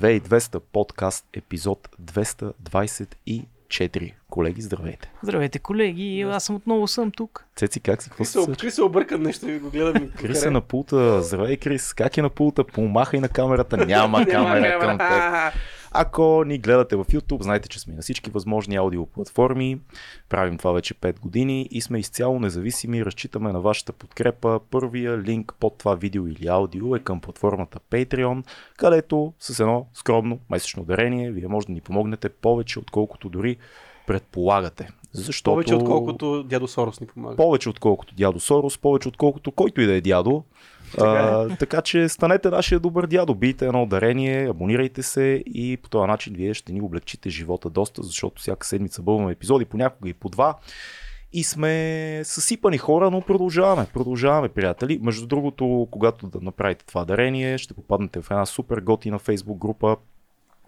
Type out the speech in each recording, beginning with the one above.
2200 подкаст, епизод 224. Колеги, здравейте. Здравейте, колеги. Аз съм отново съм тук. Цеци, как си? Какво Крис се, Крис се обърка нещо и го гледам. Крис е на пулта. Здравей, Крис. Как е на пулта? Помахай на камерата. Няма камера към теб. Ако ни гледате в YouTube, знаете, че сме на всички възможни аудиоплатформи. Правим това вече 5 години и сме изцяло независими. Разчитаме на вашата подкрепа. Първия линк под това видео или аудио е към платформата Patreon, където с едно скромно месечно дарение вие може да ни помогнете повече, отколкото дори предполагате. Защото... Повече отколкото дядо Сорос ни помага. Повече отколкото дядо Сорос, повече отколкото който и да е дядо. А, така че станете нашия добър дядо, бийте едно дарение, абонирайте се и по този начин вие ще ни облегчите живота доста, защото всяка седмица бълваме епизоди, понякога и по два. И сме съсипани хора, но продължаваме. Продължаваме, приятели. Между другото, когато да направите това дарение, ще попаднете в една супер готина фейсбук група.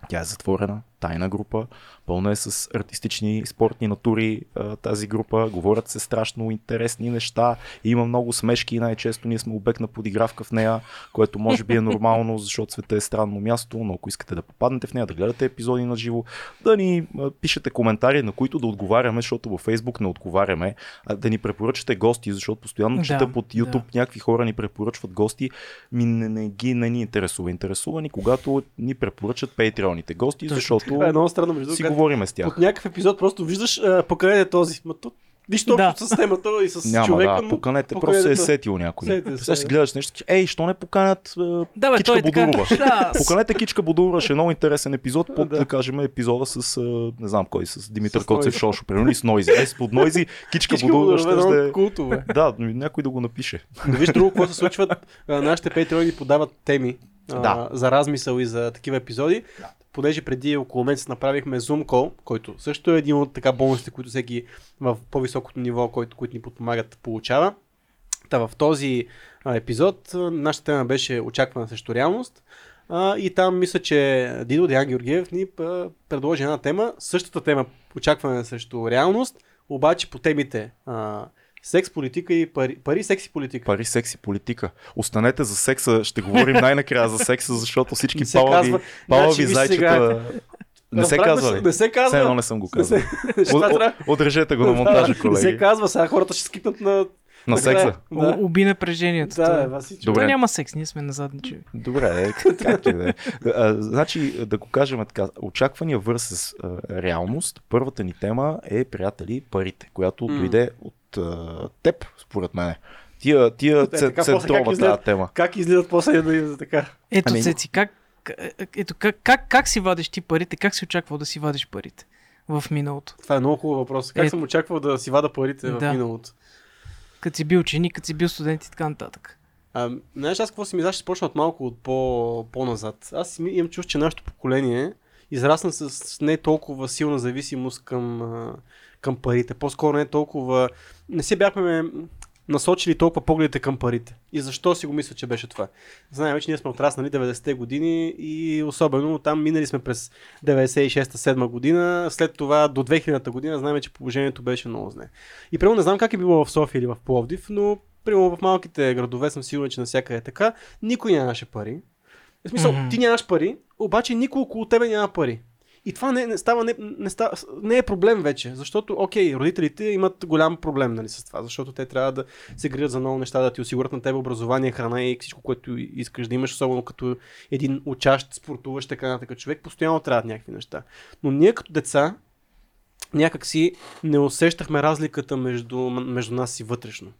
Тя е затворена, тайна група, пълна е с артистични спортни натури тази група, говорят се страшно интересни неща, има много смешки и най-често ние сме обект на подигравка в нея, което може би е нормално, защото света е странно място, но ако искате да попаднете в нея, да гледате епизоди на живо, да ни пишете коментари, на които да отговаряме, защото във Facebook не отговаряме, а да ни препоръчате гости, защото постоянно да, чета под YouTube да. някакви хора ни препоръчват гости, ми не, не ги не ни интересува. Интересува ни, когато ни препоръчат патреоните гости, защото Това е много странно, между си говориме с тях. От някакъв епизод просто виждаш, а, поканете този. Ма, то, Нищо Да. общо с темата и с Няма, човека. да, но поканете, поканете, просто се е сетил някой. Сетите се, Представяш си да. гледаш нещо, ей, що не поканят Да, бе, Кичка е така. Будурова? Да, Поканете Кичка Будурова, ще е много интересен епизод, под да. Да. кажем епизода с, не знам кой, с Димитър Коцев. Шошо, примерно, или с Нойзи. Е, с под Нойзи, Кичка, Кичка Будурова ще е... Да, някой да го напише. Да виж друго, какво се случва. Нашите патреони ни подават теми а, Да. за размисъл и за такива епизоди. Понеже преди около месец направихме Zoom call, който също е един от така бонусите, които всеки в по-високото ниво, който, които ни подпомагат, получава. Та в този а, епизод а, нашата тема беше очаквана срещу реалност. А, и там мисля, че Дидо Диан Георгиев ни а, предложи една тема, същата тема очакване срещу реалност, обаче по темите а, секс, политика и пари, пари секс и политика. Пари, секс и политика. Останете за секса, ще говорим най-накрая за секса, защото всички Не се палави, казва. палави Значи, зайчета... сега. Не се казва се, ли? Не се Все едно казва. не съм го Не казал. се, От- Отрежете го на монтажа, Не се колеги. казва, сега хората ще скипнат на... На секса. Да, У- Уби напрежението. да, това. е, че- Добре. Той няма секс, ние сме назадничеви. Добре, е, как- както и да е. А, Значи, да го кажем така, очаквания върс реалност, първата ни тема е, приятели, парите, която М. дойде от а, теб, според мен. Тия, тия Е, така, центрова тази тема. Как излизат после да за така? Ето, Ами-. Цеци, как, е, ето, как, как, как си вадиш ти парите? Как си очаквал да си вадиш парите в миналото? Това е много хубав въпрос. Как Е, съм очаквал да си вада парите в да. миналото? Като си бил ученик, като си бил студент и така нататък. А, знаеш, аз какво си мисля, ще почна от малко от по, по-назад. Аз ми- имам чувство, че нашето поколение израсна с не толкова силна зависимост към, към парите. По-скоро не толкова... Не се бяхме насочили толкова погледите към парите. И защо си го мисля, че беше това? Знаем, че ние сме отраснали 90-те години и особено там минали сме през 96-7 година, след това до 2000-та година знаем, че положението беше много зле. И примерно не знам как е било в София или в Пловдив, но примерно в малките градове съм сигурен, че навсякъде е така, никой нямаше пари. В смисъл, Мгм. ти нямаш пари, обаче никой около тебе няма пари. И това не, не, става, не, не, става, не е проблем вече, защото, окей, родителите имат голям проблем нали, с това, защото те трябва да се грижат за много неща, да ти осигурят на теб образование, храна и всичко, което искаш да имаш, особено като един учащ, спортуващ, така нататък човек, постоянно трябват някакви неща. Но ние като деца някак си не усещахме разликата между, между нас и вътрешно.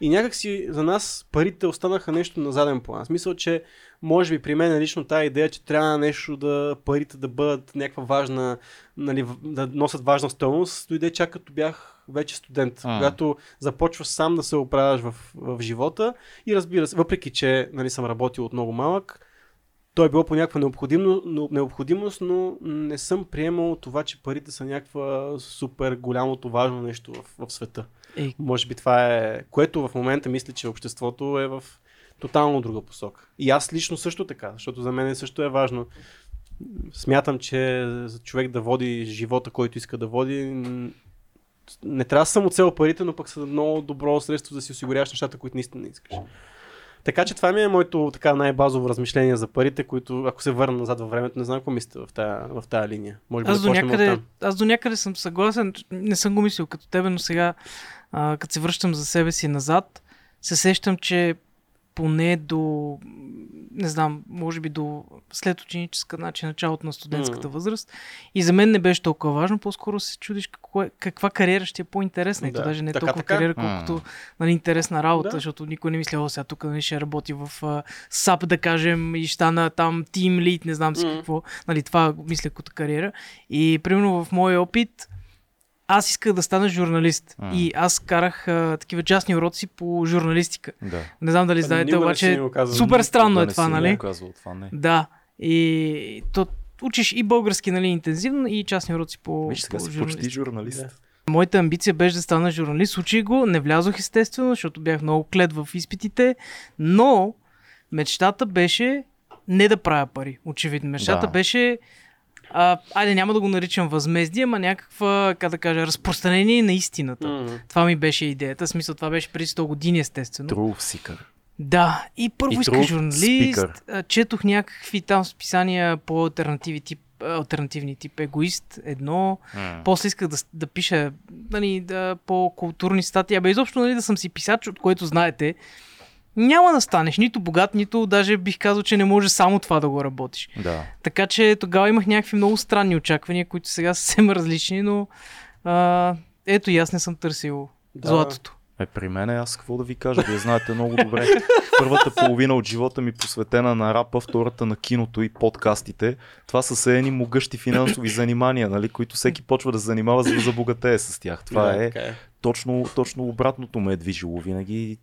И някак си за нас парите останаха нещо на заден план. Смисъл, че може би при мен лично тази идея, че трябва нещо да парите да бъдат някаква важна, нали, да носят важна стойност, дойде чак като бях вече студент, А. когато започваш сам да се оправяш в, в живота и разбира се, въпреки че нали, съм работил от много малък, то е било по някаква необходимо, но, необходимост, но не съм приемал това, че парите са някаква супер голямото важно нещо в, в света. Ей, Може би това е, което в момента мисля, че обществото е в тотално друга посока. И аз лично също така, защото за мен също е важно. Смятам, че за човек да води живота, който иска да води, не трябва да са само цел парите, но пък са много добро средство да си осигуряваш нещата, които наистина не искаш. Така че това ми е моето така най-базово размишление за парите, които ако се върна назад във времето, не знам какво мислите в тая линия. Може би Аз да до, някъде, аз до някъде съм съгласен. Не съм го мислил като тебе, но сега, а, като се връщам за себе си назад, се сещам, че поне до, не знам, може би до след ученическа, значи началото на студентската М. възраст. И за мен не беше толкова важно, по-скоро се чудиш какво е, каква кариера ще е по-интересна. И то Да. даже не е Така, толкова така. кариера, колкото нали, интересна работа, Да. защото никой не мисля, о, сега тук нали, ще работи в САП, да кажем, и стана там тим лид, не знам си М. какво. Нали, това мисля като кариера. И примерно в моя опит, аз исках да стана журналист. М. И аз карах а, такива частни уроци по журналистика. Да. Не знам дали Ами, знаете, обаче супер странно е не това, си нали? това, не. Да. И то учиш и български, нали, интензивно, и частни уроци по, Виж, сега по си почти журналист. Да. Моята амбиция беше да стана журналист. Учих го, не влязох естествено, защото бях много клет в изпитите, но мечтата беше не да правя пари. Очевидно. Мечтата Да. беше а, айде няма да го наричам възмездие, ама някаква, как да кажа, разпространение на истината. М. Това ми беше идеята. В смисъл, това беше преди 100 години, естествено. True seeker. Да, и първо исках журналист, speaker. четох някакви там списания по альтернативи тип, альтернативни тип егоист, едно, М. после исках да, да пиша нали, да, по-културни статии, абе изобщо нали, да съм си писач, от което знаете, няма да станеш нито богат, нито даже бих казал, че не може само това да го работиш. Да. Така че тогава имах някакви много странни очаквания, които сега са съвсем различни, но а, ето и аз не съм търсил Да. златото. Е, при мен е аз какво да ви кажа, вие знаете много добре. Първата половина от живота ми посветена на рапа, втората на киното и подкастите. Това са се едни могъщи финансови занимания, нали, които всеки почва да занимава, за да забогатее с тях. Това Да, е така е. точно, точно обратното ме е движило винаги.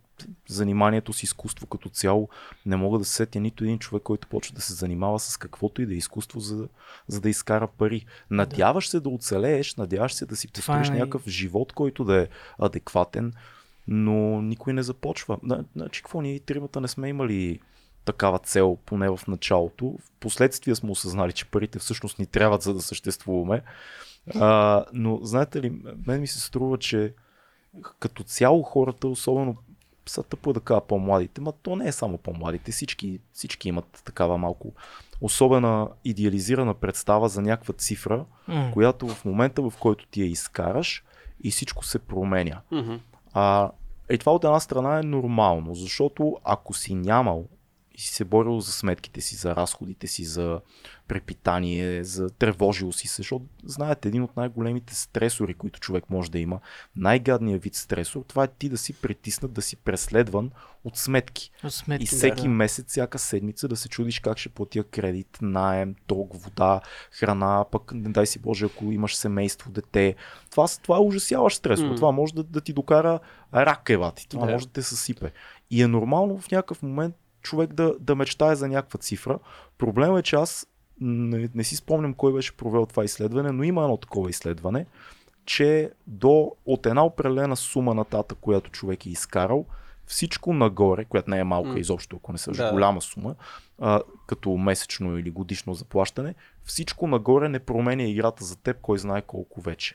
Заниманието с изкуство като цяло не мога да се сетя нито един човек, който почва да се занимава с каквото и да е изкуство, за, за да изкара пари. Надяваш се да оцелееш, надяваш се да си е построиш най- някакъв живот, който да е адекватен, но никой не започва. Зна- Значи, какво ние тримата не сме имали такава цел, поне в началото. В последствие сме осъзнали, че парите всъщност ни трябват за да съществуваме. А, но знаете ли, мен ми се струва, че като цяло хората, особено са тъпо е да кажа по-младите, ма то не е само по-младите, всички, всички имат такава малко особена идеализирана представа за някаква цифра, М. която в момента в който ти я изкараш и всичко се променя. Мгм. А, и това от една страна е нормално, защото ако си нямал и си се борил за сметките си, за разходите си, за препитание, за тревожил си се, защото знаете, един от най-големите стресори, които човек може да има, най-гадният вид стресор, това е ти да си притиснат, да си преследван от сметки. От сметки, И всеки да. месец, всяка седмица да се чудиш как ще платя кредит, наем, ток, вода, храна, пък не дай си Боже, ако имаш семейство, дете. Това, това е ужасяващ стрес. М. Това може да, да ти докара рак евати. Това Да. може да те съсипе. И е нормално в някакъв момент човек да, да мечтае за някаква цифра. Проблемът е, че аз не, не си спомням кой беше провел това изследване, но има едно такова изследване, че до, от една определена сума нататък, която човек е изкарал, всичко нагоре, която не е малка М. изобщо, ако не са Да. голяма сума, а, като месечно или годишно заплащане, всичко нагоре не променя играта за теб, кой знае колко вече.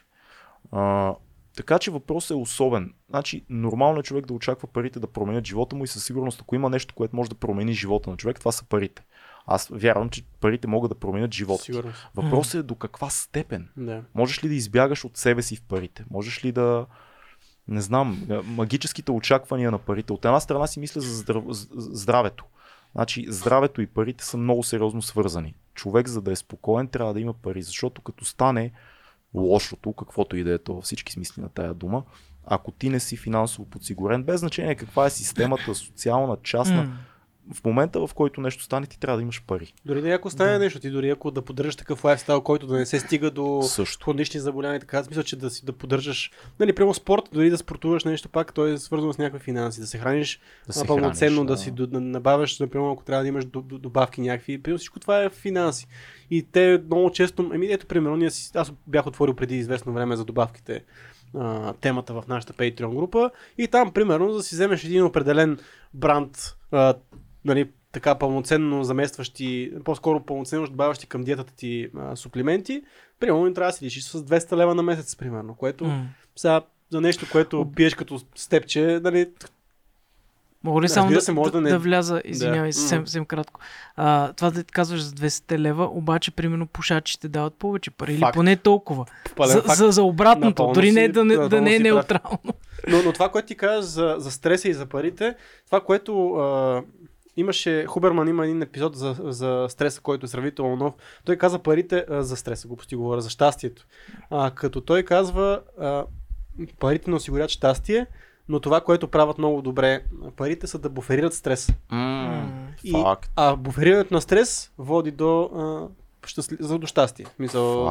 А, така че въпросът е особен. Значи, нормално е човек да очаква парите да променят живота му и със сигурност, ако има нещо, което може да промени живота на човек, това са парите. Аз вярвам, че парите могат да променят живота. Сигурно. Въпросът е до каква степен. Да. Можеш ли да избягаш от себе си в парите? Можеш ли да. Не знам, магическите очаквания на парите. От една страна си мисля за здрав... здравето. Значи, здравето и парите са много сериозно свързани. Човек, за да е спокоен, трябва да има пари, защото като стане лошото, каквото и да е то във всички смисли на тая дума, ако ти не си финансово подсигурен, без значение каква е системата, социална, частна. В момента в който нещо стане, ти трябва да имаш пари. Дори да ако стане Да. нещо, ти дори ако да поддържаш такъв лайфстайл, който да не се стига до Също. хронични заболявания, така, аз мисля, че да си да поддържаш, нали, прямо спорт, дори да спортуваш нещо пак, то е свързано с някакви финанси, да се храниш Да се пълноценно, храниш, да си да набавяш, например, ако трябва да имаш до- до- добавки някакви, примерно всичко това е финанси. И те много често, еми ето примерно, ние си, аз бях отворил преди известно време за добавките а, темата в нашата Patreon група и там, примерно, да си вземеш един определен бранд, а, нали, така пълноценно заместващи, по-скоро пълноценно добавящи към диетата ти а, суплименти, примерно трябва да си лишиш с 200 лева на месец, примерно, което М. сега за нещо, което пиеш като степче, нали, Мога ли Да, само да, се, може да, да да, не- вляза, извинявай, Да. съвсем, съвсем кратко. А, това да ти казваш за 200 лева, обаче, примерно, пушачите дават повече пари. Или Факт. поне толкова. Пълен За, факт. за, за обратното. Напълно Дори не да, не, да не е неутрално. Но, но това, което ти каза за, за стреса и за парите, това, което а, имаше, Хуберман има един епизод за, за стреса, който е сравнително нов. Той каза парите а, за стреса, глупости говоря, за щастието. А, като той казва, а, парите не осигурят щастие, но това, което правят много добре парите, са да буферират стрес. М, И, Факт. а буферирането на стрес води до, а, щастли... за- до щастие. Мисъл,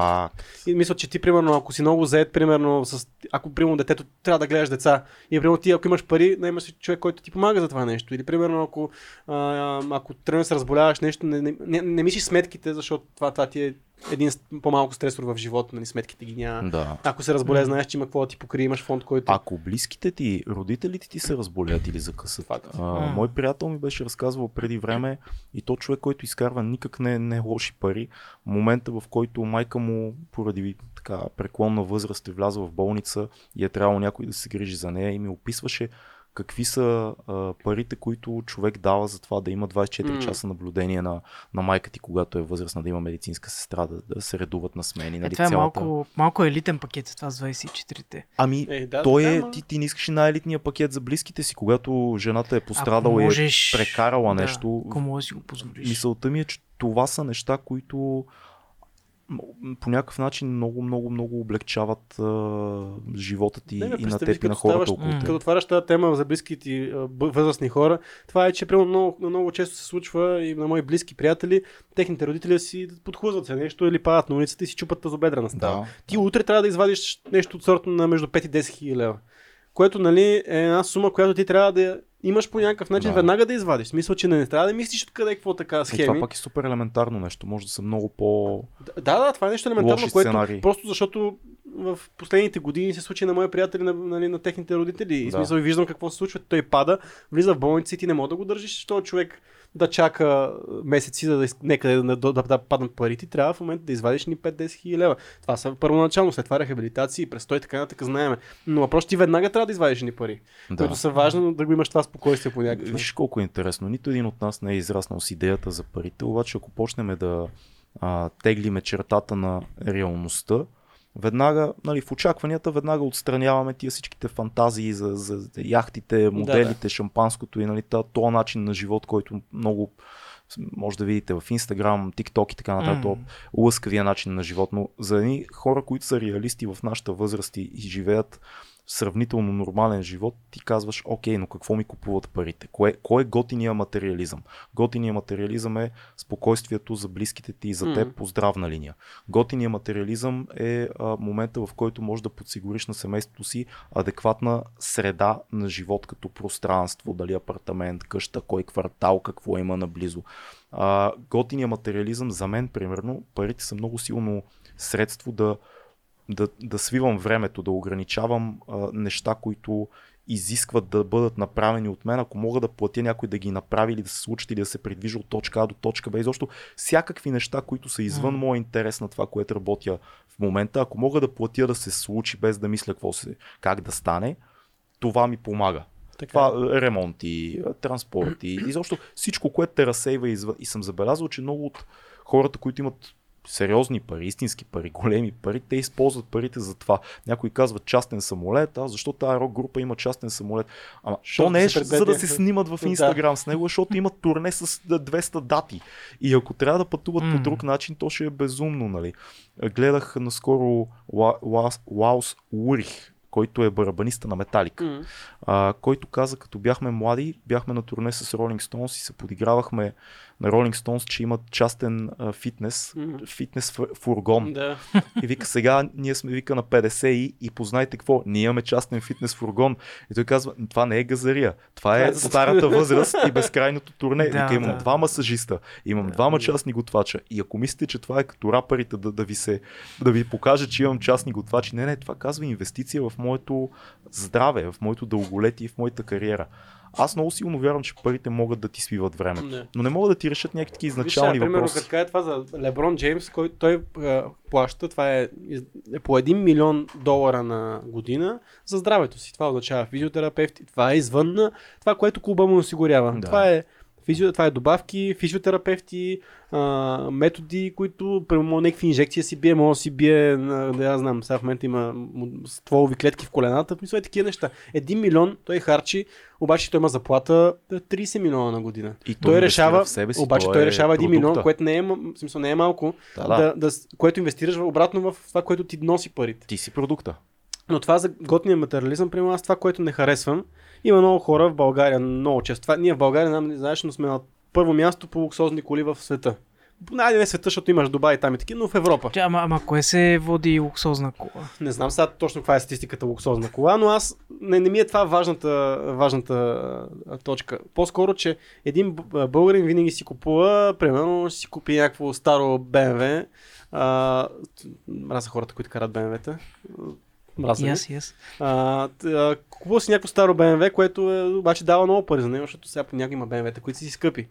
и мисля, че ти, примерно, ако си много заед, примерно, с... ако, примерно, детето трябва да гледаш деца, и, примерно, ти, ако имаш пари, наймаш си човек, който ти помага за това нещо. Или, примерно, ако, а, ако да се разболяваш нещо, не, не, не, не мислиш сметките, защото това, това ти е един по-малко стресор в живота, нали, сметките ги няма. Да. Ако се разболее, знаеш, че има какво да ти покрие, имаш фонд, който... Ако близките ти, родителите ти се разболят или закъсат. Факт. А, мой приятел ми беше разказвал преди време и то човек, който изкарва никак не, не лоши пари. Момента в който майка му поради така преклонна възраст е влязла в болница и е трябвало някой да се грижи за нея и ми описваше какви са а, парите, които човек дава за това да има 24 М. часа наблюдение на, на майка ти, когато е възрастна, да има медицинска сестра, да, да се редуват на смени. Е, Нали, това е цялата... малко, малко елитен пакет, това с 24-те. Ами, Е, да, той така, е, ма. ти, ти не искаш и най-елитния пакет за близките си, когато жената е пострадала и е прекарала да, нещо. Ако можеш да си го позволиш. Мисълта ми е, че това са неща, които по някакъв начин много, много, много облегчават а, живота ти бе, и на теб и на хората ставаш- около теб. Като отваряш тази тема за близките ти а, възрастни хора, това е, че примерно много, много често се случва и на мои близки приятели, техните родители си подхлъзват се нещо или падат на улицата и си чупат тазобедрена става. Да. Ти утре трябва да извадиш нещо от сорта на между 5 и 10 хиляди лева. Което нали, е една сума, която ти трябва да имаш по някакъв начин Да. веднага да извадиш. В смисъл, че не, не трябва да мислиш откъде какво така И това пак е супер елементарно нещо. Може да са много по... Да, да, това е нещо елементарно, което сценарии. просто защото в последните години се случи на мои приятели, на, нали, на техните родители. И Да. смисъл виждам какво се случва. Той пада, влиза в болница и ти не мога да го държиш, този човек да чака месеци, за да некъде да, да, да, да паднат парите, трябва в момента да извадиш ни 5-10 хиляди лева. Това са първоначално, след това рехабилитации, престой, така нататък знаеме. Но въпрос ти веднага трябва да извадиш ни пари, Да. които са важно да го имаш това спокойствие по някакъв. Виж колко е интересно. Нито един от нас не е израснал с идеята за парите, обаче ако почнем да а, теглиме чертата на реалността, веднага, нали, в очакванията веднага отстраняваме тия всичките фантазии за, за яхтите, моделите, шампанското и нали, този начин на живот, който много може да видите в Инстаграм, TikTok и така нататък, mm. лъскавия начин на живот. Но за едни хора, които са реалисти в нашата възраст и живеят сравнително нормален живот, ти казваш, окей, но какво ми купуват парите? Кое, кой е готиния материализъм? Готиния материализъм е спокойствието за близките ти и за теб Мгм. по здравна линия. Готиния материализъм е а, момента, в който можеш да подсигуриш на семейството си адекватна среда на живот като пространство, дали апартамент, къща, кой квартал, какво има наблизо. А, готиния материализъм за мен, примерно, парите са много силно средство да да, да свивам времето, да ограничавам а, неща, които изискват да бъдат направени от мен, ако мога да платя някой да ги направи или да се случат или да се придвижа от точка А до точка Б. Изобщо всякакви неща, които са извън моя интерес на това, което работя в момента, ако мога да платя да се случи без да мисля какво се, как да стане, това ми помага. Така. Това е, ремонти, транспорти, изобщо всичко, което те разсейва. И съм забелязал, че много от хората, които имат сериозни пари, истински пари, големи пари, те използват парите за това. Някой казва частен самолет, а защо тази рок група има частен самолет? Ама то не е за да се снимат в Да. Инстаграм с него, защото имат турне с 200 дати. И ако трябва да пътуват М. по друг начин, то ще е безумно, нали? Гледах наскоро Лаус Урих, който е барабаниста на Металик М. а, който каза, като бяхме млади, бяхме на турне с Rolling Stones и се подигравахме на Rolling Stones, че имат частен а, фитнес, фитнес фургон. Да. И вика, сега ние сме вика на 50 и, и познайте какво, ние имаме частен фитнес фургон. И той казва, това не е газария, това е е старата възраст и безкрайното турне. Да, вика, имам да. два масажиста, имам двама частни готвача. И ако мислите, че това е като рапърите да, да ви се, да ви покаже, че имам частни готвачи, не, не, това казва инвестиция в моето здраве, в моето дълго, враголети в моята кариера. Аз много силно вярвам, че парите могат да ти свиват времето. Не. Но не могат да ти решат някакви Виж, изначални примерно, въпроси. като кажа това за Леброн Джеймс, който той а, плаща, това е, е по 1 милион долара на година за здравето си. Това означава физиотерапевти, това е извън на това, което клуба му осигурява. Да. Това е Физио, това е добавки, физиотерапевти, а, методи, които, примерно, някакви инжекции си бие, може да си бие, да я знам, сега в момента има стволови клетки в колената, мисля, е такива неща. Един милион той харчи, обаче той има заплата е, 30 милиона на година. И той той решава, в себе си, обаче той е решава 1 милион, което не е, смисъл, не е малко, Да, да, да. да, което инвестираш обратно в това, което ти носи парите. Ти си продукта. Но това за готния материализъм, примерно аз това, което не харесвам, има много хора в България, много често. Това, ние в България, не знаеш, но сме на първо място по луксозни коли в света. Найде не света, защото имаш Дубай и там и таки, но в Европа. Ча, ама, ама кое се води луксозна кола? Не знам сега точно каква е статистиката луксозна кола, но аз не, не ми е това важната, важната точка. По-скоро, че един българин винаги си купува, примерно, си купи някакво старо BMW. А, мразя хората, които карат BMW-та. Мразя. А, т- а, купува си някакво старо BMW, което е, обаче дава много пари за него, защото сега понякога има BMW-та, които си скъпи.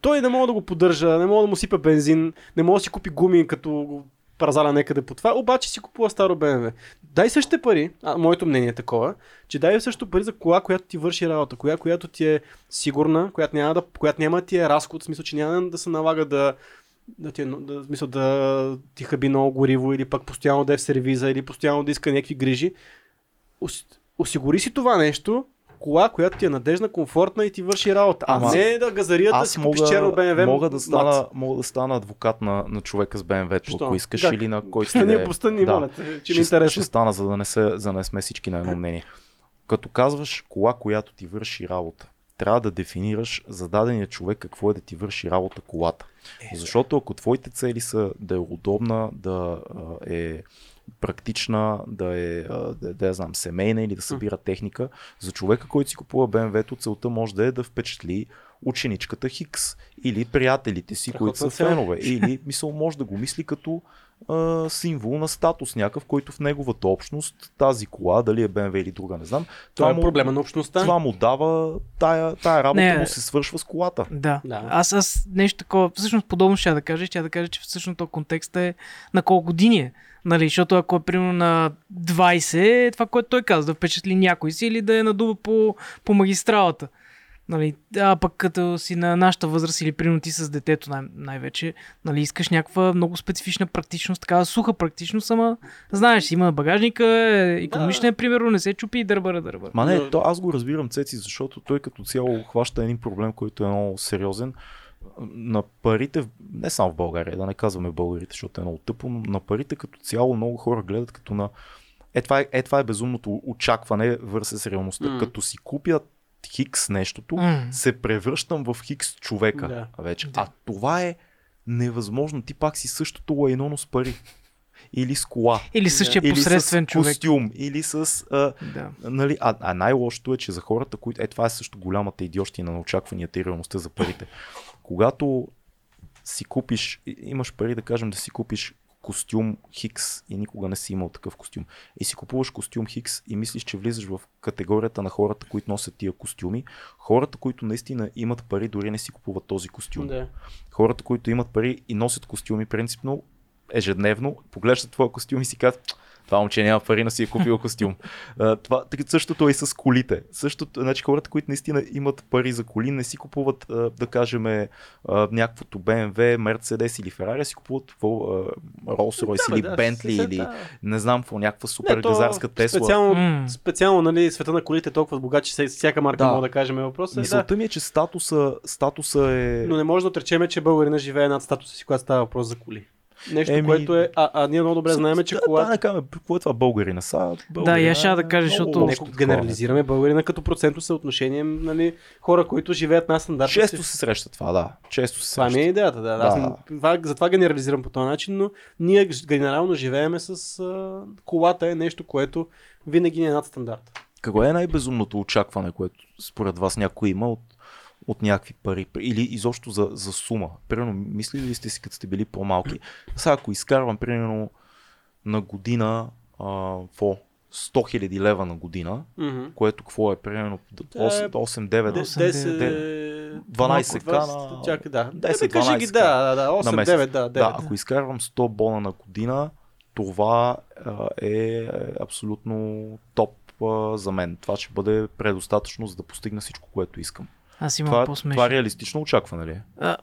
Той не мога да го поддържа, не мога да му сипа бензин, не мога да си купи гуми, като го празаля някъде по това, обаче си купува старо BMW. Дай същите пари, а, моето мнение е такова, че дай също пари за кола, която ти върши работа, коя, която ти е сигурна, която няма да, която няма ти е разход, в смисъл, че няма да се налага да, да ти, е, да, смисъл, да ти хаби много гориво или пък постоянно да е в сервиза или постоянно да иска някакви грижи. Ос, осигури си това нещо, кола, която ти е надежна, комфортна и ти върши работа. А Ама- не да газарията да Аз си мога, черно BMW. мога, да стана, мога да стана адвокат на, на човека с Що? ако искаш, Как? или на който Не да ни е. постъни, Да. моля че ми е ще, интересно. стана, за да не, се, за да не сме всички на едно мнение. Като казваш кола, която ти върши работа, трябва да дефинираш за дадения човек какво е да ти върши работа колата. Защото ако твоите цели са да е удобна, да е практична, да е, да, да я знам, семейна или да събира техника, за човека, който си купува BMW-то, целта може да е да впечатли ученичката Хикс или приятелите си, които са фенове. Или мисъл може да го мисли като а, символ на статус някакъв, който в неговата общност, тази кола, дали е BMW или друга, не знам, Това е му, проблема на общността. това му дава, тая, тая работа Не. му се свършва с колата. Да. Да. Аз, аз нещо такова, всъщност подобно ще я да кажа, ще я да кажа, че всъщност то контекст е на колко години е. Нали, защото ако е примерно на 20, е това, което той каза, да впечатли някой си или да я надува по, по магистралата. Нали, а пък като си на нашата възраст или примерно ти с детето най- най-вече, нали, искаш някаква много специфична практичност, такава суха практичност, ама знаеш, има багажника, економична е, примерно, не се чупи и дърбара дърбара. Ма не, то аз го разбирам Цеци, защото той като цяло хваща един проблем, който е много сериозен. На парите, не само в България, да не казваме българите, защото е много тъпо, но на парите като цяло много хора гледат като на... Е, това е, е, това е безумното очакване върсе с реалността. М. Като си купят хикс нещото, М. се превръщам в хикс човека Да. вече. Да. А това е невъзможно. Ти пак си същото лайноно с пари. Или с кола. Или същия или посредствен с човек. костюм. Или с а, Да. Нали, а, а най-лошото е, че за хората, които... Е, това е също голямата идиощина на очакванията и реалността за парите. Когато си купиш, имаш пари да кажем да си купиш костюм Хикс и никога не си имал такъв костюм. И си купуваш костюм Хикс и мислиш, че влизаш в категорията на хората, които носят тия костюми. Хората, които наистина имат пари, дори не си купуват този костюм. Да. Хората, които имат пари и носят костюми, принципно, ежедневно, поглеждат твоя костюм и си казват, това момче няма пари, но си е купил костюм. Това, същото е и с колите. Същото, значи хората, които наистина имат пари за коли, не си купуват, да кажем, някаквото BMW, Mercedes или Ferrari, си купуват какво, а, Rolls Royce Да, или да, Bentley се- или да. не знам какво, някаква супер Не, газарска Тесла. Специално, М. специално нали, света на колите е толкова богат, че всяка- марка Да. мога да кажем. Е, да. Мисълта ми е, че статуса, статуса е... Но не може да отречеме, че българина живее над статуса си, когато става въпрос за коли. Нещо, Еми- което е... А, а ние много добре знаем, че да, кола... Да, да, кажем, какво е това българина? Са, Да, българина и аз ще да кажа, защото- Неко генерализираме българина като процентно съотношение, нали, хора, които живеят на стандарта Често се среща това, да. Често се Това ми е идеята, да. да. Аз Да. това, затова генерализирам по този начин, но ние генерално живееме с а, колата е нещо, което винаги ни е над стандарта. Какво е най-безумното очакване, което според вас някой има от, от някакви пари или изобщо за, за сума? Примерно, мислили ли сте си, като сте били по-малки? Сега, ако изкарвам, примерно, на година, а, по 100 000 лева на година, Мгм. което какво е примерно Тя е 8-9 Де- 8, 10, 12 малко, на- Чакай, да. 10, Еми, кажи ги, 12 да, да, да, на 8, месец. 9, да, 9. Да, ако изкарвам 100 бона на година, това а, е абсолютно топ а, за мен. Това ще бъде предостатъчно, за да постигна всичко, което искам. Аз имам Това, по-смешно. това реалистично очакване ли е? А,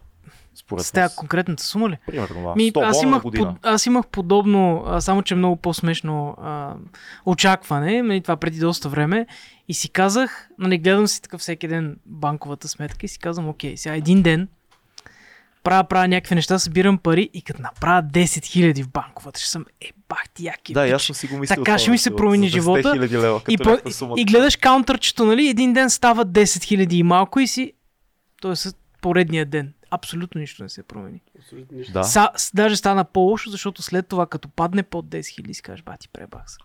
Според С тази конкретната сума ли? Примерно, да. Ми, 100 аз, имах под, аз имах подобно, а, само че много по-смешно а, очакване, нали, това преди доста време. И си казах, нали, гледам си така всеки ден банковата сметка и си казвам, окей, сега един ден правя, правя някакви неща, събирам пари и като направя 10 000 в банковата, ще съм е бах ти яки. Да, аз съм си го мислил. Така ще ми се промени за 10 живота. 000 лева, и, по, и гледаш каунтърчето, нали, един ден става 10 000 и малко и си, то е с поредния ден. Абсолютно нищо не се промени. Абсолютно нищо. Да. Са, с- даже стана по-лошо, защото след това, като падне под 10 000, си кажеш, бати, пребах се.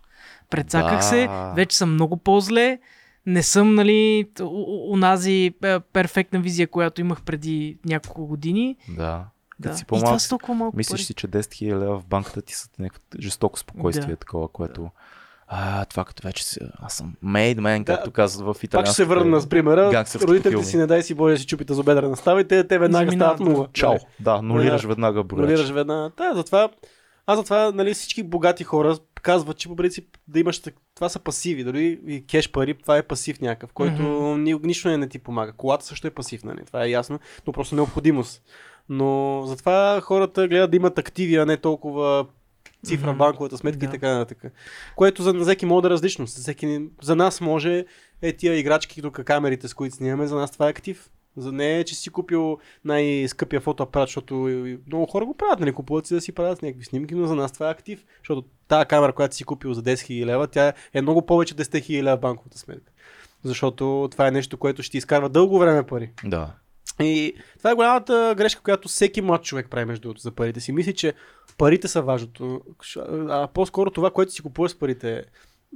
Прецаках Да. се, вече съм много по-зле, не съм, нали, т- у- у- унази е, перфектна визия, която имах преди няколко години. Да. Да. Си И това по-малък, са толкова малко мислиш пари. си, че 10 000 лева в банката ти са някакво жестоко спокойствие, Да. такова, което... А, това като вече си, аз съм made man, Да. както казват в Пак италианските... ще се върна с примера. Родителите филми. си не дай си Боже да си чупите зубедра на става и те, те веднага Заминават, стават нула. Чао. Да, нулираш Да. веднага брояч. Нулираш веднага. Да, затова, аз затова нали, всички богати хора казват, че по принцип да имаш това са пасиви, дори и кеш пари, това е пасив някакъв, който ни, нищо не, не ти помага. Колата също е пасив, нали? това е ясно, но просто необходимост. Но затова хората гледат да имат активи, а не толкова цифра в Мгм. банковата сметка Да. и така нататък. Което за всеки може да е различно. За, всеки, за нас може е тия играчки, тук камерите, с които снимаме, за нас това е актив. За не е, че си купил най-скъпия фотоапарат, защото много хора го правят, нали, купуват си да си правят някакви снимки, но за нас това е актив, защото тази камера, която си купил за 10 000 лева, тя е много повече 10 000 лева в банковата сметка. Защото това е нещо, което ще ти изкарва дълго време пари. Да. И това е голямата грешка, която всеки млад човек прави между другото за парите си. Мисли, че парите са важното, а по-скоро това, което си купуваш с парите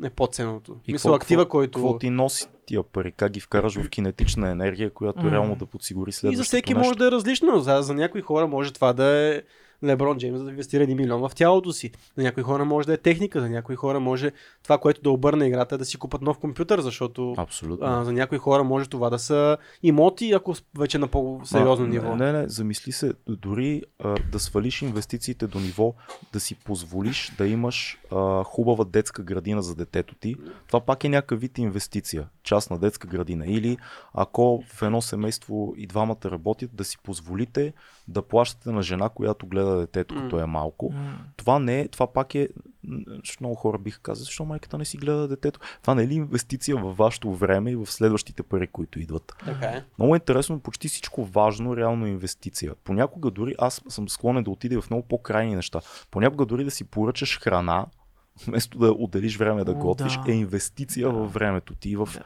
е по-ценното. И Мисля, какво- актива, който... Какво ти носи тия пари? Как ги вкараш в кинетична енергия, която М. реално да подсигури И следващото за всеки нещо? може да е различно. За, за някои хора може това да е Леброн Джеймс да инвестира 1 милион в тялото си. За някои хора може да е техника, за някои хора може това, което да обърне играта е да си купат нов компютър, защото Абсолютно. а, за някои хора може това да са имоти, ако вече на по-сериозно А, ниво. Не, не, замисли се, дори а, да свалиш инвестициите до ниво, да си позволиш да имаш а, хубава детска градина за детето ти, това пак е някакъв вид инвестиция, частна детска градина. Или ако в едно семейство и двамата работят, да си позволите да плащате на жена, която гледа детето, като е малко. Това не е, това пак е, м, защото много хора биха казали, защо майката не си гледа детето. Това не е ли инвестиция във вашето време и в следващите пари, които идват? Така е. Много е интересно, почти всичко важно реално е инвестиция. Понякога дори аз съм склонен да отида в много по-крайни неща. Понякога дори да си поръчаш храна, вместо да отделиш време да О, готвиш, да. е инвестиция във времето ти и в Да.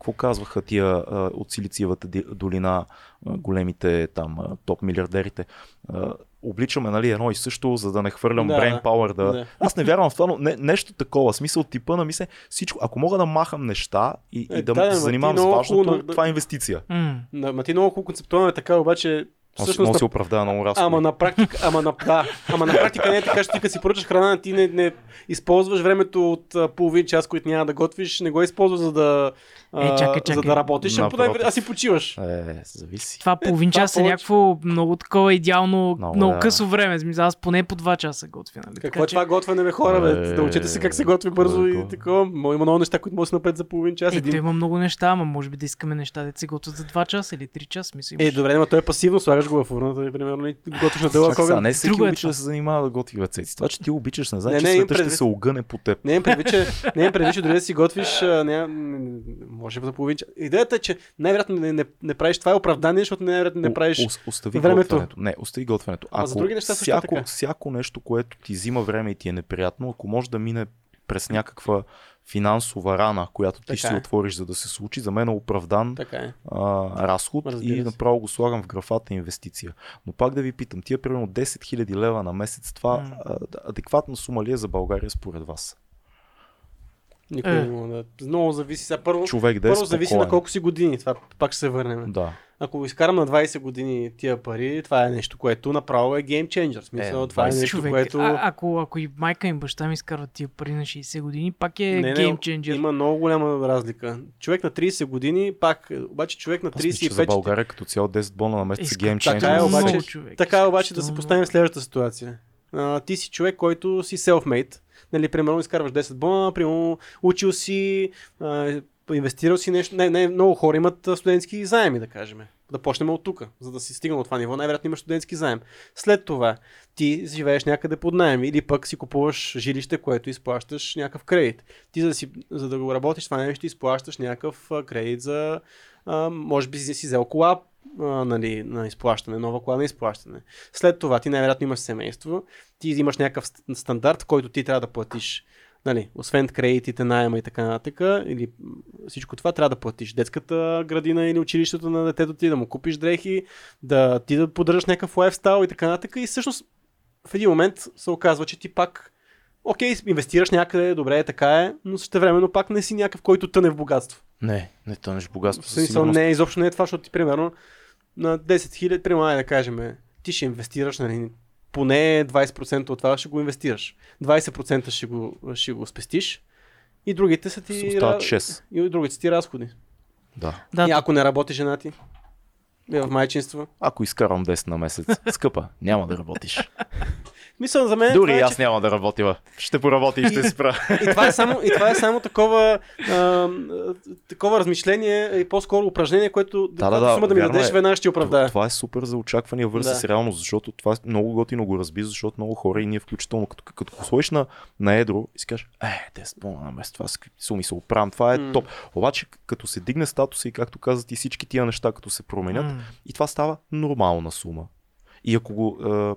Какво казваха тия а, от Силициевата долина, а, големите там а, топ милиардерите. А, обличаме нали, едно и също, за да не хвърлям Да, brain да. power. Да... Да. Аз не вярвам в това, но не, нещо такова. Смисъл типа на мисля, всичко, ако мога да махам неща и, Е, и да, да, да се занимавам с важното, хубаво, да- това е инвестиция. На, ма ти много хубаво концептуално е така, обаче Може, може всъщност да се оправдая много разходи. Ама на практика, ама на, да, ама на практика не е така, че ти като си поръчаш храна, ти не, не използваш времето от а, половин час, който няма да готвиш, не го използваш за да, а, Е, чакай, за чакай. да работиш, а, подай- а си почиваш. Е, зависи. Това половин това час е повече. някакво много такова идеално, Много, много, да. късо време. Смисъл, Аз поне по два часа готвя. Нали? Какво е това готвене, бе, хора, бе? Е, Научете се как се готви бързо и Бойко. такова. Има много неща, които може да се напред за половин час. Е, Един... то има много неща, ама може би да искаме неща, да се готвят за 2 часа или 3 часа. Мисля, Е, добре, но той е пасивно, слагаш го в урната и примерно и готвиш на сега, огън. не всеки Друго е обича да се занимава да готви ръцете. Това, че ти обичаш, не значи, че света ще се огъне по теб. Не имам предвид, че, не предвид, че дори да си готвиш, а, не, може за половин. Идеята е, че най-вероятно не, не, не правиш това е оправдание, защото най-вероятно не О- правиш. ос- Остави времето. готвенето. Не, остави готвенето. Ама за други неща също е всяко, така. всяко нещо, което ти взима време и ти е неприятно, ако може да мине през някаква финансова рана, която ти Така ще си е. отвориш, за да се случи, за мен е оправдан Така е. а, разход Разбира и направо го слагам в графата инвестиция. Но пак да ви питам, тия примерно 10 000 лева на месец, това М. адекватна сума ли е за България според вас? Никой Е. не мога да... Много зависи. Сега първо, Човек да е първо зависи спокоен. на колко си години. Това пак ще се върнем. Да. Ако го изкарам на 20 години тия пари, това е нещо, което направо е гейм ченджър. В Смисъл, Е, това е 20 нещо, Човек, което... а, ако, ако и майка и баща ми изкарват тия пари на 60 години, пак е Не, не, гейм ченджер. Има много голяма разлика. Човек на 30 години, пак, обаче човек на Аз мисля, че за 35... България като цяло 10 бона на месец Иска- гейм така Така е, обаче, много човек, така е обаче да се поставим в следващата ситуация. А, ти си човек, който си self-made. Нали, примерно изкарваш 10 бона, примерно учил си, а, инвестирал си нещо. Не, не, много хора имат студентски заеми, да кажем. Да почнем от тук, за да си стигнал от това ниво. Най-вероятно имаш студентски заем. След това ти живееш някъде под найем или пък си купуваш жилище, което изплащаш някакъв кредит. Ти за да, си, за да го работиш това нещо, изплащаш някакъв кредит за, а, може би си взел кола нали, на изплащане, нова кола на изплащане. След това ти най-вероятно имаш семейство, ти имаш някакъв ст- стандарт, който ти трябва да платиш. Нали, освен кредитите, найема и така нататък, или всичко това трябва да платиш. Детската градина или училището на детето ти, да му купиш дрехи, да ти да поддържаш някакъв лайфстайл и така нататък. И всъщност в един момент се оказва, че ти пак Окей, инвестираш някъде, добре, така е, но същевременно пак не си някакъв, който тъне в богатство. Не, не тънеш в богатство. В смисъл, не, изобщо не е това, защото ти, примерно, на 10 хиляди, примерно, айде да кажем, ти ще инвестираш, нали, поне 20% от това ще го инвестираш. 20% ще го, ще го спестиш и другите са ти... Се остават ра- 6. И другите са ти разходи. Да. Да, и ако не работи жена ти, е в майчинство. Ако изкарвам 10 на месец, скъпа, няма да работиш. Мисля, за мен Дори това е, аз няма да работя. Ще поработя и ще спра. И това е само, и това е само такова, а, такова размишление и по-скоро упражнение, което Да, да, да, сума да ми дадеш, е. веднага ще ти оправдае. Това е супер за очаквания върса Да. с реалност, защото това е много готино го разби, защото много хора и ние включително, като, като го сложиш на, на едро и си кажеш, е, 10 бона на месец, това суми се оправям, това е М. топ. Обаче, като се дигне статуса и както казах и всички тия неща, като се променят, М. и това става нормална сума. И ако го е,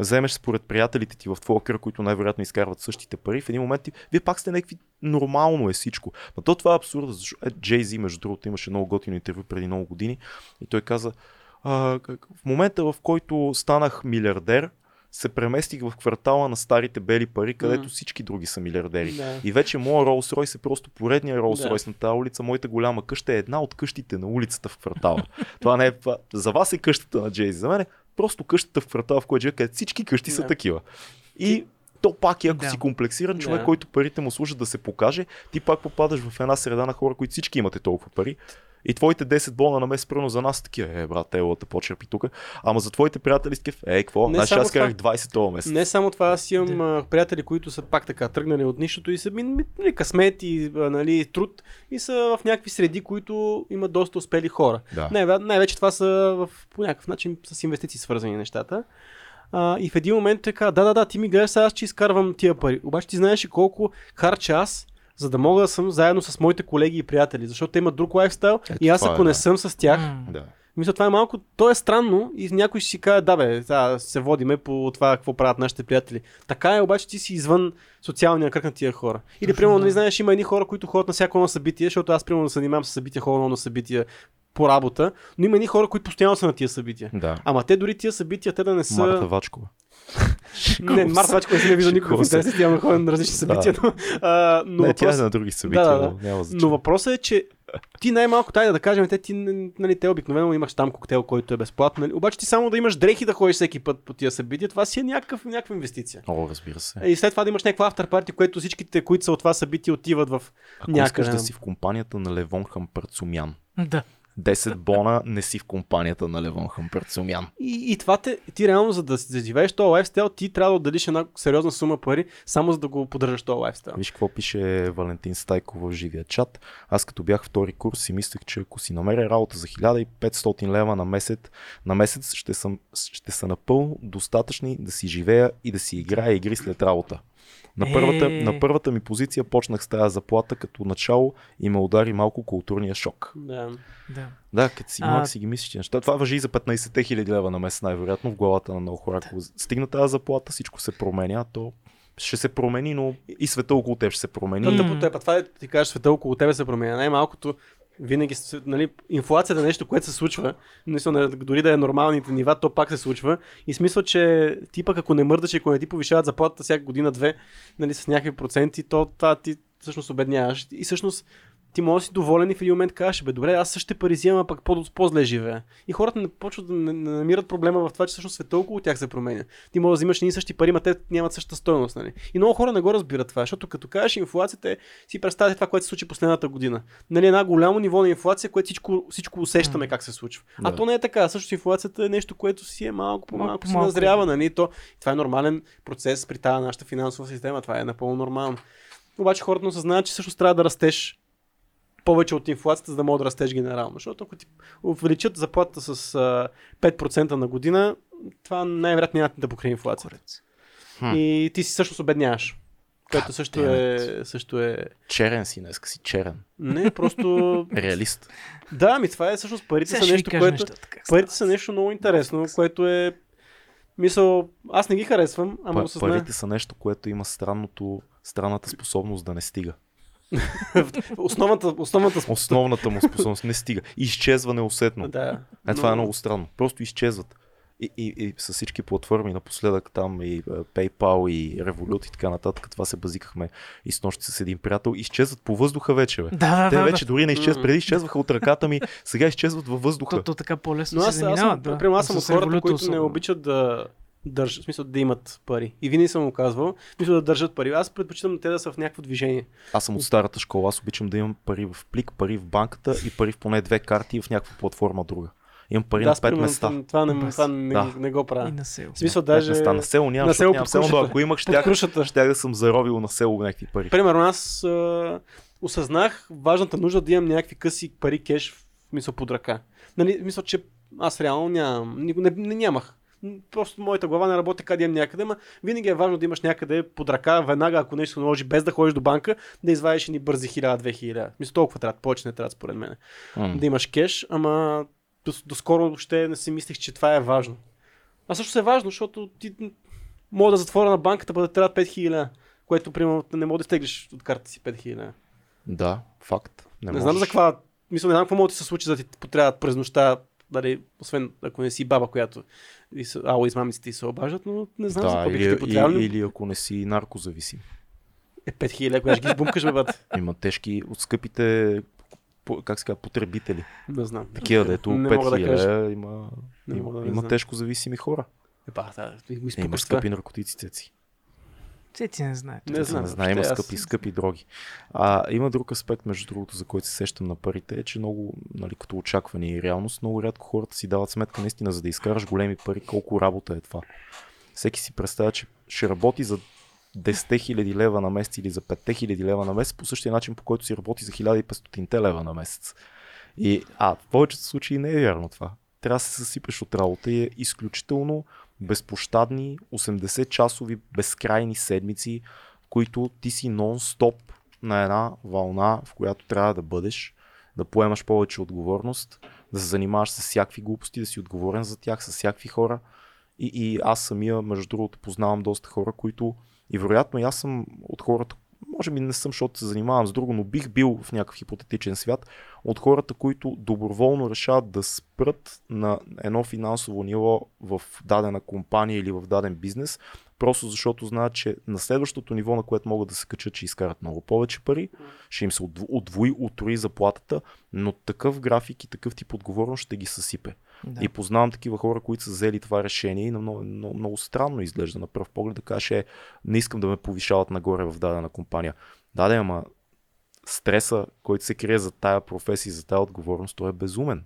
вземеш според приятелите ти в твоя кръг, които най-вероятно изкарват същите пари, в един момент ти, вие пак сте някакви нормално е всичко. Но то това е абсурда, защото е, Джей Зи, между другото, имаше много готино интервю преди много години и той каза, а, в момента в който станах милиардер, се преместих в квартала на старите бели пари, където Мгм. всички други са милиардери. Да. И вече моя Ролс Ройс е просто поредния Ролс Да. Ройс на тази улица. Моята голяма къща е една от къщите на улицата в квартала. това не е. това- За вас е къщата на Джейзи. За мен е просто къщата в квартала, в живея, където всички къщи са Да. такива. И то пак е, ако Да. си комплексиран човек, Да. който парите му служат да се покаже, ти пак попадаш в една среда на хора, които всички имате толкова пари. И твоите 10 бона на месец, примерно за нас такива, е, брат, ело да почерпи тук. Ама за твоите приятели сте, е, какво? Не Значи аз това. карах 20 този месец. Не само това, аз имам а, приятели, които са пак така тръгнали от нищото и са нали, късмет и нали, труд и са в някакви среди, които имат доста успели хора. Да. Най- най-вече това са в, по някакъв начин с инвестиции свързани нещата. А, и в един момент така, да, да, да, ти ми гледаш сега, аз че изкарвам тия пари. Обаче ти знаеш колко харча аз, за да мога да съм заедно с моите колеги и приятели, защото те имат друг лайфстайл Ето и аз е, ако не да. съм с тях. Да. мисля, това е малко, то е странно и някой ще си каже, да бе, да, се водиме по това какво правят нашите приятели. Така е, обаче ти си извън социалния кръг на тия хора. Или, Точно, примерно, да. не знаеш, има едни хора, които ходят на всяко едно събитие, защото аз, примерно, се занимавам с събития, ходя много на събития по работа, но има едни хора, които постоянно са на тия събития. да. Ама те дори тия събития, те да не са... Марта Вачкова. Не, Марта Вачкова не си не вижда никога в интернет, явно ходя на различни събития, но, а, но, не, тя е въпрос- на други събития, Да, да, но няма но значение. въпросът е, че ти най-малко тай да кажем, те, ти, нали, те обикновено имаш там коктейл, който е безплатно, нали? обаче ти само да имаш дрехи да ходиш всеки път по тия събития, това си е някакъв, някаква инвестиция. О, разбира се. И след това да имаш някаква автор което всичките, които са от това събитие, отиват в Ако някъде. искаш да си в компанията на Левон Хампарцумян, Да. 10 бона не си в компанията на Левон Хампарцумян. И, и това те, ти реално, за да, да живееш този лайфстайл, ти трябва да отделиш една сериозна сума пари, само за да го поддържаш този лайфстайл. Виж какво пише Валентин Стайко в живия чат. Аз като бях втори курс си мислех, че ако си намеря работа за 1500 лева на месец, на месец ще, съм, ще са напълно достатъчни да си живея и да си играя игри след работа. На първата, Е. на първата ми позиция почнах с тази заплата като начало и ме удари малко културния шок. Да. Да. Да, като си А- малък си ги мислиш, че неща. Това въжи и за 15 хиляди лева на месец, най-вероятно в главата на много хора. Ако стигна тази заплата, всичко се променя, то ще се промени, но и света около теб ще се промени. Е, па това е, ти кажеш, света около тебе се променя. Най-малкото винаги, нали, инфлацията е нещо, което се случва. Мисля, дори да е нормалните нива, то пак се случва. И смисъл, че ти пък ако не мърдаш и ако не ти повишават заплатата всяка година-две, нали, с някакви проценти, то това ти всъщност обедняваш. И всъщност ти можеш да си доволен и в един момент кажеш, бе, добре, аз същите пари взимам, а пък по- по-зле живея. И хората не почват да не, не намират проблема в това, че всъщност света около тях се променя. Ти можеш да взимаш едни същи пари, но те нямат същата стоеност. Нали? И много хора не го разбират това, защото като кажеш инфлацията, е, си представяте това, което се случи последната година. Нали, една голямо ниво на инфлация, което всичко, всичко усещаме как се случва. А Да. то не е така. Също инфлацията е нещо, което си е малко по Малко малко по си назрява. Нали? То, това е нормален процес при тази нашата финансова система. Това е напълно нормално. Обаче хората не осъзнават, че всъщност трябва да растеш повече от инфлацията, за да мога да растеш генерално. Защото ако ти увеличат заплатата с а, 5% на година, това най-вероятно няма да покрие инфлацията. Хм. И ти си всъщност обедняваш. Което God също е, също е... Черен си, днеска си черен. Не, просто... Реалист. да, ми това е всъщност парите Сега са нещо, което... как Парите са нещо много интересно, което е... Мисъл, аз не ги харесвам, ама Па- осъзнах. парите са нещо, което има странното, странната способност да не стига. Основната, основната... Основната му способност не стига. Изчезва неусетно. Да. Е, това е Но- много странно. Просто изчезват. И, и, и с всички платформи напоследък там и е, PayPal и Revolut и така нататък, това се базикахме и с нощи с един приятел, изчезват по въздуха вече, бе. Да, да, Те да. вече дори не изчезват, преди изчезваха от ръката ми, сега изчезват във въздуха. То, то така по-лесно Но се аз, аз, съм, заминават. да. примерно, аз съм от хората, които не обичат да държат, в смисъл да имат пари. И винаги съм му казвал, в смисъл да държат пари. Аз предпочитам те да са в някакво движение. Аз съм от старата школа, аз обичам да имам пари в плик, пари в банката и пари в поне две карти в някаква платформа друга. Имам пари да, на пет примерно, места. Това, не, Без- това не, Да. не го правя. И на село. В смисъл, Пет даже места. На село нямам, на село нямам село, но ако имах, щях, щях да съм заровил на село някакви пари. Примерно аз а, осъзнах важната нужда да имам някакви къси пари кеш в мисъл под ръка. Нали, мисля, че аз реално нямам. Не, не, не нямах. Просто моята глава не работи къде имам някъде, ма винаги е важно да имаш някъде под ръка, веднага, ако нещо наложи, без да ходиш до банка, да извадиш ни бързи 1000-2000. Мисля, толкова трябва, повече не трябва според мен. М. Да имаш кеш, ама до, доскоро въобще не си мислех, че това е важно. А също е важно, защото ти мога да затворя на банката, да трябва 5000, което примерно не мога да стеглиш от карта си 5000. Да, факт. Не, Не, знам за каква. Мисля, не знам какво може да се случи, за да ти потрябват през нощта, дали, освен ако не си баба, която и са, ало измамиците и се обаждат, но не знам за Да, какво бих или, ти потрябвал. или, или ако не си наркозависим. Е, 5000, ако ще ги избумкаш, бе. Има тежки от скъпите по- как се казва, потребители. Не знам. Такива, дето Не мога да 5000 кажа. има, Не има, да има знам. тежко зависими хора. Е, ба, да, го Има изпукаш това. скъпи наркотици, цеци. Цеци не знае. Не Не, знам. не знае, има аз- скъпи, скъпи дроги. А, има друг аспект, между другото, за който се сещам на парите, е, че много, нали, като очакване и реалност, много рядко хората си дават сметка наистина, за да изкараш големи пари, колко работа е това. Всеки си представя, че ще работи за 10 000 лева на месец или за 5 000 лева на месец по същия начин, по който си работи за 1500 лева на месец. И, а, в повечето случаи не е вярно това. Трябва да се съсипеш от работа и е изключително безпощадни 80-часови безкрайни седмици, които ти си нон-стоп на една вълна, в която трябва да бъдеш, да поемаш повече отговорност, да се занимаваш с всякакви глупости, да си отговорен за тях, с всякакви хора. И, и аз самия, между другото, познавам доста хора, които и вероятно и аз съм от хората, може би не съм, защото се занимавам с друго, но бих бил в някакъв хипотетичен свят, от хората, които доброволно решават да спрат на едно финансово ниво в дадена компания или в даден бизнес, просто защото знаят, че на следващото ниво, на което могат да се качат, че изкарат много повече пари, ще им се отв- отвои, утрои заплатата, но такъв график и такъв тип отговорност ще ги съсипе. Да. И познавам такива хора, които са взели това решение и на много, много, много странно изглежда на пръв поглед да кажеш, е, не искам да ме повишават нагоре в дадена компания. Да, да, ама стреса, който се крие за тая професия за тая отговорност, той е безумен.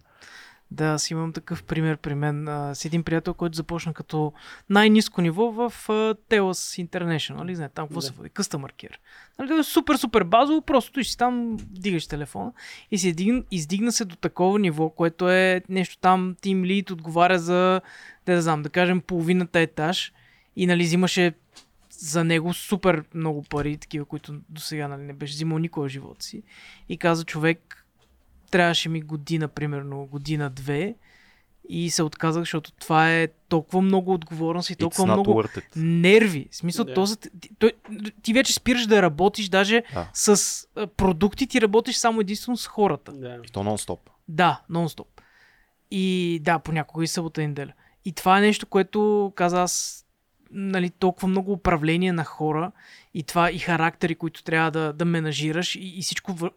Да, аз имам такъв пример при мен а, с един приятел, който започна като най-низко ниво в а, Telos International, нали знаете, там какво Да. се води, Customer Care. Нали, супер, супер базово, просто ти си там, дигаш телефона и се издигна, издигна се до такова ниво, което е нещо там, Team Lead отговаря за, да, да знам, да кажем половината етаж и нали взимаше за него супер много пари, такива, които до сега нали, не беше взимал никога в живота си. И каза човек, трябваше ми година, примерно година-две и се отказах, защото това е толкова много отговорност и толкова много нерви. В смисъл, yeah. този, ти, той, ти вече спираш да работиш, даже Да. с продукти ти работиш само единствено с хората. Да. И то нон-стоп. Да, нон-стоп. И да, понякога и събота и неделя. И това е нещо, което каза аз нали, толкова много управление на хора и това и характери, които трябва да, да менажираш и, и всичко вър,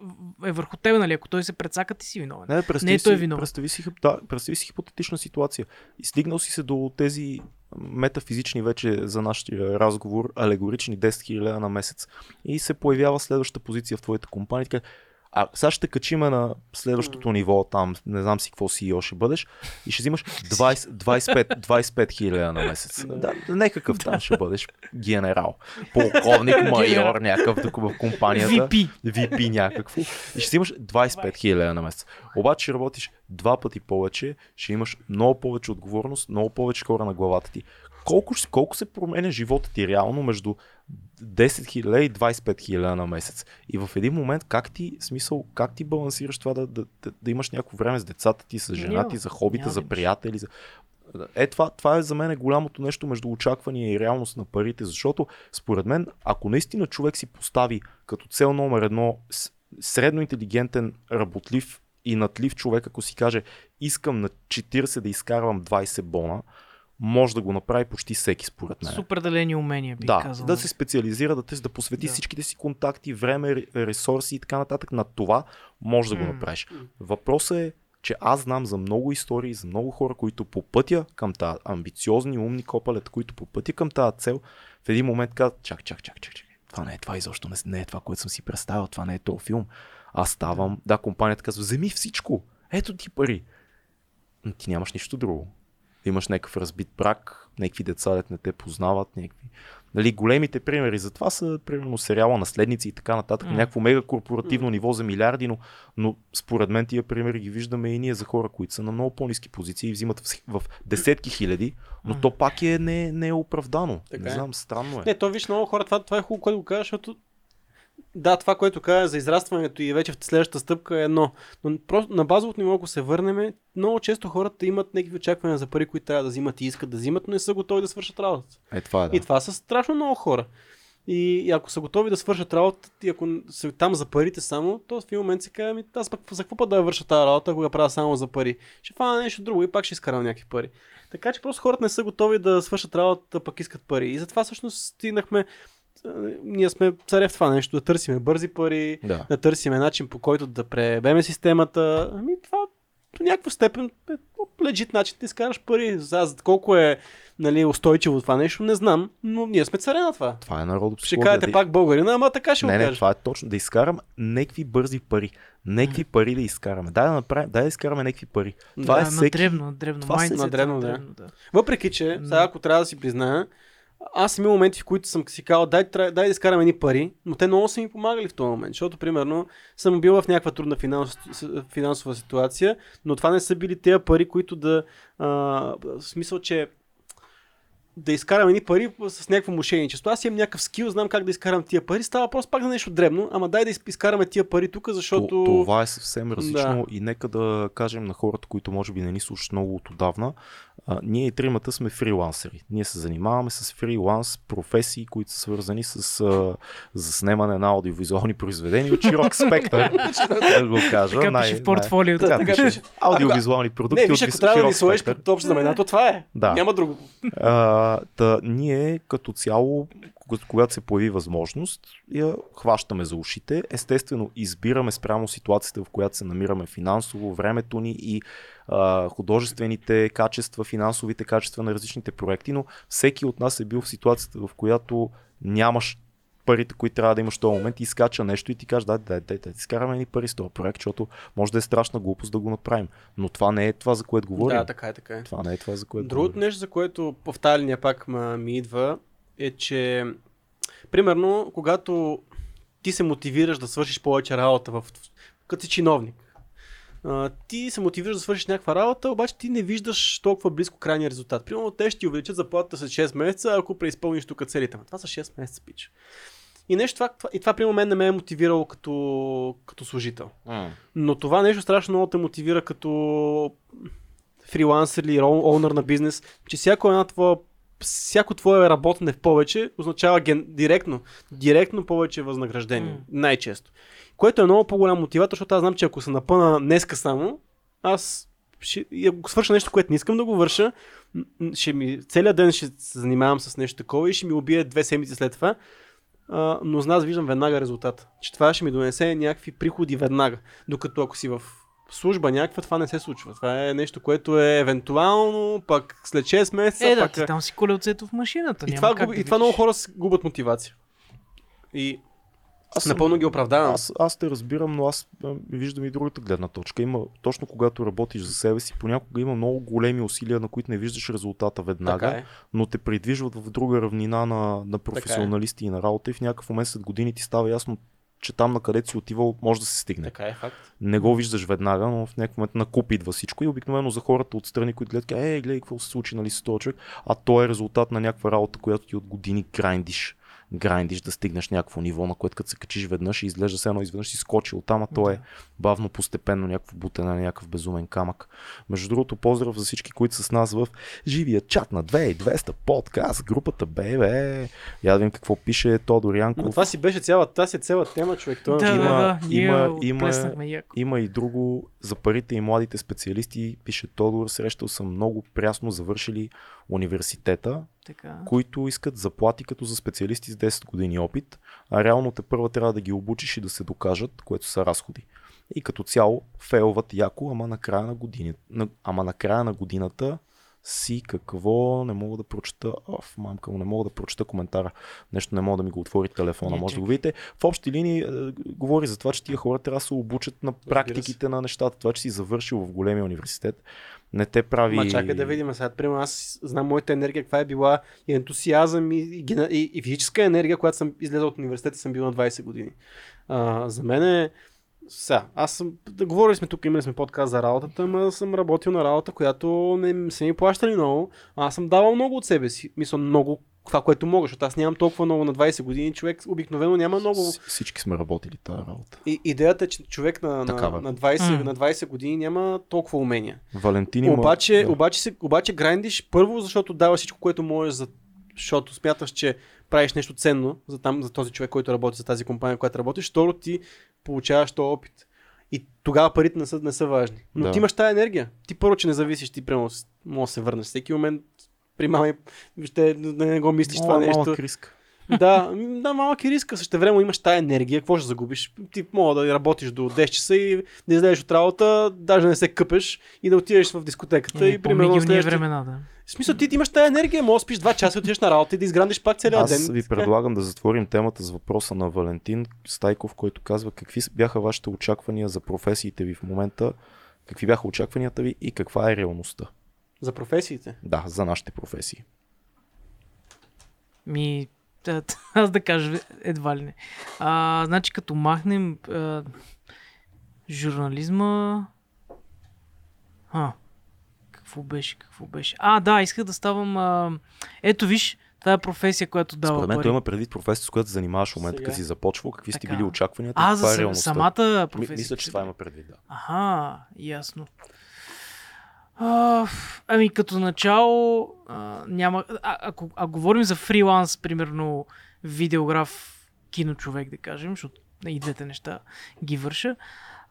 е върху теб, нали? Ако той се прецака, ти си виновен. Не, Не, той е виновен. представи, си, да, представи си хипотетична ситуация. И стигнал си се до тези метафизични вече за нашия разговор алегорични 10 000 лева на месец. И се появява следващата позиция в твоята компания. Така, а сега ще качиме на следващото ниво, там не знам си какво CEO ще бъдеш и ще взимаш 20, 25, 25 хиляди лева на месец. Да, не какъв там ще бъдеш генерал, полковник, майор, някакъв тук в компанията. VP. VP някакво. И ще си имаш 25 хиляди на месец. Обаче ще работиш два пъти повече, ще имаш много повече отговорност, много повече хора на главата ти. Колко, колко се променя живота ти реално между 10 хиляди и 25 хиляди на месец? И в един момент как ти, смисъл, как ти балансираш това да, да, да, да имаш някакво време с децата ти, с жена ти, за хобита, за приятели, за... Е, това, това е за мен голямото нещо между очаквания и реалност на парите, защото според мен, ако наистина човек си постави като цел номер едно средно интелигентен, работлив и надлив човек, ако си каже искам на 40 да изкарвам 20 бона, може да го направи почти всеки според мен. С определени умения, бих Да, казал. да се специализира, да, да посвети Да. всичките си контакти, време, ре- ресурси и така нататък. На това може да го направиш. Въпросът е, че аз знам за много истории, за много хора, които по пътя към тази амбициозни, умни копалета, които по пътя към тази цел, в един момент казват, чак, чак, чак, чак, чак. Това не е това изобщо, не, не е това, което съм си представил, това не е този филм. Аз ставам, да, компанията казва, вземи всичко, ето ти пари. Но ти нямаш нищо друго. Имаш някакъв разбит брак, някакви деца, дет не те познават, някакви... Нали, големите примери за това са, примерно, сериала Наследници и така нататък, М. някакво мега корпоративно ниво за милиарди, но, но според мен тия примери ги виждаме и ние за хора, които са на много по-низки позиции и взимат в, в десетки хиляди, но М. то пак е, не, не е оправдано. Така не е. знам, странно е. Не, то виж много хора, това, това е хубаво, което го кажа, защото да, това, което каза за израстването и вече в следващата стъпка е едно. Но просто на базовото ниво, ако се върнем, много често хората имат някакви очаквания за пари, които трябва да взимат и искат да взимат, но не са готови да свършат работа. Е, това е, да. И това са страшно много хора. И, и ако са готови да свършат работа, и ако са там за парите само, то в един момент се казва, ми, аз пък за какво път да я върша тази работа, ако я правя само за пари? Ще фана нещо друго и пак ще изкарам някакви пари. Така че просто хората не са готови да свършат работа, пък искат пари. И затова всъщност стигнахме, ние сме царе в това нещо, да търсиме бързи пари, Да. да търсиме начин по който да пребеме системата. Ами това до някаква степен е легит начин да изкараш пари. Аз колко е нали, устойчиво това нещо, не знам, но ние сме царе на това. Това е народно Ще кажете пак българина, ама така ще Не, не, това е точно. Да изкарам някакви бързи пари. Някакви пари да изкараме. Дай да, направим, дай да изкараме някакви пари. Това да, е на всеки... на дребно. това се- Mindset на дребно, да. да. Въпреки, че, сега ако трябва да си призная, аз съм имал моменти, в които съм си казал, дай, дай, да изкарам едни пари, но те много са ми помагали в този момент, защото, примерно, съм бил в някаква трудна финанс, финансова ситуация, но това не са били тези пари, които да, а, в смисъл, че да изкарам едни пари с някакво мошенничество. Аз имам някакъв скил, знам как да изкарам тия пари. Става просто пак за нещо дребно, ама дай да из- изкараме тия пари тук, защото... То, това е съвсем различно и нека да кажем на хората, които може би не ни слушат много от отдавна, а, ние и тримата сме фрилансери. Ние се занимаваме с фриланс професии, които са свързани с а, заснемане на аудиовизуални произведения от широк спектър, да го кажа. Така пише в портфолиото. Така, Така пише. Аудиовизуални продукти Не, виж, ако трябва да ни широк сложиш като общо знаменател, това е. Да. Няма друго. А, та, ние като цяло, кога- когато се появи възможност, я хващаме за ушите. Естествено, избираме спрямо ситуацията, в която се намираме финансово, времето ни и а, художествените качества, финансовите качества на различните проекти, но всеки от нас е бил в ситуацията, в която нямаш парите, които трябва да имаш в този момент и изкача нещо и ти кажеш, дай, дай, дай, дай, изкараме ни пари с този проект, защото може да е страшна глупост да го направим. Но това не е това, за което говорим. Да, така е, така е. Това не е това, за което Другото нещо, за което в тази линия пак ма, ми идва, е, че примерно, когато ти се мотивираш да свършиш повече работа, в, като си чиновник, а, ти се мотивираш да свършиш някаква работа, обаче ти не виждаш толкова близко крайния резултат. Примерно, те ще ти увеличат заплатата след 6 месеца, ако преизпълниш тук целите. Това са 6 месеца, пич. И нещо това, това, и това примерно мен не ме е мотивирало като, като служител. М. Но това нещо страшно много те мотивира като фрилансър или оунър на бизнес, че всяко една твоя всяко твое работене в повече означава ген, директно, директно повече възнаграждение. М. Най-често. Което е много по-голям мотиватор, защото аз знам, че ако се напъна днеска само, аз ще, ако свърша нещо, което не искам да го върша, ще ми, целият ден ще се занимавам с нещо такова и ще ми убие две седмици след това. А, но с нас виждам веднага резултат. Че това ще ми донесе някакви приходи веднага. Докато ако си в служба някаква, това не се случва. Това е нещо, което е евентуално, пък след 6 месеца. Е, да, пак... ти там си колелцето в машината. и, това, да и това видиш. много хора губят мотивация. И Аз напълно ги оправдавам. Аз, аз те разбирам, но аз виждам и другата гледна точка. Има, точно когато работиш за себе си, понякога има много големи усилия, на които не виждаш резултата веднага, е. но те придвижват в друга равнина на, на професионалисти и на работа и в някакъв момент след години ти става ясно, че там на където си отивал може да се стигне. Така е факт. Не го виждаш веднага, но в някакъв момент накуп идва всичко и обикновено за хората отстрани, които гледат, е, гледай какво се случи нали, с този човек, а то е резултат на някаква работа, която ти от години грайндиш грайндиш да стигнеш някакво ниво, на което като се качиш веднъж и изглежда се едно изведнъж си скочил там, а то е бавно, постепенно някакво бутене на някакъв безумен камък. Между другото, поздрав за всички, които са с нас в живия чат на 2200 подкаст, групата ББ. Я да видим какво пише Тодор Янков. Но това си беше цялата, тази е цяла тема, човек. Това Да, има- да, да. Има- има-. Има и друго за парите и младите специалисти, пише Тодор, срещал съм много прясно завършили университета, Така. които искат заплати като за специалисти с 10 години опит, а реално те първа трябва да ги обучиш и да се докажат, което са разходи. И като цяло фейлват яко, ама на края на, години, на, ама на, края на годината си какво не мога да прочета. Оф, мамка му, не мога да прочета коментара. Нещо не мога да ми го отвори телефона. Не, Може да го видите. В общи линии е, говори за това, че тия хора трябва да се обучат на практиките на нещата. Това, че си завършил в големия университет, не те прави... Ма чакай да видим сега. Примерно аз знам моята енергия, каква е била и ентусиазъм и, и, и, и физическа енергия, когато съм излезъл от университета, съм бил на 20 години. А, за мен е... Сега, аз съм, да говорили сме тук, имали сме подкаст за работата, ама съм работил на работа, която не са ми плащали много. Аз съм давал много от себе си. Мисля, много това, което мога, защото аз нямам толкова много на 20 години. Човек обикновено няма много. С- Всички сме работили тази работа. И, идеята е, че човек на, на, Такава. на, 20, М. на 20 години няма толкова умения. Валентин има... Обаче, да. обаче, се, обаче грайндиш първо, защото дава всичко, което можеш, за, защото смяташ, че правиш нещо ценно за, там, за този човек, който работи за тази компания, която работиш. Второ, ти получаваш този опит. И тогава парите не са, не са важни. Но Да. ти имаш тази енергия. Ти първо, че не зависиш, ти прямо може да се върнеш. Всеки момент при мама ще да не го мислиш това Мала- нещо. малък риск. Да, да, малък е риска. Също време имаш тая енергия. Какво ще загубиш? Ти мога да работиш до 10 часа и да излезеш от работа, даже не се къпеш и да отидеш в дискотеката. Е, и примерно следващия... времена, да. В смисъл, ти имаш тая енергия, можеш да спиш 2 часа, отидеш на работа и да изграндиш пак целия ден. Аз ви предлагам да затворим темата с въпроса на Валентин Стайков, който казва какви бяха вашите очаквания за професиите ви в момента, какви бяха очакванията ви и каква е реалността. За професиите. Да, за нашите професии. Ми, аз да кажа едва ли не. А, значи като махнем а, журнализма... А, какво беше, какво беше? А, да, исках да ставам... А... Ето виж, това е професия, която дава Според мен пари. той има предвид професията, с която се занимаваш в момента, като си започвал, какви сте били очакванията, А, и за е самата професия. Мисля, че това има предвид, да. Аха, ясно. Ами като начало а, няма... А, ако а, говорим за фриланс, примерно видеограф, киночовек, да кажем, защото и двете неща ги върша,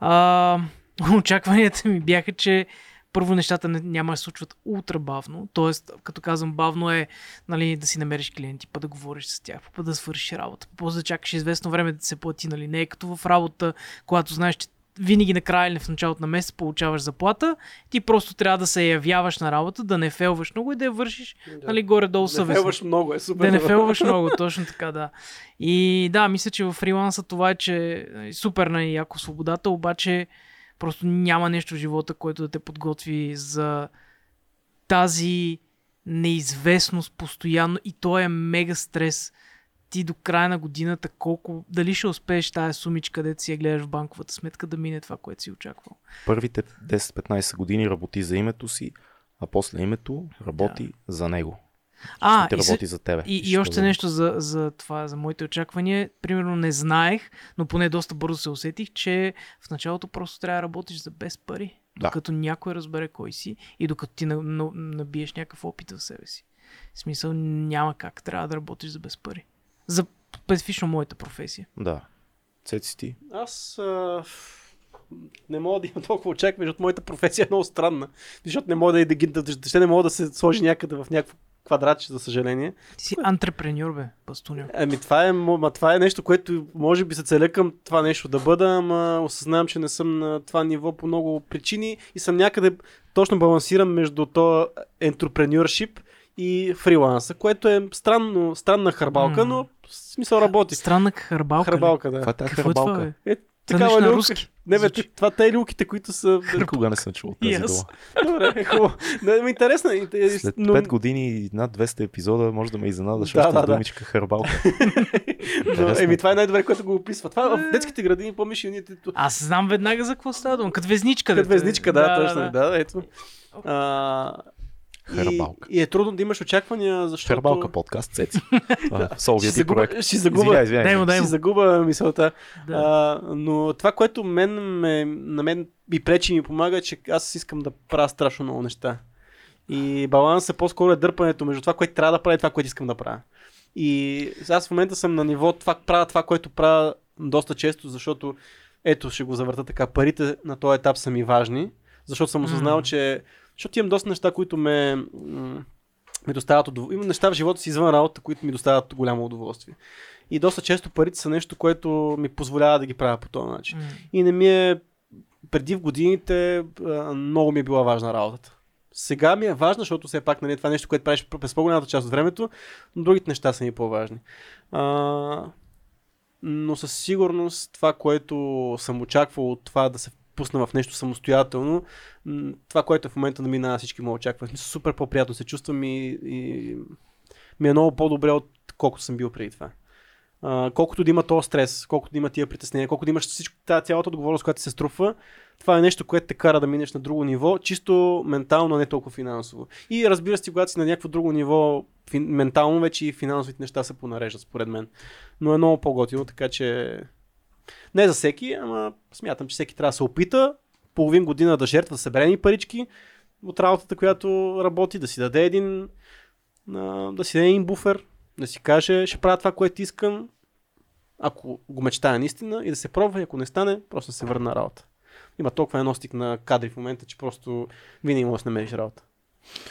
а, очакванията ми бяха, че първо нещата не, няма да се случват ултра бавно. Тоест, като казвам бавно е нали, да си намериш клиенти, па да говориш с тях, па да свършиш работа, после да чакаш известно време да се плати. Нали. Не е като в работа, когато знаеш, че винаги накрая или в началото на месец получаваш заплата, ти просто трябва да се явяваш на работа, да не фелваш много и да я вършиш Да. нали, горе-долу Не съвестно. фелваш много, е супер. Да не фелваш много, точно така, да. И да, мисля, че в фриланса това е, че е супер на яко свободата, обаче просто няма нещо в живота, което да те подготви за тази неизвестност постоянно и то е мега стрес. Ти до края на годината колко, дали ще успееш тази сумичка, където си я гледаш в банковата сметка, да мине това, което си очаквал. Първите 10-15 години работи за името си, а после името работи за него. А, ще и, работи за тебе. И, Ще и още нещо за, за това, за моите очаквания. Примерно не знаех, но поне доста бързо се усетих, че в началото просто трябва да работиш за без пари. Да. Докато някой разбере кой си и докато ти на, на, набиеш някакъв опит в себе си. В смисъл няма как, трябва да работиш за без пари. За специфично моята професия. Да. Цеци ти. Аз... А... не мога да имам толкова очаквания, защото моята професия е много странна. Защото не мога да, да, да, да, не мога да се сложи някъде в някакво квадратче, за съжаление. Ти си антрепреньор, бе, Пастунио. Ами това е, ма, това е нещо, което може би се целя към това нещо да бъда, ама осъзнавам, че не съм на това ниво по много причини и съм някъде точно балансиран между то ентрепренюршип и фриланса, което е странно, странна харбалка, но в смисъл работи. Странна харбалка. Харбалка, да. Това е харбалка. Това, е? Е, такава на руски. Не, бе, това те люките, които са... Никога не съм чул тази Yes. дума. Добре, хубаво. Не, ми интересно. След но- 5 години и над 200 епизода може да ме изненадаш Да, още да, да. думичка харбалка. Но, еми, това е най-добре, което го описва. Това в детските градини, помниш, и ние Аз знам веднага за какво става дума. Като везничка. Като везничка, да, точно. Да, ето. А, и, Харбалка. и е трудно да имаш очаквания, защото... Харбалка подкаст, Цеци. Е Ще Соловия ти загуба, проект. ще загуба, Извиняй, извиняй. Дай му, дай ще му. загуба мисълта. Да. А, но това, което мен ме, на мен ми пречи и ми помага, е, че аз искам да правя страшно много неща. И балансът по-скоро е дърпането между това, което трябва да правя и това, което искам да правя. И аз в момента съм на ниво това, правя това, което правя доста често, защото ето ще го завърта така. Парите на този етап са ми важни, защото съм осъзнал, М. че защото имам доста неща, които ме, ми доставят удоволствие. Имам неща в живота си извън работа, които ми доставят голямо удоволствие. И доста често парите са нещо, което ми позволява да ги правя по този начин. М. И не ми е преди в годините много ми е била важна работата. Сега ми е важна, защото все пак нали, това е нещо, което правиш през по-голямата част от времето, но другите неща са ми по-важни. А, но със сигурност това, което съм очаквал от това да се пусна в нещо самостоятелно, това, което в момента намина всички му очакват. Смисъл, супер по-приятно се чувствам и, и ми е много по-добре от колкото съм бил преди това. А, колкото да има този стрес, колкото да има тия притеснения, колкото да имаш всичко, цялата отговорност, която се струпва, това е нещо, което те кара да минеш на друго ниво, чисто ментално, а не толкова финансово. И разбира се, когато си на някакво друго ниво, фин, ментално вече и финансовите неща се понареждат, според мен. Но е много по-готино, така че не за всеки, ама смятам, че всеки трябва да се опита половин година да жертва, да събере ни парички от работата, която работи, да си даде един, да си даде един буфер, да си каже, ще правя това, което искам, ако го мечтая наистина и да се пробва и ако не стане, просто да се върна на работа. Има толкова едностик на кадри в момента, че просто винаги можеш да намериш работа.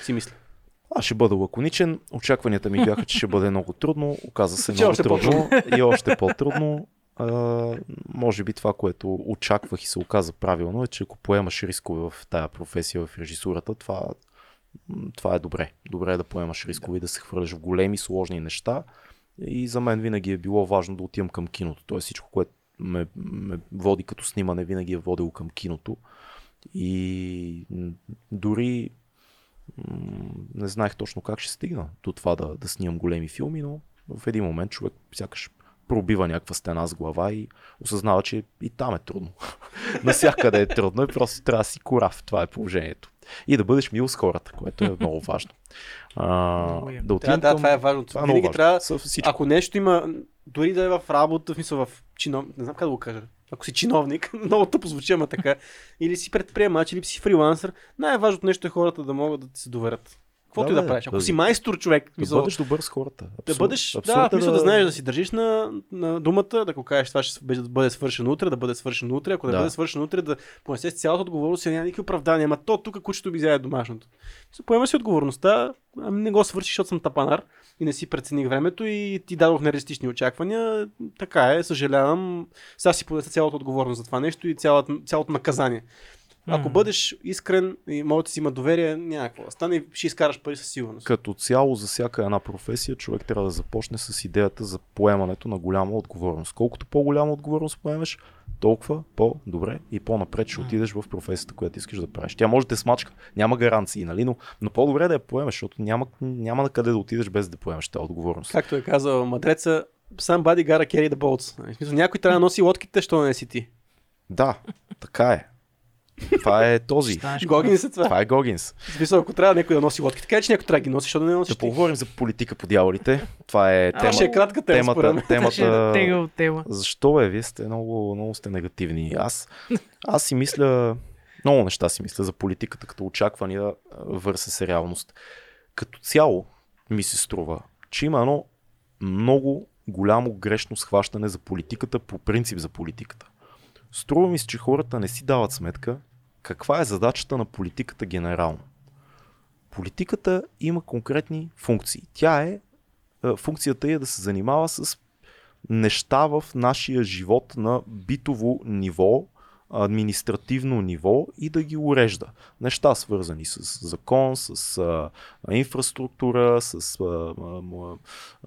Си мисля. Аз ще бъда лаконичен. Очакванията ми бяха, че ще бъде много трудно. Оказа се много трудно и още по-трудно. А, може би това, което очаквах и се оказа правилно е, че ако поемаш рискове в тая професия, в режисурата, това, това е добре. Добре е да поемаш рискове и да се хвърляш в големи, сложни неща. И за мен винаги е било важно да отивам към киното. Тоест всичко, което ме, ме води като снимане, винаги е водило към киното. И дори не знаех точно как ще стигна до това да, да снимам големи филми, но в един момент човек сякаш пробива някаква стена с глава и осъзнава, че и там е трудно. Навсякъде е трудно и просто трябва да си корав. Това е положението. И да бъдеш мил с хората, което е много важно. А, е. да Да, отидем да, към... това е важно. Това е много Винаги важно. трябва, ако нещо има, дори да е в работа, в смисъл в чинов... не знам как да го кажа. Ако си чиновник, много тъпо звучи, ама така, или си предприемач, или си фрилансър, най-важното нещо е хората да могат да ти се доверят. Каквото Да, и да правиш. Ако да- си майстор човек, Да мисъл, бъдеш добър с хората. да Абсурд- бъдеш, да, в смисъл да знаеш да си държиш на, на думата, да го кажеш това ще бъде, свършено утре, да бъде свършено утре, ако да, Да. бъде свършено утре, да понесеш цялата отговорност и няма никакви оправдания, ама то тук кучето ми вземе домашното. Мисля, Поема си отговорността, ами не го свършиш, защото съм тапанар и не си прецених времето и ти дадох нереалистични очаквания. Така е, съжалявам. Сега си понеса цялата отговорност за това нещо и цялата, цялото наказание. Ако бъдеш искрен и може да си има доверие, няма какво да стане и ще изкараш пари със сигурност. Като цяло за всяка една професия човек трябва да започне с идеята за поемането на голяма отговорност. Колкото по-голяма отговорност поемеш, толкова по-добре и по-напред ще отидеш в професията, която искаш да правиш. Тя може да те смачка, няма гаранции, нали? но, но по-добре да я поемеш, защото няма, няма на къде да отидеш без да поемеш тази отговорност. Както е казал Мадреца, somebody gotta carry the boats. Нали, В смисъл, някой трябва да носи лодките, що не си ти. Да, така е. Това е този. Станеш Гогин се това. Това е Гогинс. В смисъл, ако трябва някой да носи лодките, така е, че някой трябва да ги носи, защото да не носиш Да поговорим за политика по дяволите. Това е А, тема. ще е кратка тема, според мен. темата, Ще е темата, тегъл тема. Защо бе? Вие сте много, много сте негативни. Аз, аз си мисля, много неща си мисля за политиката като очаквания върса реалност. Като цяло ми се струва, че има едно много голямо грешно схващане за политиката по принцип за политиката. Струва ми се, че хората не си дават сметка каква е задачата на политиката генерално. Политиката има конкретни функции. Тя е, е функцията е да се занимава с неща в нашия живот на битово ниво, административно ниво и да ги урежда. Неща свързани с закон, с а, инфраструктура, с а,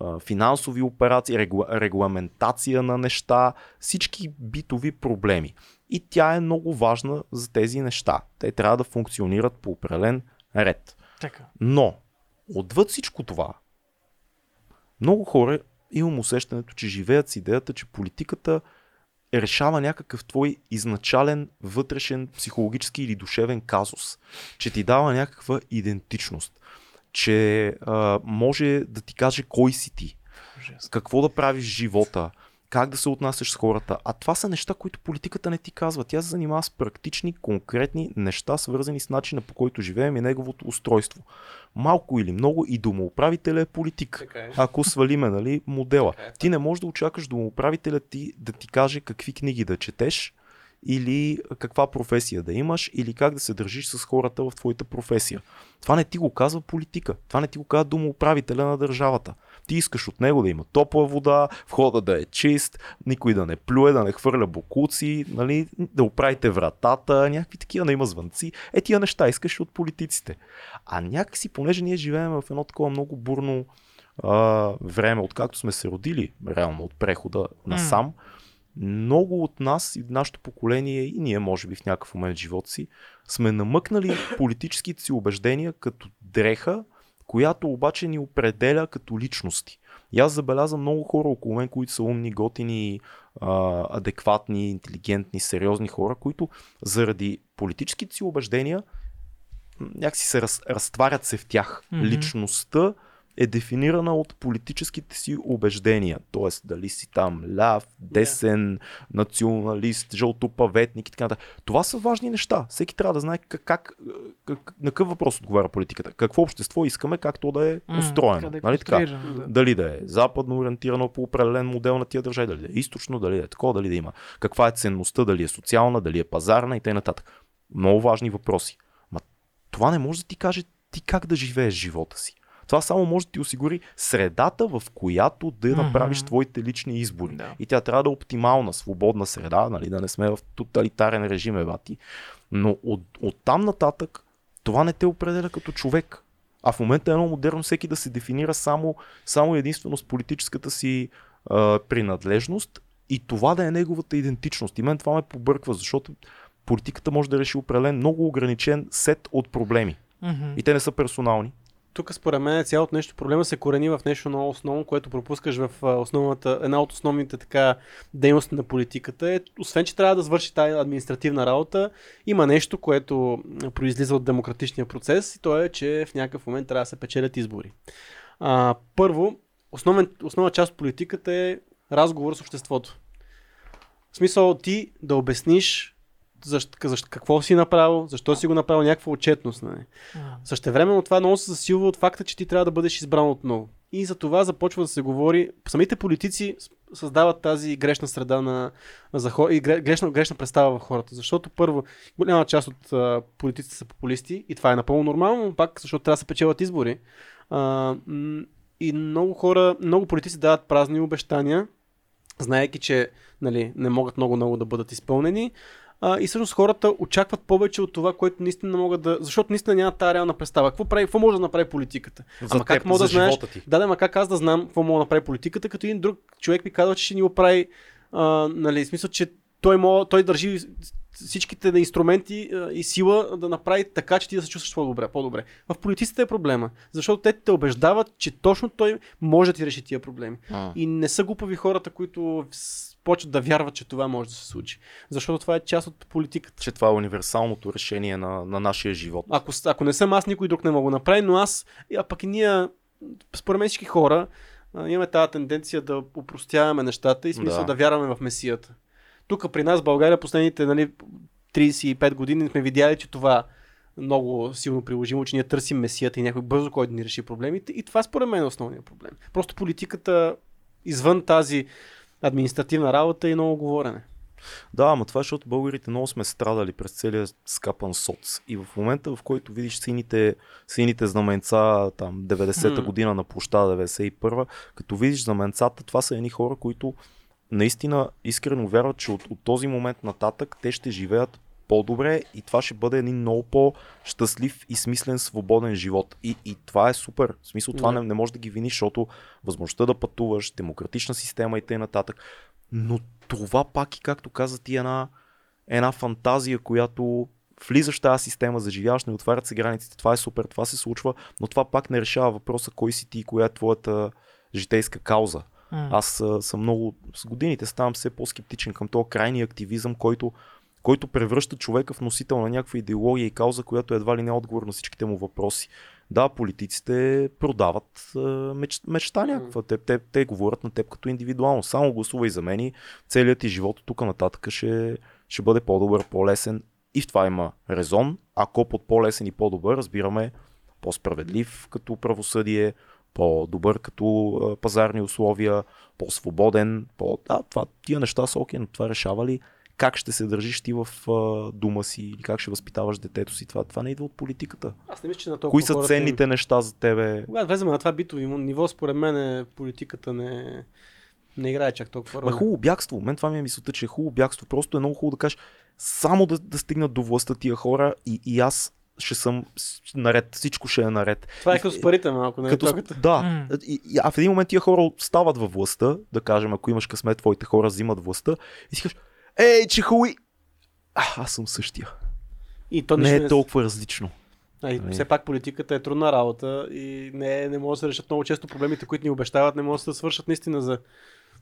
а, финансови операции, регла, регламентация на неща, всички битови проблеми. И тя е много важна за тези неща. Те трябва да функционират по определен ред. Така. Но, отвъд всичко това, много хора имам усещането, че живеят с идеята, че политиката решава някакъв твой изначален вътрешен психологически или душевен казус, че ти дава някаква идентичност, че а, може да ти каже кой си ти, какво да правиш живота, как да се отнасяш с хората. А това са неща, които политиката не ти казва. Тя се занимава с практични, конкретни неща, свързани с начина по който живеем и неговото устройство. Малко или много и домоуправителя е политик. е. Ако свалиме нали, модела. Така е, Ти не можеш да очакаш домоуправителя ти да ти каже какви книги да четеш, или каква професия да имаш, или как да се държиш с хората в твоята професия. Това не ти го казва политика. Това не ти го казва домоуправителя на държавата. Ти искаш от него да има топла вода, входа да е чист, никой да не плюе, да не хвърля бокуци, нали, да оправите вратата, някакви такива, да има звънци. Е, тия неща искаш от политиците. А някакси, понеже ние живеем в едно такова много бурно а, време, откакто сме се родили, реално от прехода насам, mm много от нас и нашето поколение и ние, може би в някакъв момент в живота си, сме намъкнали политическите си убеждения като дреха, която обаче ни определя като личности. И аз забелязвам много хора около мен, които са умни, готини, адекватни, интелигентни, сериозни хора, които заради политическите си убеждения някакси се раз, разтварят се в тях. Мгм. Личността е дефинирана от политическите си убеждения. Тоест, дали си там ляв, десен, националист, жълтопаветник и така нататък. Това са важни неща. Всеки трябва да знае как, как, как на какъв въпрос отговаря политиката. Какво общество искаме, как то да е устроено. да е нали така? да. Дали да е западно ориентирано по определен модел на тия държави, дали да е източно, дали да е такова, дали да има. Каква е ценността, дали е социална, дали е пазарна и т.н. Много важни въпроси. Ма това не може да ти каже ти как да живееш живота си. Това само може да ти осигури средата, в която да Мгм. направиш твоите лични избори. Да. И тя трябва да е оптимална, свободна среда, нали, да не сме в тоталитарен режим, ебати. Но от, от там нататък това не те определя като човек. А в момента е едно модерно всеки да се дефинира само, само единствено с политическата си а, принадлежност и това да е неговата идентичност. И мен това ме побърква, защото политиката може да реши определен много ограничен сет от проблеми. Мгм. И те не са персонални. Тук според мен цялото нещо, проблема се корени в нещо много основно, което пропускаш в основната, една от основните така дейности на политиката е, освен че трябва да свърши тази административна работа, има нещо, което произлиза от демократичния процес и то е, че в някакъв момент трябва да се печелят избори. А, първо, основен, основна част от политиката е разговор с обществото. В смисъл ти да обясниш защо, защо, какво си направил, защо си го направил, някаква отчетност. Нали? Същевременно това много се засилва от факта, че ти трябва да бъдеш избран отново. И за това започва да се говори. Самите политици създават тази грешна среда на, за хора и гре- грешна, грешна представа в хората. Защото първо, голяма част от а, политиците са популисти и това е напълно нормално, пак защото трябва да се печелят избори. А, и много хора, много политици дават празни обещания, знаеки, че нали, не могат много-много да бъдат изпълнени. А, и всъщност хората очакват повече от това, което наистина могат да. Защото наистина няма тази реална представа. Какво, прави, какво може да направи политиката? За ама как теб, мога да знаеш? ти. Да, да, ма как аз да знам какво мога да направи политиката, като един друг човек ми казва, че ще ни го прави. А, нали, смисъл, че той, мога, той държи всичките инструменти и сила да направи така, че ти да се чувстваш по-добре. по-добре. В политиците е проблема, защото те те убеждават, че точно той може да ти реши тия проблеми. А. И не са глупави хората, които почват да вярват, че това може да се случи. Защото това е част от политиката. Че това е универсалното решение на, на нашия живот. Ако, ако не съм аз, никой друг не мога да направи, но аз, а пък и ние, според мен всички хора, имаме тази тенденция да упростяваме нещата и смисъл да, Да. да вярваме в месията. Тук при нас в България последните нали, 35 години сме видяли, че това много силно приложимо, че ние търсим месията и някой бързо, който да ни реши проблемите. И това според мен е основният проблем. Просто политиката извън тази административна работа е много говорене. Да, ама това е, защото българите много сме страдали през целия скапан соц. И в момента, в който видиш сините, сините знаменца, там 90-та М. година на площада, 91-та, като видиш знаменцата, това са едни хора, които наистина искрено вярват, че от, от този момент нататък те ще живеят по-добре и това ще бъде един много по-щастлив и смислен свободен живот. И, и това е супер. В смисъл това не, не може да ги виниш, защото възможността да пътуваш, демократична система и т.н. Но това пак и както каза ти една, една фантазия, която влизаш в тази система, заживяваш, не отварят се границите, това е супер, това се случва, но това пак не решава въпроса кой си ти и коя е твоята житейска кауза. М. Аз съм много, с годините ставам все по-скептичен към този крайния активизъм, който, който превръща човека в носител на някаква идеология и кауза, която едва ли не е отговор на всичките му въпроси. Да, политиците продават а, меч, мечта някаква. Те, те, те говорят на теб като индивидуално. Само гласувай за мен и целият ти живот от тук нататък ще, ще бъде по-добър, по-лесен. И в това има резон. Ако под по-лесен и по-добър разбираме по-справедлив като правосъдие, по-добър като а, пазарни условия, по-свободен, по... Да, това, тия неща са окей, но това решава ли как ще се държиш ти в а, дома си или как ще възпитаваш детето си. Това, това не идва от политиката. Аз не мисля, че на толкова Кои са хората им- ценните неща за тебе? Когато влезем на това битови ниво, според мен е, политиката не, не играе чак толкова Ма роля. хубаво бягство. Мен това ми е мисълта, че е хубаво бягство. Просто е много хубаво да кажеш само да, да стигнат до властта тия хора и, и аз ще съм наред. Всичко ще е наред. Това е като с парите малко. Не? Като, Като... с- да, и, и, а в един момент тия хора стават във властта, да кажем, ако имаш късмет, твоите хора взимат властта и си кажеш, ей, че хуй! А, аз съм същия. И то не е толкова различно. А, и Нали? все пак политиката е трудна работа и не, не може да се решат много често проблемите, които ни обещават, не могат да се свършат наистина за...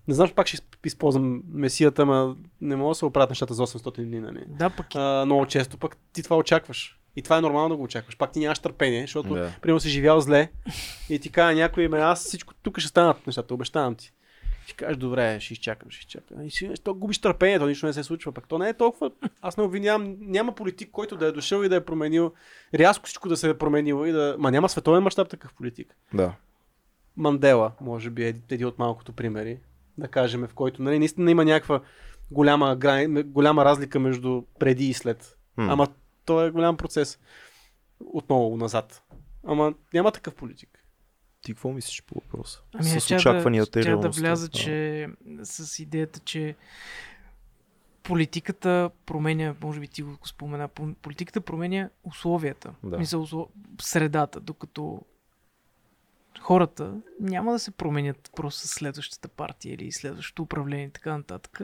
Не знам, че пак ще изп- използвам месията, ама не мога да се оправят нещата за 800 дни, нали? Да, пък А, много често пък ти това очакваш. И това е нормално да го очакваш. Пак ти нямаш търпение, защото Да. примерно си живял зле и ти казва някой, ме аз всичко тук ще станат нещата, обещавам ти. Ще кажеш, добре, ще изчакам, ще изчакам. И си, то губиш търпението, нищо не се случва. Пък то не е толкова. Аз не обвинявам, няма политик, който да е дошъл и да е променил, рязко всичко да се е променило и да. Ма няма световен мащаб такъв политик. Да. Мандела, може би, е един от малкото примери, да кажем, в който нали, наистина има някаква голяма, грани, голяма разлика между преди и след. М. Ама то е голям процес. Отново назад. Ама няма такъв политик. Ти какво мислиш по въпроса? Ами, с аз щях очакванията да, и щях да реалността. вляза, Да. че с идеята, че политиката променя, може би ти го спомена, по- политиката променя условията, Да. услов- средата, докато хората няма да се променят просто с следващата партия или следващото управление и така нататък.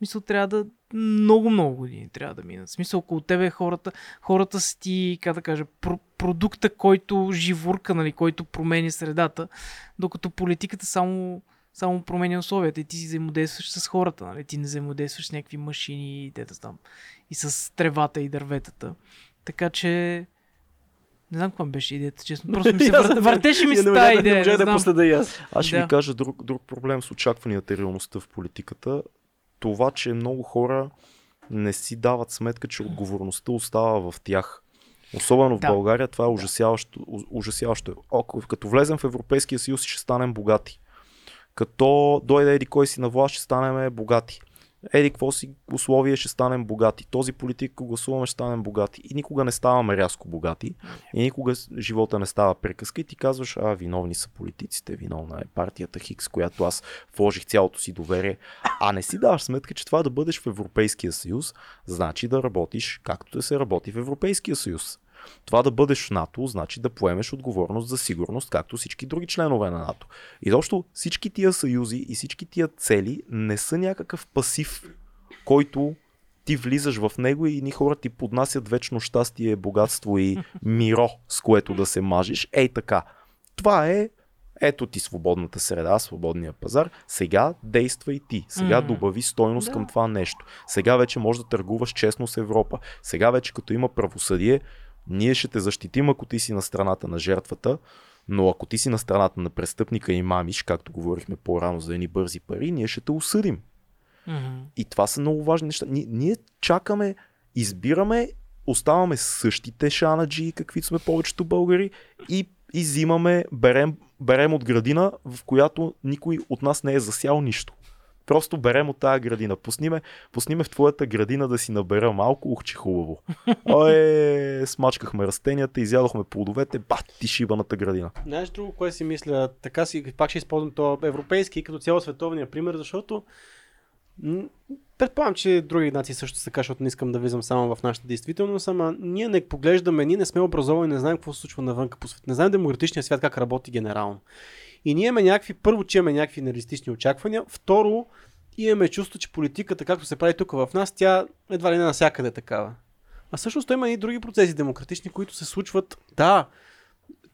Мисъл, трябва да много, много години трябва да минат. Смисъл, около тебе хората, хората си ти, как да кажа, про- продукта, който живурка, нали, който променя средата, докато политиката само, само променя условията и ти си взаимодействаш с хората, нали? ти не взаимодействаш с някакви машини и дета там, и с тревата и дърветата. Така че не знам каква беше идеята, честно. Просто ми се вър... въртеше ми Я с не тази идея. Не можа да последа и аз. Аз ще Да. ви кажа друг, друг проблем с очакванията и реалността в политиката. Това, че много хора не си дават сметка, че отговорността остава в тях. Особено в Да. България това е ужасяващо. ужасяващо. Ако, като влезем в Европейския съюз, ще станем богати. Като дойде еди кой си на власт, ще станем богати. Еди какво си условие, ще станем богати. Този политик, ако гласуваме, ще станем богати. И никога не ставаме рязко богати. И никога живота не става приказка и ти казваш, а, виновни са политиците, виновна е партията Хикс, която аз вложих цялото си доверие. А не си даваш сметка, че това да бъдеш в Европейския съюз, значи да работиш както да се работи в Европейския съюз. Това да бъдеш в НАТО, значи да поемеш отговорност за сигурност, както всички други членове на НАТО. И защо всички тия съюзи и всички тия цели не са някакъв пасив, който ти влизаш в него и ни хора ти поднасят вечно щастие, богатство и миро, с което да се мажиш. Ей така. Това е ето ти свободната среда, свободния пазар. Сега действа и ти. Сега М. добави стойност Да. към това нещо. Сега вече можеш да търгуваш честно с Европа. Сега вече като има правосъдие, ние ще те защитим, ако ти си на страната на жертвата, но ако ти си на страната на престъпника и мамиш, както говорихме по-рано за едни бързи пари, ние ще те осъдим. Мгм. И това са много важни неща. Ние, ние чакаме, избираме, оставаме същите шанаджи, каквито сме повечето българи и, и взимаме, берем, берем от градина, в която никой от нас не е засял нищо. Просто берем от тази градина. Пусниме, пусниме в твоята градина да си набера малко, ух, че хубаво. Ой, смачкахме растенията, изядохме плодовете, бат, ти шибаната градина. Знаеш друго, кое си мисля? Така си, пак ще използвам то европейски и като цяло световния пример, защото предполагам, че други нации също са така, защото не искам да влизам само в нашата действителност, ама ние не поглеждаме, ние не сме образовани, не знаем какво се случва навън по свет, не знаем демократичния свят как работи генерално. И ние имаме някакви, първо, че имаме някакви нереалистични очаквания, второ, имаме чувство, че политиката, както се прави тук в нас, тя едва ли не навсякъде е такава. А всъщност има и други процеси демократични, които се случват. Да,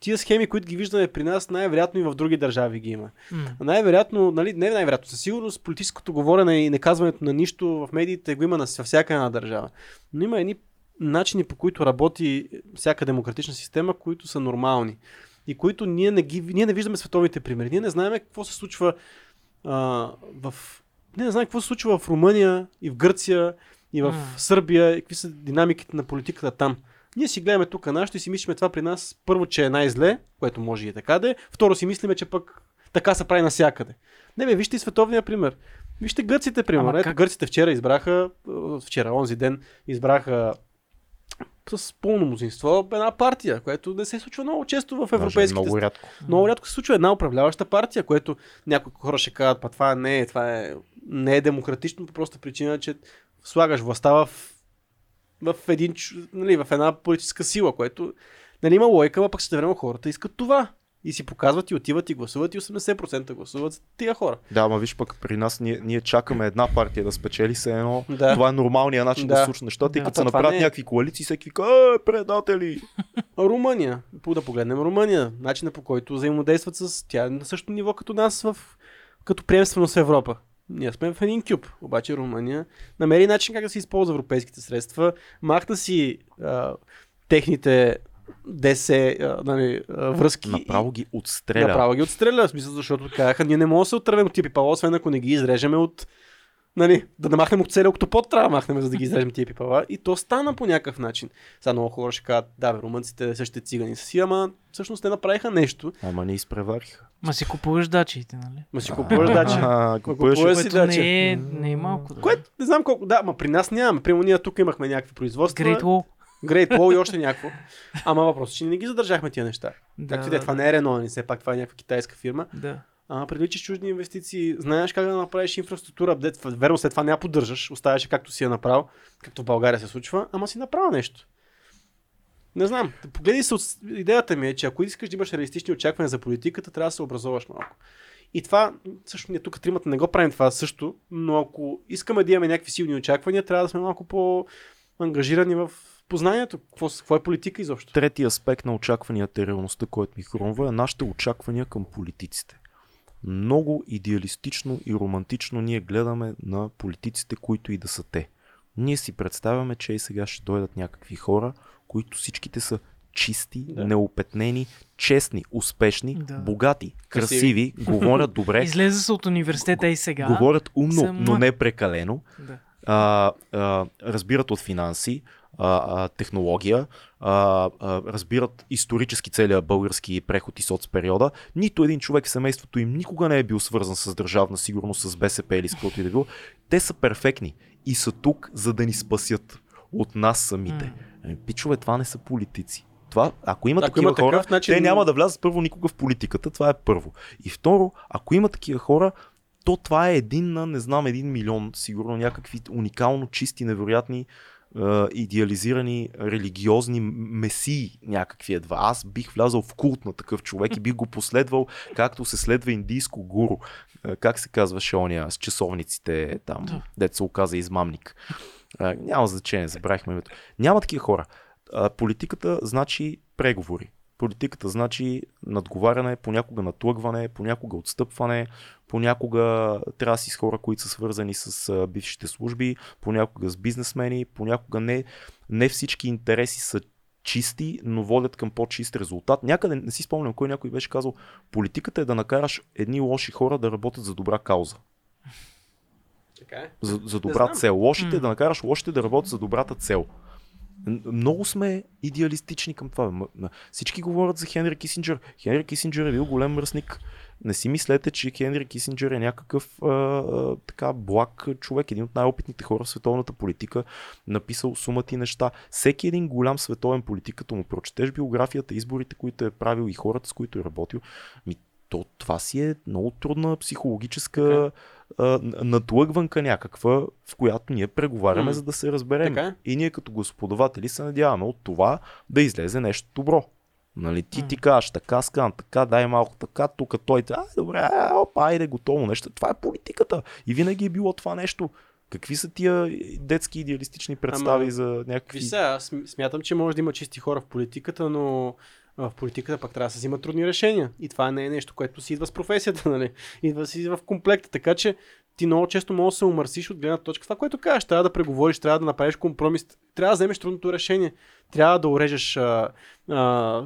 тия схеми, които ги виждаме при нас, най-вероятно и в други държави ги има. М. Най-вероятно, нали, не най-вероятно, със сигурност политическото говорене и неказването на нищо в медиите го има на всяка една държава. Но има едни начини по които работи всяка демократична система, които са нормални. И които ние не, ги, ние не виждаме световните примери. Ние не знаем какво се случва а, в... Ние не знаем какво се случва в Румъния и в Гърция и в М. Сърбия и какви са динамиките на политиката там. Ние си гледаме тук нашето и си мислиме това при нас първо, че е най-зле, което може и е така да е. Второ си мислиме, че пък така се прави навсякъде. Не бе, вижте и световния пример. Вижте гърците, пример. Ама Ето, как? гърците вчера избраха, вчера, онзи ден, избраха с пълно мнозинство една партия, което не се случва много често в европейските много рядко. много рядко се случва една управляваща партия, което някои хора ще кажат, па това не е, това е, не е демократично по проста причина, че слагаш властта в, в, един, нали, в една политическа сила, което нали, има лойка, но пък ще време хората искат това. И си показват и отиват и гласуват и 80% гласуват за тия хора. Да, ама виж пък при нас ние, ние чакаме една партия да спечели се едно. Да. Това е нормалният начин да, Да. случат нещата и Да. като А се направят не е. някакви коалиции, всеки вика, е, предатели. Румъния, по да погледнем Румъния, начина по който взаимодействат с тя е на същото ниво като нас в, като приемственост в Европа. Ние сме в един кюб, обаче Румъния намери начин как да се използва европейските средства, махна си а, техните ДС нали, връзки Направо ги отстреля. направо ги отстреля, в смисъл, защото казаха, ние не можем да се отървем от тия пипала, освен ако не ги изрежеме от Нали, да не махнем от целия октопод, трябва да махнем, за да ги изрежем тия пипала. И то стана по някакъв начин. Сега много хора ще кажат, да, бе, румънците същите цигани са си, ама всъщност те направиха нещо. Ама не изпревариха. Ма си купуваш дачиите, нали? Ма си купуваш дача. А, купуваш купуваш си Което дача. не е, не е малко. Да. Което не знам колко. Да, ма при нас нямаме. Прямо ние тук имахме някакви производства. Great Wall. Great Wall и още някакво. Ама въпросът е, че не ги задържахме тия неща. Да, Както и да е, да, това не е Рено, не все пак това е някаква китайска фирма. Да. А, привличаш чужди инвестиции, знаеш как да направиш инфраструктура, дет, верно след това не я поддържаш, оставяш както си я направил, както в България се случва, ама си направил нещо. Не знам. Погледай се, идеята ми е, че ако искаш да имаш реалистични очаквания за политиката, трябва да се образоваш малко. И това, също ние тук тримата не го правим това също, но ако искаме да имаме някакви силни очаквания, трябва да сме малко по-ангажирани в познанието. Какво, какво е политика изобщо? Третия аспект на очакванията и реалността, който ми хрумва, е нашите очаквания към политиците. Много идеалистично и романтично ние гледаме на политиците, които и да са те. Ние си представяме, че и сега ще дойдат някакви хора, които всичките са чисти, Да. неопетнени, честни, успешни, да. богати, Красиви. красиви, говорят добре, Излезе се от университета и сега. говорят умно, Съм- но не прекалено, Да. а, а, разбират от финанси, а, а, технология, а, а, разбират исторически целият български преход и соцпериода. Нито един човек в семейството им никога не е бил свързан с държавна сигурност, с БСП или с каквото и да било. Те са перфектни и са тук, за да ни спасят от нас самите. Ами, Пичове, това не са политици. Това, ако има Ако такива има хора, такъв начин- те няма да влязат първо никога в политиката. Това е първо. И второ, ако има такива хора, то това е един на, не знам, един милион, сигурно някакви уникално чисти, невероятни, идеализирани религиозни месии някакви едва. Аз бих влязал в култ на такъв човек и бих го последвал, както се следва индийско гуру. Как се казваше ония с часовниците там, Да. дет се оказа измамник. Няма значение, забравихме името. Няма такива хора. Политиката значи преговори. Политиката значи надговаряне, понякога натлъгване, понякога отстъпване, понякога трябва да си с хора, които са свързани с бившите служби, понякога с бизнесмени, понякога не, не всички интереси са чисти, но водят към по-чист резултат. Някъде, не си спомням кой някой беше казал, политиката е да накараш едни лоши хора да работят за добра кауза. Така е. За, за добра цел. Лошите М. да накараш лошите да работят за добрата цел. Много сме идеалистични към това. Всички говорят за Хенри Кисинджер. Хенри Кисинджер е бил голям мръсник. Не си мислете, че Хенри Кисинджер е някакъв а, така благ човек, един от най-опитните хора в световната политика, написал сумати неща. Всеки един голям световен политик, като му прочетеш биографията, изборите, които е правил и хората, с които е работил, ми, то това си е много трудна психологическа а, н- надлъгванка някаква, в която ние преговаряме, М. за да се разберем. Така е. И ние като господаватели се надяваме от това да излезе нещо добро. Нали, ти М. ти кажеш така, скан, така, дай малко така, тук той, а, добре, а, опа, айде, готово нещо. Това е политиката. И винаги е било това нещо. Какви са тия детски идеалистични представи Ама, за някакви... Сега, аз см- смятам, че може да има чисти хора в политиката, но а, в политиката пък трябва да се взимат трудни решения. И това не е нещо, което си идва с професията, нали? Идва си в комплекта. Така че ти много често можеш да се умърсиш от гледна точка. Това, което кажеш, трябва да преговориш, трябва да направиш компромис, трябва да вземеш трудното решение. Трябва да урежеш а, а,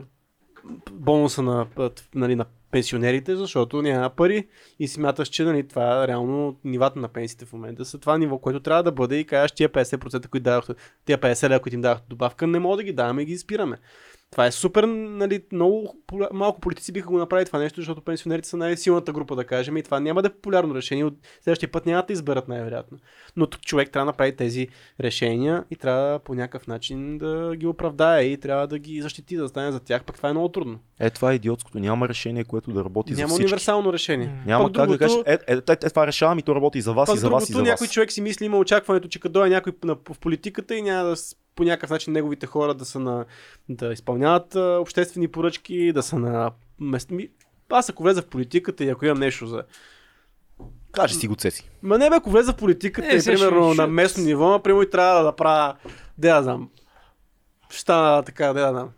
бонуса на, нали, на пенсионерите, защото няма пари и смяташ, че нали, това реално нивата на пенсиите в момента са това ниво, което трябва да бъде и кажеш тия 50%, които дадохте, тия 50 лева, които им дадохте добавка, не мога да ги даваме и ги спираме. Това е супер, нали, много малко политици биха го направили това нещо, защото пенсионерите са най-силната група, да кажем, и това няма да е популярно решение. От следващия път няма да изберат най-вероятно. Но тук човек трябва да направи тези решения и трябва по някакъв начин да ги оправдае и трябва да ги защити, да стане за тях. Пък това е много трудно. Е, това е идиотското. Няма решение, което да работи за Няма всички. универсално решение. М. Няма Пък как да другото- кажеш, е, е, е, е, това решавам и то работи и за вас, Пак и за вас, и другото, за някой вас. човек си мисли, има очакването, че като дойде някой на, в политиката и няма да по някакъв начин неговите хора да са на, да изпълняват а, обществени поръчки, да са на мест... Аз ако влеза в политиката и ако имам нещо за... Кажи си го, Цеси. Ма не бе, ако влеза в политиката Е, и ще- примерно ще- на местно ниво, например, и трябва да правя, да я знам, ще стана така, да я знам,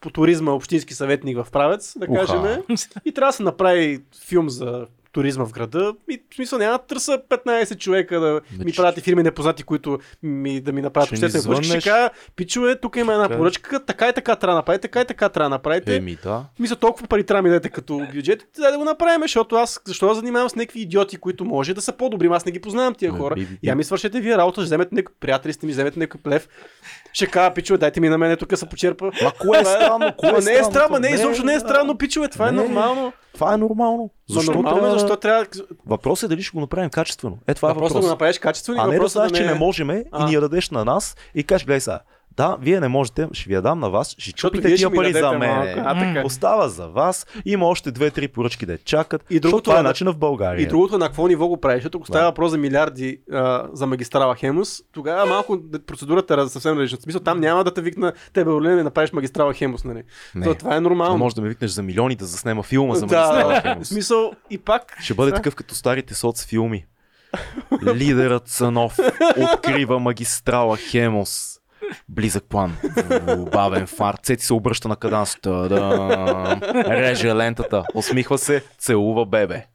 по туризма общински съветник в Правец, да кажем, и трябва да се направи филм за туризма в града. И в смисъл няма да търса 15 човека да Бе, ми че- правят и фирми непознати, които ми, да ми направят Ще ни обществена поръчка. Ще кажа, пичове, тук има една е. поръчка, така и така трябва да направите, така и така трябва да направите. Еми, да. Мисля, толкова пари трябва да ми дадете като бюджет, дай да го направим, защото аз защо да занимавам с някакви идиоти, които може да са по-добри, аз не ги познавам тия хора. Я ми свършете вие работа, ще вземете някой приятели, сте ми вземете някой плев. Ще кажа, пичове, дайте ми на мен, тук се почерпа. Ма кое е странно? Кое е не е странно, това? не, изобщо не е странно, пичове, това е нормално. Това е нормално. Защо нормално, трябва... е, защо трябва Въпросът е дали ще го направим качествено. Е, това е да въпрос. го направиш качествено А не да въпросът знаеш, да че не не можем и А. ни я дадеш на нас и кажеш, гледай сега, да, вие не можете, ще ви я дам на вас, ще Защото чупите тия пари за мен. малко. А, така. Остава за вас, има още две-три поръчки да чакат. И другото това е е на- начина в България. И другото на какво ниво го правиш, защото ако става въпрос за милиарди а, за магистрала Хемус, тогава малко процедурата е съвсем различна. В смисъл, там няма да те викна тебе, Орлин, да направиш магистрала Хемус, нали? Не. То, това е нормално. Не може да ме викнеш за милиони да заснема филма за магистрала. Хемус. Смисъл, и пак. Ще бъде такъв като старите соцфилми. Лидерът Цанов открива магистрала Хемос. Близък план. Бавен фар. Цети се обръща на каданс. Та-дам. Реже лентата. Усмихва се. Целува бебе.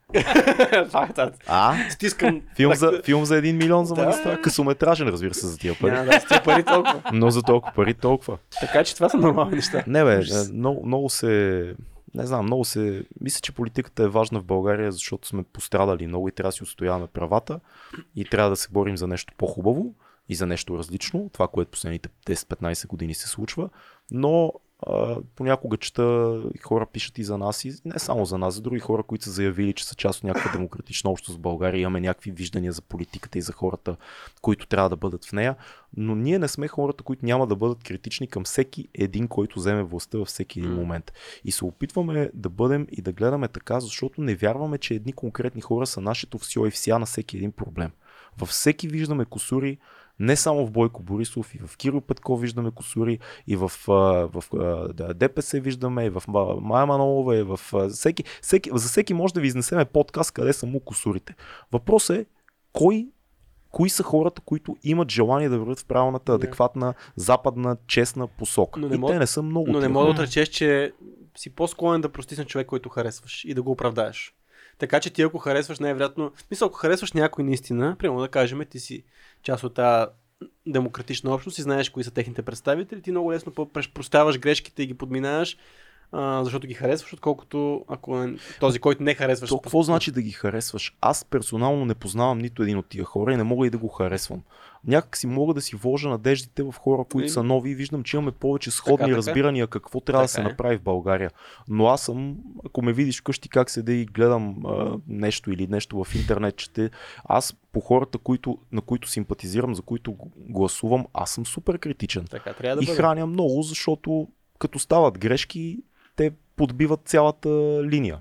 Да. А? Стискам. Филм за, филм за 1 милион за Да. магистрала. Късометражен, разбира се, за тия пари. Няма да сте пари толкова. Но за толкова пари толкова. Така че това са нормални неща. Не бе, е, много, много се... Не знам, много се... Мисля, че политиката е важна в България, защото сме пострадали много и трябва да си отстояваме правата и трябва да се борим за нещо по-хубаво и за нещо различно, това, което последните 10-15 години се случва, но а, понякога чета хора пишат и за нас, и не само за нас, за други хора, които са заявили, че са част от някаква демократична общност в България, имаме някакви виждания за политиката и за хората, които трябва да бъдат в нея, но ние не сме хората, които няма да бъдат критични към всеки един, който вземе властта във всеки един момент. И се опитваме да бъдем и да гледаме така, защото не вярваме, че едни конкретни хора са нашето всьо и вся на всеки един проблем. Във всеки виждаме косури, не само в Бойко Борисов, и в Киро Петков виждаме косури, и в, в а, да, ДПС виждаме, и в Ма- Майя Манолова, и в всеки, всеки, за всеки може да ви изнесеме подкаст къде са му косурите. Въпросът е, кой кои са хората, които имат желание да вървят в правилната, адекватна, западна, честна посока. Но не и мога- те не са много. Но не мога да отречеш, че си по-склонен да простиш на човек, който харесваш и да го оправдаеш. Така че ти ако харесваш най-вероятно, мисля, ако харесваш някой наистина, примерно да кажем, ти си част от тази демократична общност и знаеш кои са техните представители, ти много лесно прощаваш грешките и ги подминаваш, а, защото ги харесваш, отколкото ако е този, който не харесваш. То какво значи да ги харесваш? Аз персонално не познавам нито един от тия хора и не мога и да го харесвам. Някак си мога да си вложа надеждите в хора, които Еми. са нови и виждам, че имаме повече сходни така. разбирания какво трябва да Така се е. направи в България. Но аз съм, ако ме видиш вкъщи как седа и гледам а, нещо или нещо в интернет, чете, аз по хората, които, на които симпатизирам, за които гласувам, аз съм супер критичен. Така трябва да и бъде. храня много, защото като стават грешки, те подбиват цялата линия.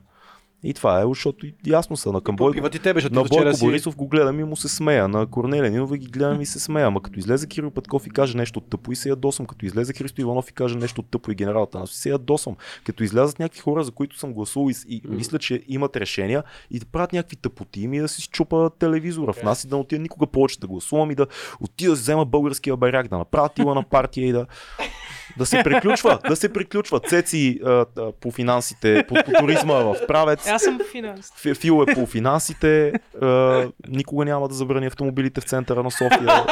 И това е, защото ясно са на към Бойко. Побиват и тебе, защото На Бойко си... Борисов го гледам и му се смея. На Корнелия Нинова ги гледам и се смея. Ама като излезе Кирил Петков и каже нещо тъпо и се ядосам. Като излезе Христо Иванов и каже нещо тъпо и генералата нас се ядосам. Като излязат някакви хора, за които съм гласувал и, и мисля, че имат решения и да правят някакви тъпоти ми да си чупа телевизора в нас и да не отида никога повече да гласувам и да отида да взема българския баряк, да направя тила на партия и да да се приключва, да се приключва. Цеци а, а, по финансите, по, по туризма в правец. Аз съм финанс. Фи- Фил е по финансите. А, никога няма да забрани автомобилите в центъра на София.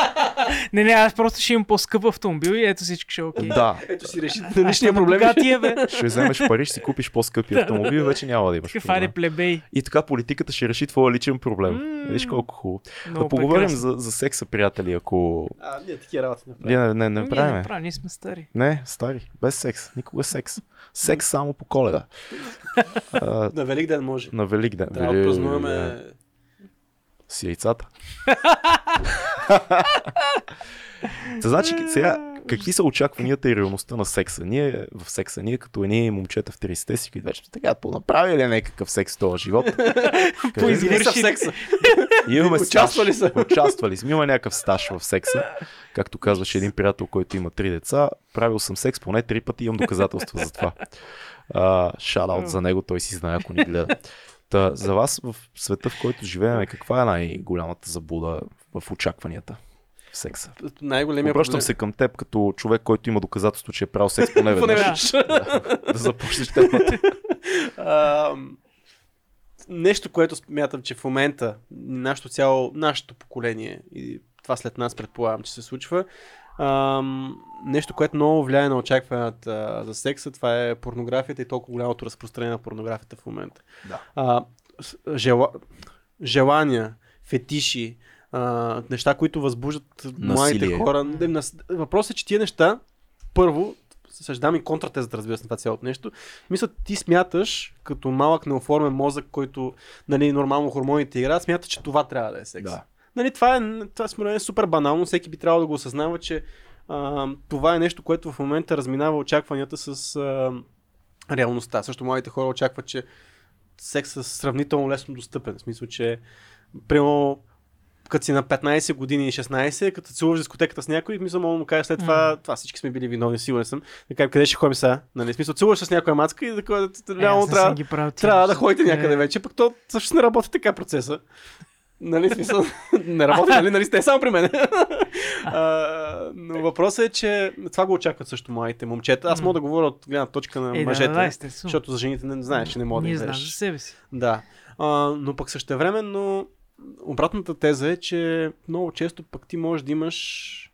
Не, не, аз просто ще имам по-скъп автомобил и ето всичко ще е окей. Да, Ето си реши съм проблем. богатия, бе. ще вземеш пари, ще си купиш по-скъпи автомобил, вече няма да имаш айде плебей. И така политиката ще реши твоя личен проблем. М. Виж колко хубаво. Да поговорим за, за секса, приятели, ако... А, ние такива работи не Ние правим. не, не, не Ние правим. не правим, ние сме стари. Не, стари. Без секс. Никога секс. Секс само по коледа. На Велик ден може. на Велик ден. Трябва да Велик- празнуваме... С яйцата. Та, значи, сега, какви са очакванията и реалността на секса? Ние в секса, ние като едни момчета в 30-те си, които вече така, понаправили ли някакъв секс в този живот? Са в секса. Имаме Участвали стаж. са. Участвали сме. Има някакъв стаж в секса. Както казваше един приятел, който има три деца. Правил съм секс поне три пъти, имам доказателства за това. Шараут за него, той си знае, ако ни гледа. Та, за вас в света, в който живеем, каква е най-голямата заблуда в очакванията в секса? Най-големия Обръщам проблем. се към теб като човек, който има доказателство, че е правил секс поне веднъж. Да, да започнеш темата. А, нещо, което смятам, че в момента нашето цяло, нашето поколение и това след нас предполагам, че се случва, ам, нещо, което много влияе на очакванията за секса, това е порнографията и толкова голямото разпространение на порнографията в момента. Да. А, жела, желания, фетиши, а, неща, които възбуждат младите хора. Въпросът е, че тия неща, първо, съждам и контратезата, разбира се, на това цялото нещо. Мисля, ти смяташ, като малък неоформен мозък, който нали, нормално хормоните играят, смяташ, че това трябва да е секс. Да. Нали, това е, това според мен е супер банално, всеки би трябвало да го осъзнава, че а, това е нещо, което в момента разминава очакванията с а, реалността. Също младите хора очакват, че секс е сравнително лесно достъпен. В смисъл, че примерно като си на 15 години и 16, като целуваш дискотеката с някой, мисля, мога да му кажеш след това, това всички сме били виновни, сигурен съм. Кажем, къде ще ходим сега? Нали? Смисъл, целуваш с някоя мацка и да кажа, Е, трябва, тия трябва да ходите Е, някъде вече, пък то също не работи така процеса. Нали, смисъл, не работи, нали, нали сте само при мен. а, но въпросът е, че това го очакват също младите момчета. Аз мога да говоря от гледна точка на Е, мъжете, да, да, защото за жените не знаеш, че не мога да им знаем кажеш. за себе си. Да. А, но пък същевременно обратната теза е, че много често пък ти можеш да имаш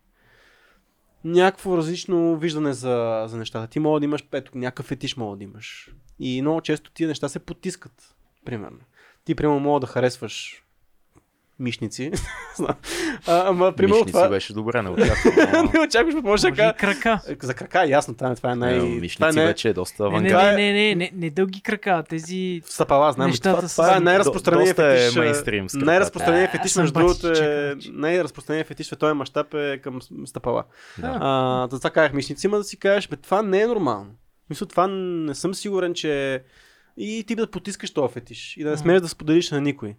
някакво различно виждане за, за нещата. Ти може да имаш, ето, някакъв фетиш мога да имаш. И много често тия неща се потискат. Примерно. Ти, примерно, мога да харесваш мишници. А, ама, примерно, Мишници това... беше добре, не очаквам. не очакваш, може да кажа. крака. За крака, ясно, това, това е най... Е, това е Мишници най... вече е доста Не, не, авангард. не, не, не, не, не дълги крака, тези... Стъпала, знам. Нещата това, е най-разпространеният До- доста е фетиш. мейнстрим А, фетиш, между другото, е... короче. най-разпространеният фетиш в световен мащаб е към стъпала. Да. А, за това казах мишници, има да си кажеш, бе, това не е нормално. Мисля, това не съм сигурен, че и ти да потискаш този фетиш и да не смееш да споделиш на никой.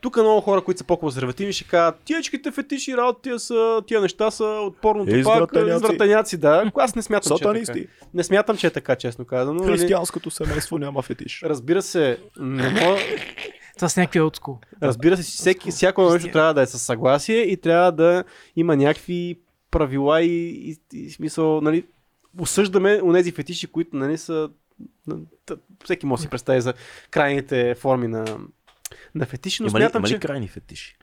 Тук много хора, които са по-консервативни, ще кажат, тиечките фетиши, работи, тия, са, тия неща са от порното пак, Извратеняци. да. Аз не смятам, че е така. Сатанисти. Не смятам, че е така, честно казано. нали. Християнското семейство няма фетиш. Разбира се, не мога, Това са някакви олдскул. Разбира се, всеки, всяко нещо трябва да е със съгласие и трябва да има някакви правила и, и, и смисъл, нали, осъждаме онези фетиши, които нали, са... Всеки може да си представи за крайните форми на, на фетиши, но Има ли, смятам, има ли че... крайни фетиши?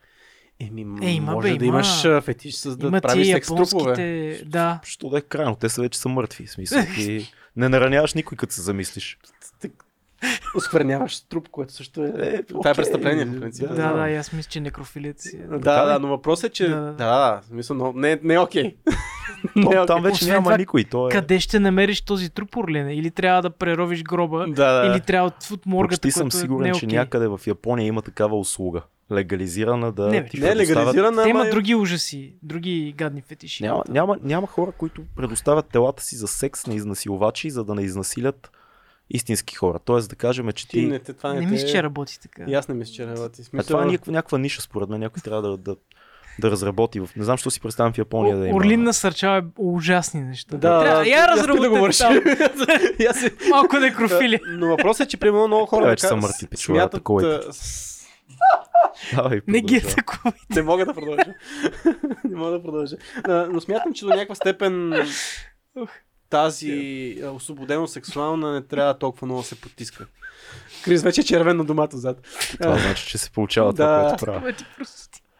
Еми, Е, има, може бе, да има. имаш фетиш с да Има правиш секс трупове. японските... Да. Що да е крайно? Те са вече са мъртви. В смисъл, ти Не нараняваш никой, като се замислиш. Оскверняваш труп, което също е... Е, това е престъпление, по принцип. да, Да, да, аз мисля, че некрофилията си. е- Да, да, но въпросът е, че... Да, Да, да. но не, не е окей. Не е там вече Освен няма това, никой. То е... Къде ще намериш този труп, Орлене? Или трябва да преровиш гроба, Да, да. или трябва от- от моргата, Почти съм е сигурен, не е че някъде в Япония има такава услуга. Легализирана да Не, ти Не е легализирана, Те ама имат е- други ужаси, други гадни фетиши. Няма, няма, няма хора, които предоставят телата си за секс на изнасилвачи, за да не изнасилят истински хора. Тоест да кажем, че Ти ти... не, те- това не, Не те- мисля, че работи така. И аз не мисля, че работи. А Смисъл... това е някаква, някаква ниша, според мен. Някой трябва да, да, да разработи. Не знам, що си представям в Япония да има. Орлин насърчава ужасни неща. Да, Трябва- да, я и аз ти да разработете говориш. Малко некрофили. Но въпросът е, че примерно много хора вече са мъртви пичове, такова е. а, с- Давай, Не ги продължавай. атакувай. Не мога да продължа. не мога да продължа. А, Но смятам, че до някаква степен тази а, освободеност сексуална не трябва толкова много да се потиска. Крис вече е червен на домата зад. Това значи, че се получава Да. това, което правя. Ти-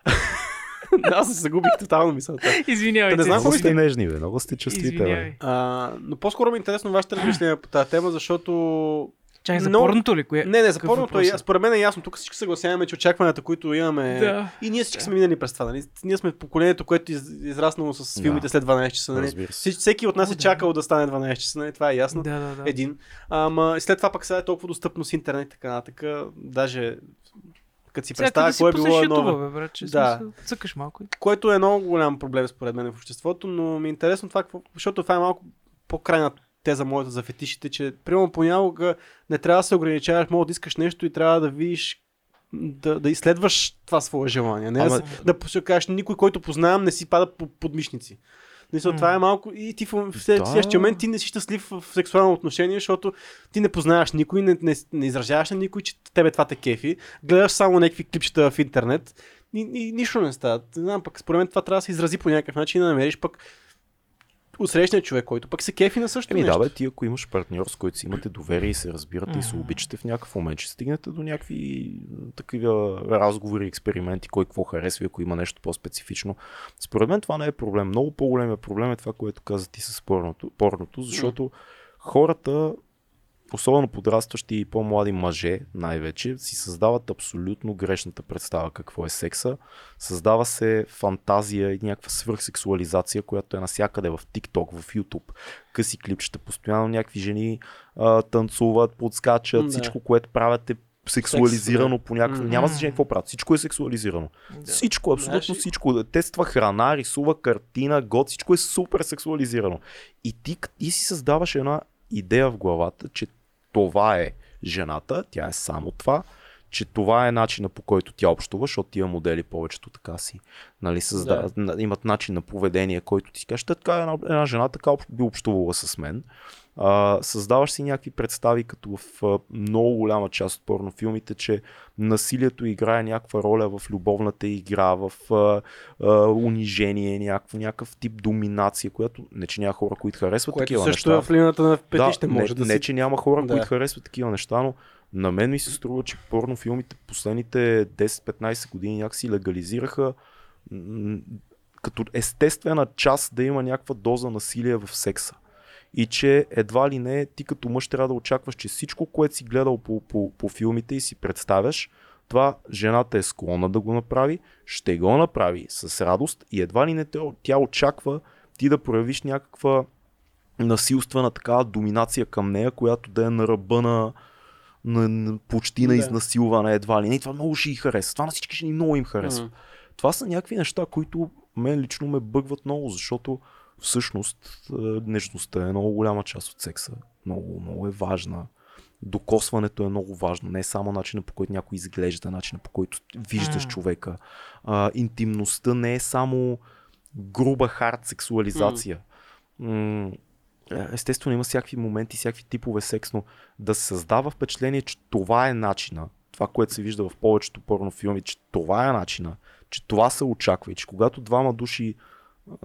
Аз се загубих тотално мисълта. Извинявайте. Да не знам Много сте нежни, бе. Много сте чувствителни. Извинявай. А, но по-скоро ми е интересно вашето размишление по тази тема, защото... Чай, за Но- порното ли? Кое? Не, не, за порното е, е? според мен е ясно. Тук всички съгласяваме, че очакванията, които имаме... Да. И ние всички сме минали през това. Нали? Ние сме поколението, което е из- израснало с Да. филмите след 12 часа. Нали? Всеки, от нас О, е да. чакал да стане 12 часа, нали? това е ясно. Да, да, да. Един. Ама след това пък сега е толкова достъпно с интернет и така нататък. Даже като си представя кое е било едно... бе, брат, че Да. смисъл, цъкаш малко. Което е много голям проблем според мен в обществото, но ми е интересно това, защото това е малко по-крайна теза моята за фетишите, че примерно понякога не трябва да се ограничаваш, мога да искаш нещо и трябва да видиш да, да изследваш това свое желание. Не Ама- да, да, кажеш, никой, който познавам, не си пада по подмишници. Мисля, това е малко и ти в, в, следващия момент ти не си щастлив в сексуално отношение, защото ти не познаваш никой, не, не, не изражаваш на никой, че тебе това те кефи, гледаш само някакви клипчета в интернет и, и нищо не става. Не знам, пък според мен това трябва да се изрази по някакъв начин и да намериш пък усрещния човек, който пък се кефи на същото Еми нещо. да, бе, ти ако имаш партньор, с който си имате доверие и се разбирате и се обичате в някакъв момент, ще стигнете до някакви такива разговори, експерименти, кой какво харесва, ако има нещо по-специфично. Според мен това не е проблем. Много по-големия проблем е това, което каза ти с порното, порното защото хората, особено подрастващи и по-млади мъже най-вече, си създават абсолютно грешната представа какво е секса. Създава се фантазия и някаква свръхсексуализация, която е навсякъде в TikTok, в YouTube. Къси клипчета, постоянно някакви жени а, танцуват, подскачат, Да. всичко, което правят е сексуализирано Секс, по някакъв... Мгм. Няма значение какво правят. Всичко е сексуализирано. Да. Всичко, абсолютно Знаеш всичко. Тества храна, рисува картина, год, всичко е супер сексуализирано. И ти, ти си създаваш една идея в главата, че това е жената, тя е само това, че това е начина по който тя общува, защото тия модели повечето така си нали, създа, да. имат начин на поведение, който ти кажеш, така една, една жена така би общувала с мен. А, създаваш си някакви представи, като в а, много голяма част от порнофилмите, че насилието играе някаква роля в любовната игра, в а, а, унижение, някакъв, някакъв тип доминация, която не че няма хора, които харесват което такива също неща. е в линията на петище да, може не, да не, си... че няма хора, Да. които харесват такива неща, но на мен ми се струва, че порнофилмите последните 10-15 години някакси легализираха като естествена част да има някаква доза насилие в секса. И че едва ли не ти като мъж трябва да очакваш, че всичко, което си гледал по, по, по филмите и си представяш, това жената е склонна да го направи, ще го направи с радост и едва ли не тя- очаква ти да проявиш някаква насилствена такава доминация към нея, която да е на ръба на, на, почти на изнасилване едва ли не. И това много ще й хареса. Това на всички жени много им харесва. М. Това са някакви неща, които мен лично ме бъгват много, защото всъщност е, нежността е много голяма част от секса. Много, много е важна. Докосването е много важно. Не само начина по който някой изглежда, начина по който виждаш М. човека. А, интимността не е само груба хард сексуализация. М, Естествено има всякакви моменти, всякакви типове секс, но да се създава впечатление, че това е начина, това, което се вижда в повечето порнофилми, че това е начина, че това се очаква и че когато двама души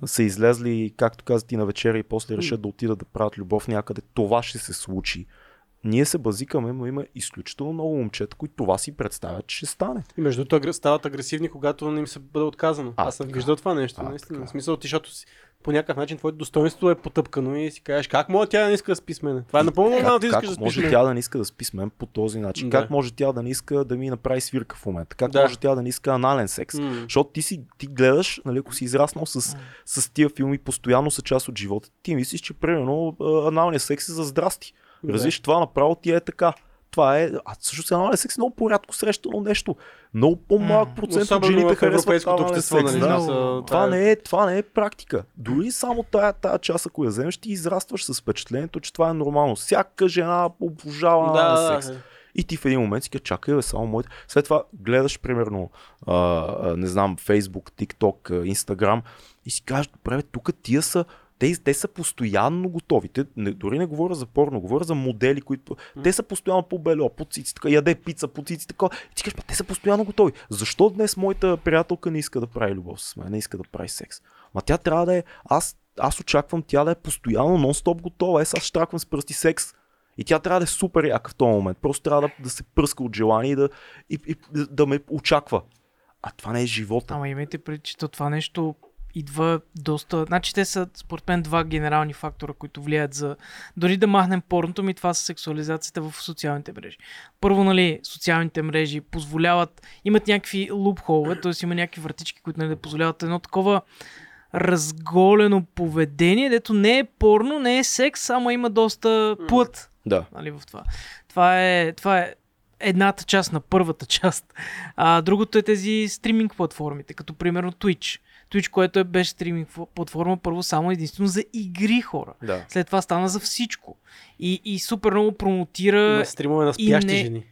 са излезли, както каза ти, на вечеря и после решат да отидат да правят любов някъде, това ще се случи. Ние се базикаме, но има изключително много момчета, които това си представят, че ще стане. И между агр- стават агресивни, когато не им се бъде отказано. А, Аз съм виждал това нещо. А, наистина. така. В смисъл, ти, защото си, по някакъв начин твоето достоинство е потъпкано и си кажеш как може тя да не иска да спи с мен? Това е напълно нормално да Как, искаш да как спиш с може мен. тя да не иска да спи с мен по този начин? Да. Как може тя да не иска да ми направи свирка в момента? Как Да. може тя да не иска анален секс? Защото ти си ти гледаш, нали, ако си израснал с, с тия филми, постоянно са част от живота. Ти мислиш, че примерно а, аналният секс е за здрасти. Да. Разбираш, това направо ти е така. Това е. А също секс е много по-рядко срещано нещо. Много по-малък процент от жените харесват общество, секс. Да. Много. Смисъл, Това не, е, това не е практика. Дори само тая, тая част, ако я вземеш, ти израстваш с впечатлението, че това е нормално. Всяка жена обожава Да, анален да, секс. да. И ти в един момент си кажеш, чакай, бе, само моите. След това гледаш, примерно, а, а, не знам, Facebook, TikTok, Instagram и си кажеш, добре, тук тия са, те, те са постоянно готови. Те, не, дори не говоря за порно, говоря за модели, които. Те са постоянно по бело, по цици, така, яде пица, по цици, така. И ти кажеш, "Ма, те са постоянно готови. Защо днес моята приятелка не иска да прави любов с мен, не иска да прави секс? Ма тя трябва да е. Аз, аз очаквам тя да е постоянно, нон-стоп готова. Е, аз штраквам с пръсти секс. И тя трябва да е супер яка в този момент. Просто трябва да, да се пръска от желание и да, и, и, да, ме очаква. А това не е живота. Ама имайте предвид, че то това нещо идва доста... Значи те са, според мен, два генерални фактора, които влияят за... Дори да махнем порното ми, това са сексуализацията в социалните мрежи. Първо, нали, социалните мрежи позволяват... Имат някакви лупхолове, т.е. има някакви вратички, които нали, да позволяват едно такова разголено поведение, дето не е порно, не е секс, ама има доста плът Да. нали, в това. Това е, това е едната част на първата част. А другото е тези стриминг платформите, като примерно Twitch. Twitch, което е беше стриминг фо- платформа първо само единствено за игри хора. Да. След това стана за всичко. И, и супер много промотира. Има стримове на спящи не- жени.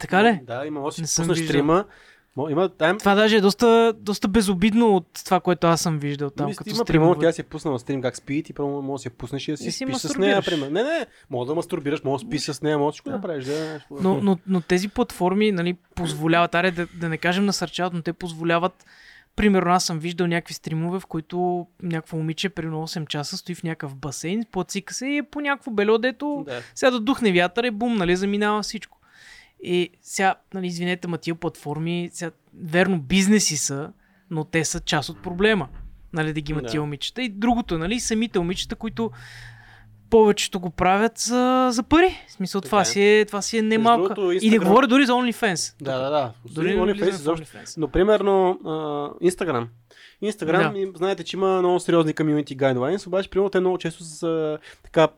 Така ли? Да, има, може да си пуснеш стрима. Има, там, Това даже е доста, доста безобидно от това, което аз съм виждал там. Там, като има, примерно, стримове. тя си е пуснала стрим как спи и ти примерно може да си я пуснеш и да си И си спиш с нея, примерно. Не, не, може да мастурбираш, може да спиш с нея, може всичко да Да. правиш. Да, Но, но, но тези платформи нали, позволяват, аре да, да не кажем насърчават, но те позволяват Примерно аз съм виждал някакви стримове, в които някакво момиче при 8 часа стои в някакъв басейн, плацика се и е по някакво бело, дето Да. сега да духне вятър и бум, нали, заминава всичко. И сега, нали, извинете, ма тия платформи, сега, верно, бизнеси са, но те са част от проблема. Нали, да ги имат Да. тия момичета. И другото, нали, самите момичета, които повечето го правят за, за пари. В смисъл, това е. си, е, това си е немалка. другото, И не Instagram- говоря дори за OnlyFans. Да, да, да. Дори OnlyFans изобщо. OnlyFans. Но примерно Инстаграм. Инстаграм, Да. и знаете, че има много сериозни community guidelines, обаче примерно те много често са така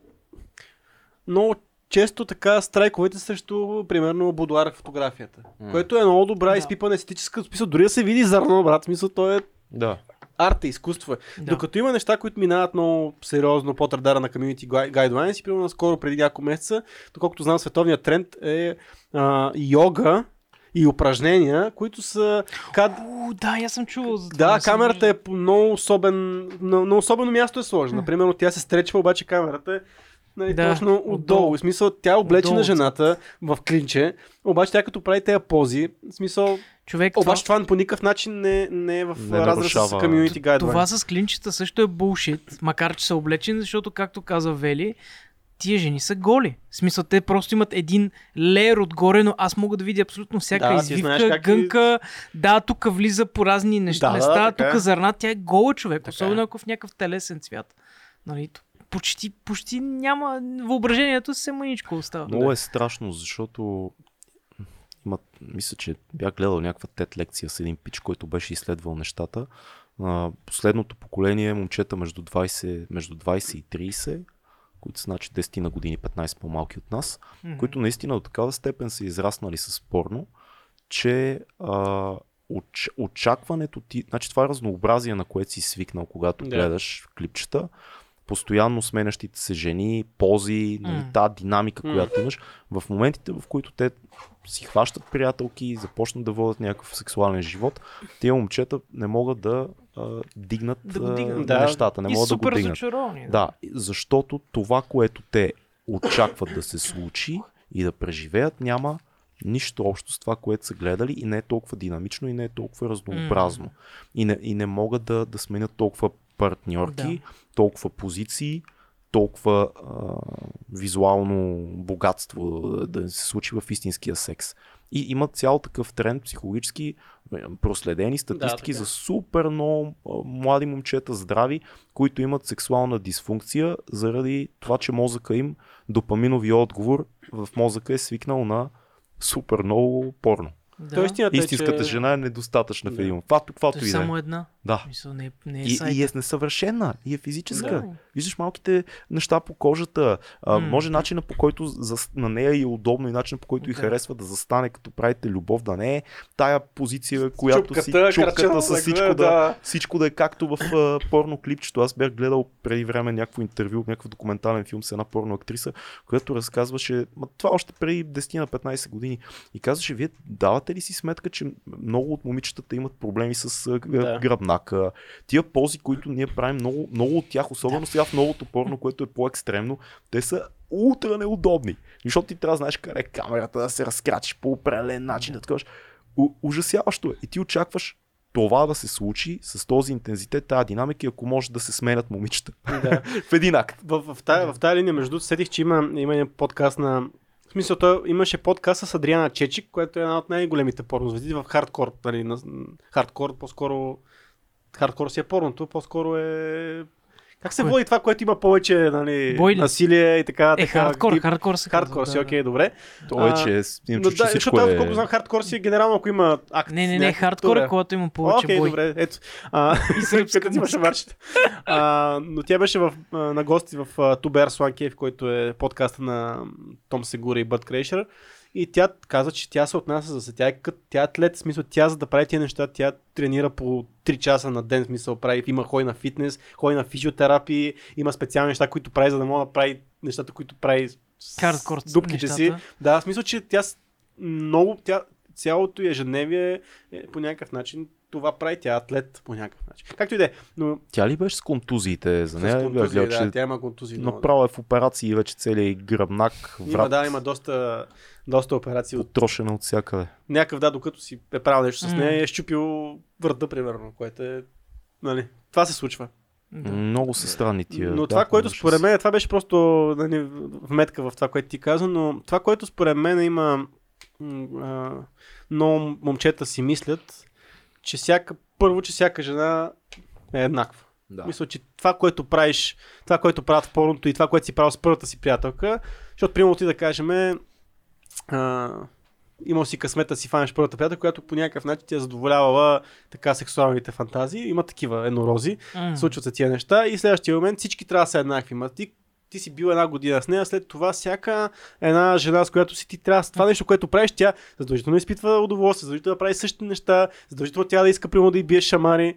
много често така страйковете срещу, примерно, будуар фотографията. М. Което е много добра Да. изпипана естетическа смисъл. Дори да се види зърно, брат, смисъл, то е Да. Арт, е изкуство. Е. Да. Докато има неща, които минават много сериозно под радара на Community Gui- Guidelines и примерно скоро преди няколко месеца, доколкото знам, световният тренд е а, йога и упражнения, които са кад... О, да, аз съм чувал за. Да, съм камерата е по много особен, на, на особено място е сложена. Примерно тя се стречва, обаче камерата е нали, Да, точно отдолу. отдолу. В смисъл, тя е облечена Отдолу. жената в клинче, обаче тя като прави тези пози, в смисъл, Човек, обаче това по никакъв начин не, не е в Не разрез с Community Guidelines. Това с клинчета също е булшит, макар че са облечени, защото, както каза Вели, тия жени са голи. В смисъл, те просто имат един леер отгоре, но аз мога да видя абсолютно всяка Да, извивка, как гънка. Да, тук влиза по разни неща. Да, да, места, така тук е. зърна, тя е гола човек. Така особено е. ако в някакъв телесен цвят. Нали, почти, почти няма въображението се мъничко остава. Много Да. е страшно, защото има, мисля, че бях гледал някаква тет лекция с един пич, който беше изследвал нещата. А, последното поколение момчета между 20, между 20 и 30, които са значи 10 на години, 15 по-малки от нас, Мгм. които наистина до такава степен са израснали с порно, че а, оч, очакването ти, значи това е разнообразие, на което си свикнал, когато Да. гледаш клипчета, постоянно сменящите се жени, пози, нали, М. тази динамика, М. която имаш, в моментите, в които те си хващат приятелки, започнат да водят някакъв сексуален живот, тия момчета не могат да а, дигнат, Да го дигнат. Да. нещата, не и могат да го супер дигнат. разочаровани. Да, защото това, което те очакват да се случи и да преживеят, няма нищо общо с това, което са гледали и не е толкова динамично и не е толкова разнообразно. И, не, и не могат да, да сменят толкова партньорки, Да. толкова позиции, толкова а, визуално богатство да, да се случи в истинския секс. И има цял такъв тренд психологически, е, проследени статистики така. за супер много млади момчета здрави, които имат сексуална дисфункция заради това, че мозъка им, допаминови отговор в мозъка е свикнал на супер много порно. Да. То истината е, Истинската че... жена е недостатъчна в Да. един момент. Каквато, каквато То е и да е. само една. Да. Мисъл, не, не е И, и е несъвършена, и е физическа. Да. Виждаш малките неща по кожата. А, М. Може начина по който за, на нея е удобно и начина по който й Да. харесва да застане като правите любов, да не е тая позиция, която си Чупката, чупката крачето, с всичко да, да, да. всичко да е както в а, порно клипчето. Аз бях гледал преди време някакво интервю, някакъв документален филм с една порно актриса, която разказваше, това още преди 10 на 15 години. И казваше, вие давате ли си сметка, че много от момичетата имат проблеми с Да. гръбнака. Тия пози, които ние правим, много, много от тях, особено сега в новото порно, което е по-екстремно, те са ултра неудобни. Защото ти трябва да знаеш къде е камерата, да се разкрачиш по определен начин, да такова. У- ужасяващо е. И ти очакваш това да се случи с този интензитет, тази динамика, и ако може да се сменят момичета. Да. в един акт. В, в, тая, в тая линия, между другото, сетих, че има, има един подкаст на... В смисъл, той имаше подкаст с Адриана Чечик, която е една от най-големите порнозвезди в хардкор. Нали, на, хардкор, по-скоро... Хардкор си е порното, по-скоро е... Как се води това, което има повече нали, Бой ли? насилие и така? Е, така хардкор, дип- хардкор се Хардкор си, да, окей, добре. То е, че им Но чу, че да, всичко защото е... колко знам, хардкор си е генерално, ако има акт. Не, не, не, хардкор е, когато има повече Окей, бой. добре, ето. А, И сръбска имаше музика. маршите. А, но тя беше в, на гости в Тубер Слан Кейв, който е подкаста на Том Сегура и Бъд Крейшер. И тя каза, че тя се отнася за се. Тя е, тя е атлет, в смисъл, тя за да прави тия неща, тя тренира по 3 часа на ден, в смисъл, прави, има ходи на фитнес, ходи на физиотерапии, има специални неща, които прави, за да мога да прави нещата, които прави с Хардкор дупките си. нещата. Да, в смисъл, че тя много, тя, цялото ежедневие е, по някакъв начин това прави. Тя е атлет по някакъв начин. Както и да е, но Тя ли беше с контузиите? За с нея бях контузии, гледал, да, че тя има контузии. направо е в операции вече целият гръбнак, Има, врат, да, има доста, доста операции. От... потрошена от всякъде. Някакъв, да, докато си е правил нещо с нея, е щупил врата, примерно, което е... Нали, това се случва. Да. Много са странни тия. Но да, това, което според мен, това беше просто нали, вметка в това, което ти каза, но това, което според мен има а, много момчета си мислят, че всяка, първо, че всяка жена е еднаква. Да. Мисля, че това, което правиш, това, което правят в порното и това, което си правил с първата си приятелка, защото, примерно, ти да кажем, а, имал си късмета си фанеш първата приятелка, която по някакъв начин ти е задоволявала така сексуалните фантазии. Има такива еднорози, М. случват се тия неща и следващия момент всички трябва да са еднакви. Ма ти, ти си бил една година с нея, след това всяка една жена, с която си ти трябва, това нещо, което правиш, тя задължително изпитва удоволствие, задължително да прави същите неща, задължително тя да иска примерно да и биеш шамари.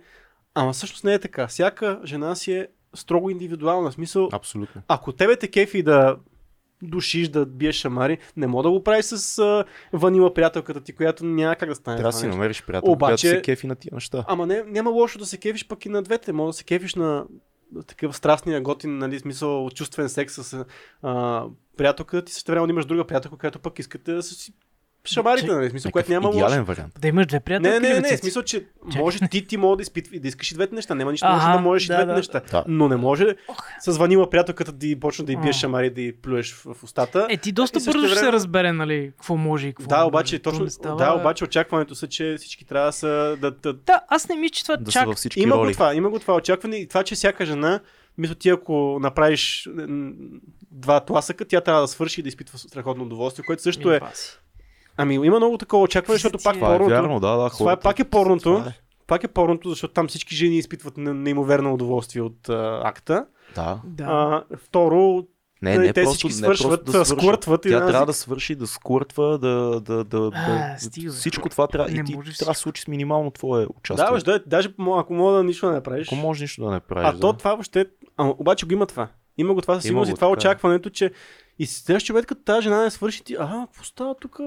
Ама всъщност не е така. Всяка жена си е строго индивидуална. В смисъл, Абсолютно. ако тебе те кефи да душиш, да биеш шамари, не мога да го правиш с а, ванила приятелката ти, която няма как да стане. Трябва да си намериш приятел, Обаче- която се кефи на тия неща. Ама не, няма лошо да се кефиш пък и на двете. Може да се кефиш на такъв страстния, готин, нали, смисъл, чувствен секс с а, приятелката ти, също време имаш друга приятелка, която пък искате да си шамарите, Че- нали, смисъл, което няма лошо. идеален вариант. Да имаш две Не, приятелки. не, не, бе, не, цеци? смисъл, че може ти ти мога да, изпитва, да искаш и двете неща. Няма нищо лошо Аха, да можеш и да, двете да. неща. Да. Но не може Ох. с ванила приятелката да и почна да й биеш шамари, да й плюеш в, устата. Е, ти доста И бързо ще се време- разбере, нали, какво може и какво да, не обаче, може. То точно, не става- да, обаче очакването са, че всички трябва да са да, да, Да, аз не мисля, че това Да чак... Има го това, има го това очакване и това, че всяка жена, мисля ти ако направиш два тласъка, тя трябва да свърши и да изпитва страхотно удоволствие, което също е... паси. Ами има много такова очакване, защото пак Това е порното... вярно, да, да. Това е пак е порното, Това е. пак е порното, защото там всички жени изпитват не- неимоверно удоволствие от а, акта. Да. Да. А, второ, Не, не, те просто, всички не свършват, просто да и Тя една трябва да свърши, да сквъртва, да, да, да, А, да всичко това трябва. Не И ти може трябва да случи с минимално твое участие. да, даже ако мога да нищо да не правиш. Ако може нищо да не правиш. А да. то това въобще... А, обаче го има това. Има го това със сигурност и това така е. очакването, че и следващия момент, като тази жена не свърши, ти, а, какво става тук?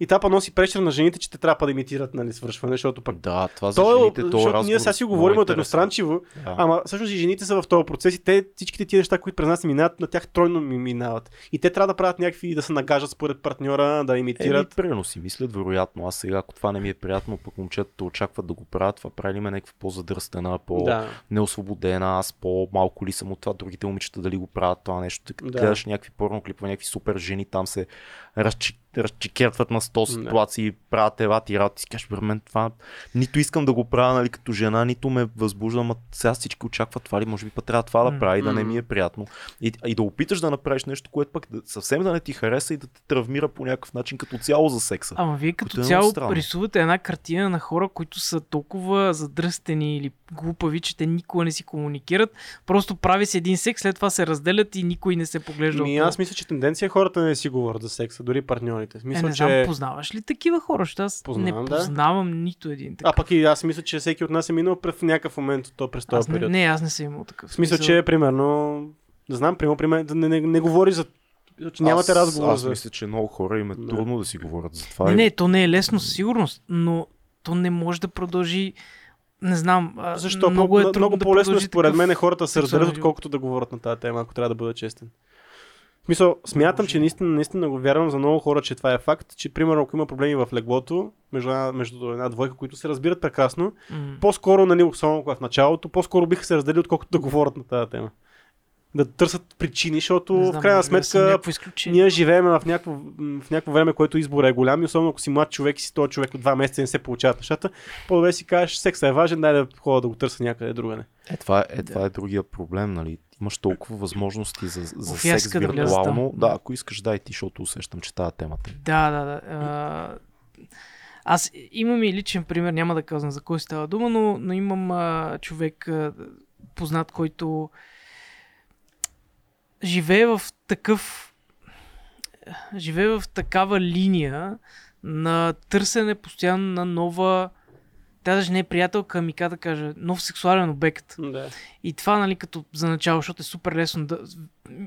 И тапа носи прешер на жените, че те трябва да имитират нали, свършване, защото пък Да, това за то, е, жените, то защото разговор ние сега си говорим от едностранчиво, Да. ама всъщност и жените са в този процес и те, всичките тия неща, които през нас минават, на тях тройно ми минават. И те трябва да правят някакви, да се нагажат според партньора, да Еми, имитират. примерно си мислят, вероятно. Аз сега, ако това не ми е приятно, пък момчетата очакват да го правят, това прави ме някаква по-задръстена, Да. по-неосвободена, аз по-малко ли съм от това, другите момичета дали го правят това нещо. Така Да. гледаш някакви порно клипове, някакви супер жени, там се разчи, разчекертват на 100 ситуации, правят елати и работи. И си кажеш, бре, мен това нито искам да го правя нали, като жена, нито ме възбужда, ама сега всички очакват това ли, може би пък трябва това да прави, да не ми е приятно. И, и да опиташ да направиш нещо, което пък да, съвсем да не ти хареса и да те травмира по някакъв начин като цяло за секса. Ама вие като е цяло странно. рисувате една картина на хора, които са толкова задръстени или глупави, че те никога не си комуникират. Просто прави се един секс, след това се разделят и никой не се поглежда. Ми, около. аз мисля, че тенденция е хората не си говорят за секса, дори партньорите. В е, Мисля, не че... знам, познаваш ли такива хора? Защото аз Познавам, не да. познавам нито един А такъв. пък и аз мисля, че всеки от нас е минал през някакъв момент от то през този аз не, период. не, аз не съм имал такъв. В смисъл, че примерно, не знам, примерно, при мен, да не, не, не говори за... Че нямате аз, разговор Аз за... мисля, че много хора им е Да. трудно да си говорят за това. Не, не, то не е лесно със сигурност, но то не може да продължи. Не знам. а, Защо? Много е трудно много да по-лесно е продължи според мен е хората да се разделят, отколкото да говорят на тази тема, ако трябва да бъда честен. В смисъл, смятам, че наистина, наистина го вярвам за много хора, че това е факт, че примерно ако има проблеми в леглото, между една, между една двойка, които се разбират прекрасно, М. по-скоро, нали, особено в началото, по-скоро биха се разделили, отколкото да говорят на тази тема. Да търсят причини, защото Не в знам, крайна сметка ние живеем в някакво, в някакво време, което избор е голям и особено ако си млад човек и си този човек от два месеца и не се получават нещата, по-добре си кажеш, секса е важен, дай да ходя да го търся някъде другаде. Е, това, е, това е другия проблем, нали? Имаш толкова възможности за, за Оф, секс да виртуално. там. Да, ако искаш, дай ти, защото усещам, че тази темата е. Да, да, да. А, аз имам и личен пример, няма да казвам за кой става дума, но, но имам а, човек а, познат, който живее в такъв живее в такава линия на търсене постоянно на нова тя даже не е приятелка, как да кажа, нов сексуален обект. Да. И това, нали, като за начало, защото е супер лесно да...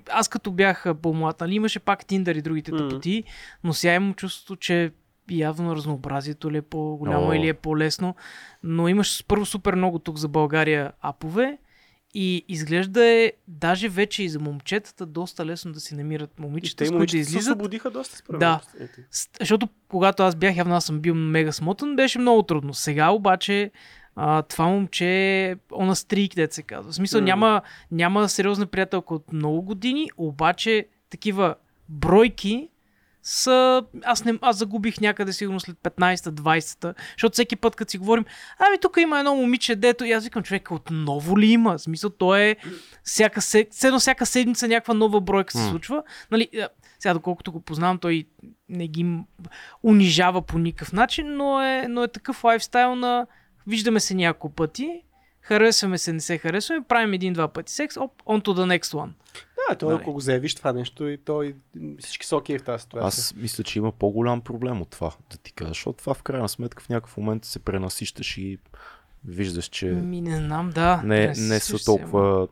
Аз като бях по-млад, нали, имаше пак Тиндър и другите Мгм. тъпоти, но сега имам чувството, че явно разнообразието ли е по-голямо О. или е по-лесно, но имаш първо супер много тук за България апове и изглежда е даже вече и за момчетата доста лесно да си намират И момичета, те с които да момичета се излизат. освободиха доста според Да. Защото когато аз бях, явно аз съм бил мега смотан, беше много трудно. Сега обаче а, това момче е on a streak, се казва. В смисъл М. няма, няма сериозна приятелка от много години, обаче такива бройки са... Аз, не, аз загубих някъде сигурно след 15-20-та, защото всеки път, като си говорим, ами тук има едно момиче, дето и аз викам, човек, отново ли има? В смисъл, то е всяка, се... все едно всяка седмица някаква нова бройка се случва. Нали, сега, доколкото го познавам, той не ги унижава по никакъв начин, но е, но е такъв лайфстайл на виждаме се няколко пъти, харесваме се, не се харесваме, правим един-два пъти секс, оп, on to the next one. Да, той Нали. ако го заявиш това нещо и той всички са окей в тази ситуация. Аз мисля, че има по-голям проблем от това, да ти кажа, защото това в крайна сметка в някакъв момент се пренасищаш и виждаш, че Ми не знам, да. не, не се са толкова...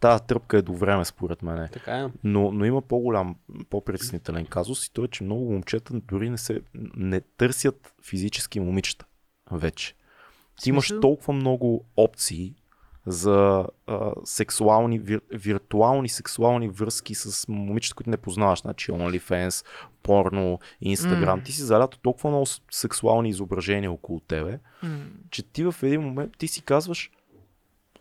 Тази тръпка е до време, според мен. Така е. Но, но има по-голям, по-притеснителен казус и то е, че много момчета дори не, се, не търсят физически момичета вече. Ти имаш толкова много опции за а, сексуални, вир, виртуални сексуални връзки с момичета, които не познаваш. Значи OnlyFans, порно, Instagram. М. Ти си залято толкова много сексуални изображения около тебе, М. че ти в един момент ти си казваш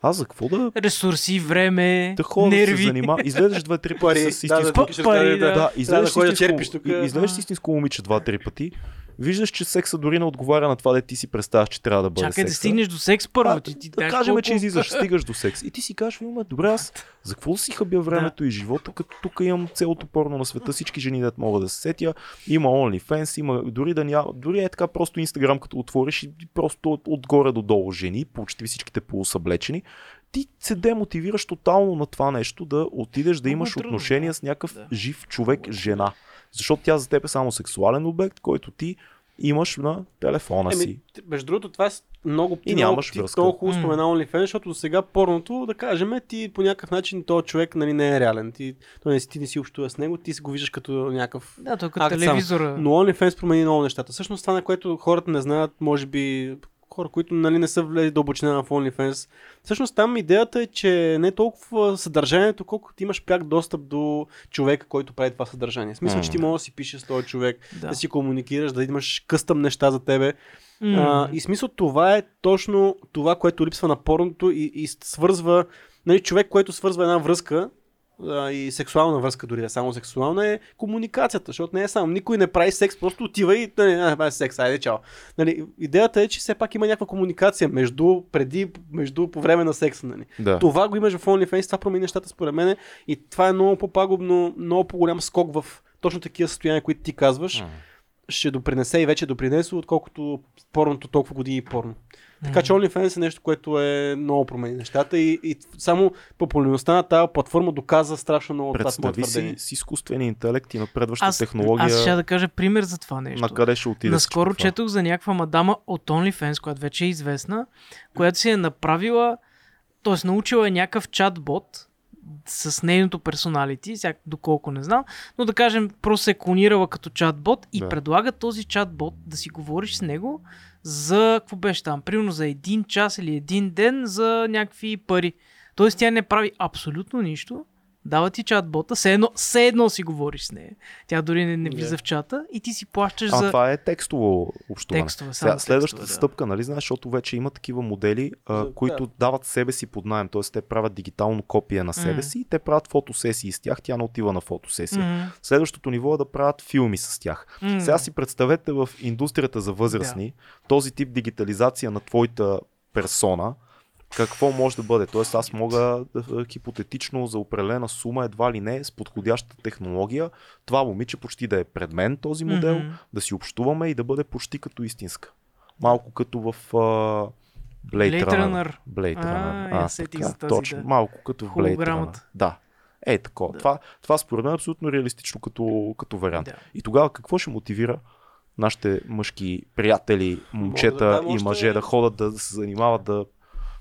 аз за какво да, Ресурси, време, да ходя да се нерви. занимава? Излезеш два-три пъти Пари, с да, да, истинско тук ще Пари, разкажа, да. да, Трябва излезеш, да ходя да с черпиш истинско, тук. и- излезеш с А. истинско момиче два-три пъти, виждаш, че секса дори не отговаря на това, да ти си представяш, че трябва да бъде Чакай да секса. стигнеш до секс първо. Да, ти, ти, да кажем, колко- че излизаш, стигаш до секс. И ти си кажеш, «Ми, ме, добре, аз за какво да си хабя времето и живота, като тук имам цялото порно на света, всички жени да могат да се сетя, има OnlyFans, има дори да няма, дори е така просто Instagram, като отвориш и просто от, отгоре до долу жени, почти всичките полусъблечени, ти се демотивираш тотално на това нещо да отидеш да е имаш трудно, отношения да. с някакъв Да. жив човек, жена. Защото тя за теб е само сексуален обект, който ти имаш на телефона си. Еми, т- между другото, това е много, И ти много, нямаш ти връзка. много хубаво спомена OnlyFans, защото до сега порното, да кажем, ти по някакъв начин този човек нали, не е реален. Ти, той не си, ти не си общува с него, ти си го виждаш като някакъв Да, като телевизора. Но OnlyFans промени много нещата. Всъщност това, на което хората не знаят, може би хора, които нали, не са влезли дълбочина в OnlyFans. Всъщност там идеята е, че не е толкова съдържанието, колкото имаш пряк достъп до човека, който прави това съдържание. В смисъл, че ти можеш да си пишеш с този човек, да. Да. си комуникираш, да имаш къстъм неща за тебе. М. А, и смисъл това е точно това, което липсва на порното и, и свързва, нали, човек, който свързва една връзка, а, и сексуална връзка дори, само сексуална е комуникацията, защото не е само. Никой не прави секс, просто отива и нали, а, това е секс, айде чао. Нали, идеята е, че все пак има някаква комуникация между, преди, между, по време на секса. Нали. Да. Това го имаш в OnlyFans, това промени нещата според мен и това е много по-пагубно, много по-голям скок в точно такива състояния, които ти казваш. М. Ще допринесе и вече е допринесло, отколкото порното толкова години порно. Така че OnlyFans е нещо, което е много промени нещата и, и само популярността на тази платформа доказа страшно много това с мое Представи си твърдение. с изкуствения интелект и напредваща Аз, технология. аз ще да кажа пример за това нещо. на къде ще отиде Наскоро това? четох за някаква мадама от OnlyFans, която вече е известна, която си е направила, т.е. научила е някакъв чатбот с нейното персоналити, сега доколко не знам, но да кажем, просто се е клонирала като чатбот и Да. предлага този чатбот да си говориш с него за, какво беше там, примерно за един час или един ден за някакви пари. Тоест тя не прави абсолютно нищо, дава ти чатбота, все едно, все едно си говориш с нея. Тя дори не, не влиза Да. в чата и ти си плащаш А за това е текстово общуване. текстове. Сега, следващата текстове, да. стъпка, нали знаеш, защото вече има такива модели, а, За- които да. дават себе си под найем, т.е. те правят дигитално копие на себе М. си и те правят фотосесии с тях, тя не отива на фотосесия. Мгм. Следващото ниво е да правят филми с тях. М. Сега си представете в индустрията за възрастни този тип дигитализация на твоята персона, какво може да бъде. Тоест аз мога да, хипотетично за определена сума, едва ли не, с подходяща технология, това момиче почти да е пред мен този модел, Мгм. да си общуваме и да бъде почти като истинска. Малко като в а, Blade, Blade Runner. Runner. Blade А, Runner. я сетих така, за тази, точно. да. Малко като в Blade Runner. Да. Е, такова. Да. Това, това според мен е абсолютно реалистично като, като вариант. Да. И тогава какво ще мотивира нашите мъжки приятели, момчета дам и мъже да ходят да се занимават да...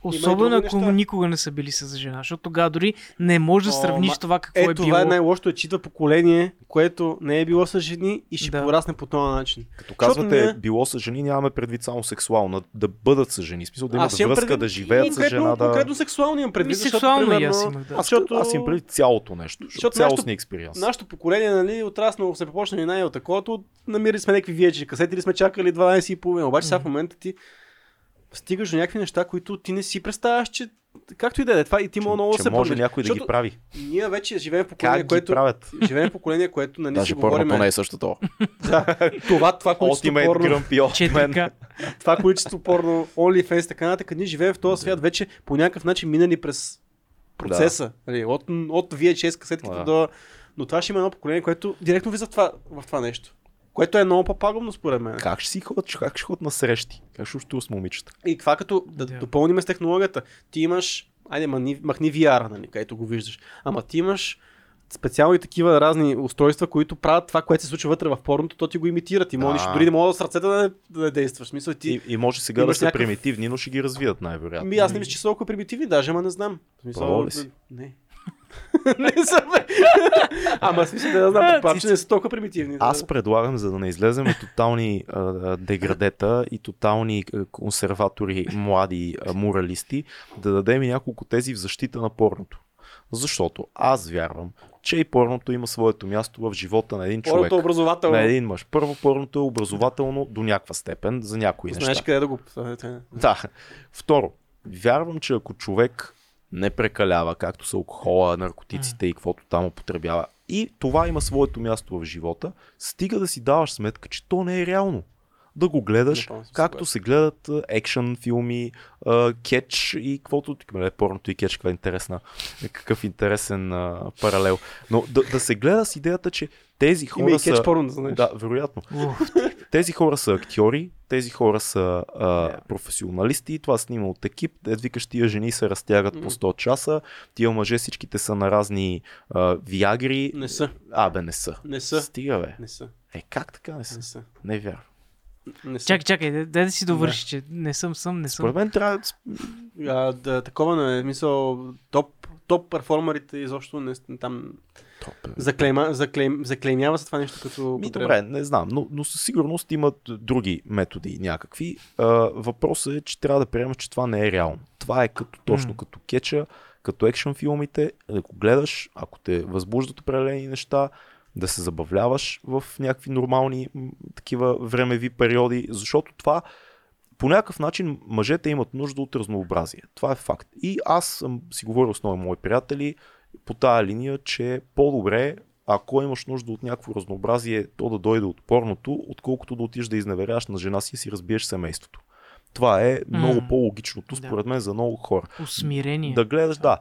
Особено ако неща. никога не са били с жена, защото тогава дори не можеш да О, сравниш ма- това какво Е, е това било. е най-лошото, е, че идва поколение, което не е било с жени и ще Да. порасне по този начин. Като казвате, ние- било с жени, нямаме предвид само сексуално, да бъдат с жени. Смисъл да имат Аз имам връзка, предвид да живеят с конкретно, жена. Да... Конкретно сексуално имам предвид, Ми, защото, сексуално и аз имах, да. Аз, защото- аз им предвид цялото нещо. Защото Цялостния нашето- експириенс. Нашето поколение, нали, отраснало, се почнали най от такова, намирали сме някакви VHS касети, или сме чакали 12 и половина. Обаче сега в момента ти стигаш до някакви неща, които ти не си представяш, че както и да е, това и ти мога много да че се може някой да ги прави. Ние вече живеем в поколение, Как което... правят? Живеем в поколение, което нали, си Даже говорим. порното не е същото. да, това, това количество Ultimate порно, Grumpy Old Man. 4K. това количество порно, OnlyFans, така нататък, ние живеем в този свят вече по някакъв начин минали през процеса. Нали, от, от VHS касетките Да. до... Но това ще има едно поколение, което директно влиза в това, в това нещо. Което е много по-пагубно според мен. Как ще си ходят, как ще ходят на срещи? Как ще общуват с момичета? И това като да, Да. допълним с технологията. Ти имаш, айде махни, махни VR, нали, където го виждаш. Ама ти имаш специални такива разни устройства, които правят това, което се случва вътре в порното, то ти го имитира. Ти можеш дори да мога с ръцете да не, да не действаш. Смисъл, ти... И, и може сега да са някакъв- примитивни, но ще ги развият най-вероятно. Ми, аз не мисля, че са толкова примитивни, даже, ама не знам. В Смисъл, ли си? Не. не са, бе. Ама смисъл да знам, предполагам, че не са толкова примитивни. Аз предлагам, за да не излезем от тотални а, деградета и тотални консерватори, млади а, муралисти, да дадем и няколко тези в защита на порното. Защото аз вярвам, че и порното има своето място в живота на един човек. Порното образователно. На един мъж. Първо, порното е образователно до някаква степен, за някои неща. Знаеш къде да го... Да. Второ, вярвам, че ако човек не прекалява, както са алкохола, наркотиците и каквото там употребява, и това има своето място в живота, стига да си даваш сметка, че то не е реално. Да го гледаш, Напълно съм както се гледат а, екшън филми, кетч и каквото. Нали, порното и кетч, каква интересна, какъв интересен а, паралел. Но да, да се гледа с идеята, че тези Има и хора кетч са... порно, да знаеш. Да, вероятно. Тези хора са актьори, тези хора са а, Да. професионалисти, това снима от екип, викаш тия жени се разтягат по М. 100 часа, тия мъже всичките са на разни а, виагри. Не са. А, бе, не са. Не са. Стига, бе. Не са. Е, как така не са? Не са. Не вярвам. Не са. Чакай, чакай, дай, дай да си довърши, че не съм съм, не съм. Според мен трябва да... А, да, такова не е. Мисъл, топ, топ перформерите изобщо не, там заклейма, заклейм, заклеймява се това нещо като Ми, добре, не знам, но, но със сигурност имат други методи някакви. А, въпросът е, че трябва да приемеш, че това не е реално. Това е като, точно М. като кетча, като екшен филмите, да го гледаш, ако те възбуждат определени неща, да се забавляваш в някакви нормални такива времеви периоди, защото това по някакъв начин мъжете имат нужда от разнообразие. Това е факт. И аз съм си говорил с много мои приятели по тая линия, че по-добре ако имаш нужда от някакво разнообразие, то да дойде от порното, отколкото да отидеш да изневеряваш на жена си и си разбиеш семейството. Това е много М. по-логичното, Да. според мен, за много хора. Усмирение. Да гледаш, да.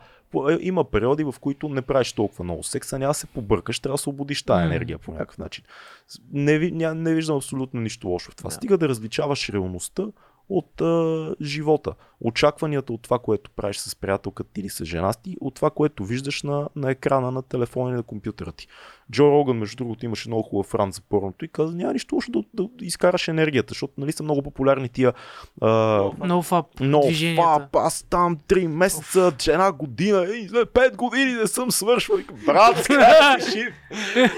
Е, Има периоди, в които не правиш толкова много секса, няма да се побъркаш, трябва да освободиш тази М. енергия по някакъв начин. Не, ня, не виждам абсолютно нищо лошо в това. Да. Стига да различаваш реалността от а, живота. Очакванията от това, което правиш с приятелката ти или с жена ти, от това, което виждаш на, на екрана на телефона или на компютъра ти. Джо Роган, между другото, имаше много хубав ран за порното и каза, няма нищо лошо да, да, да изкараш енергията, защото нали са много популярни тия а, No движенията. фап, аз там 3 месеца, че една година, и 5 години не съм свършвал. Брат, жив?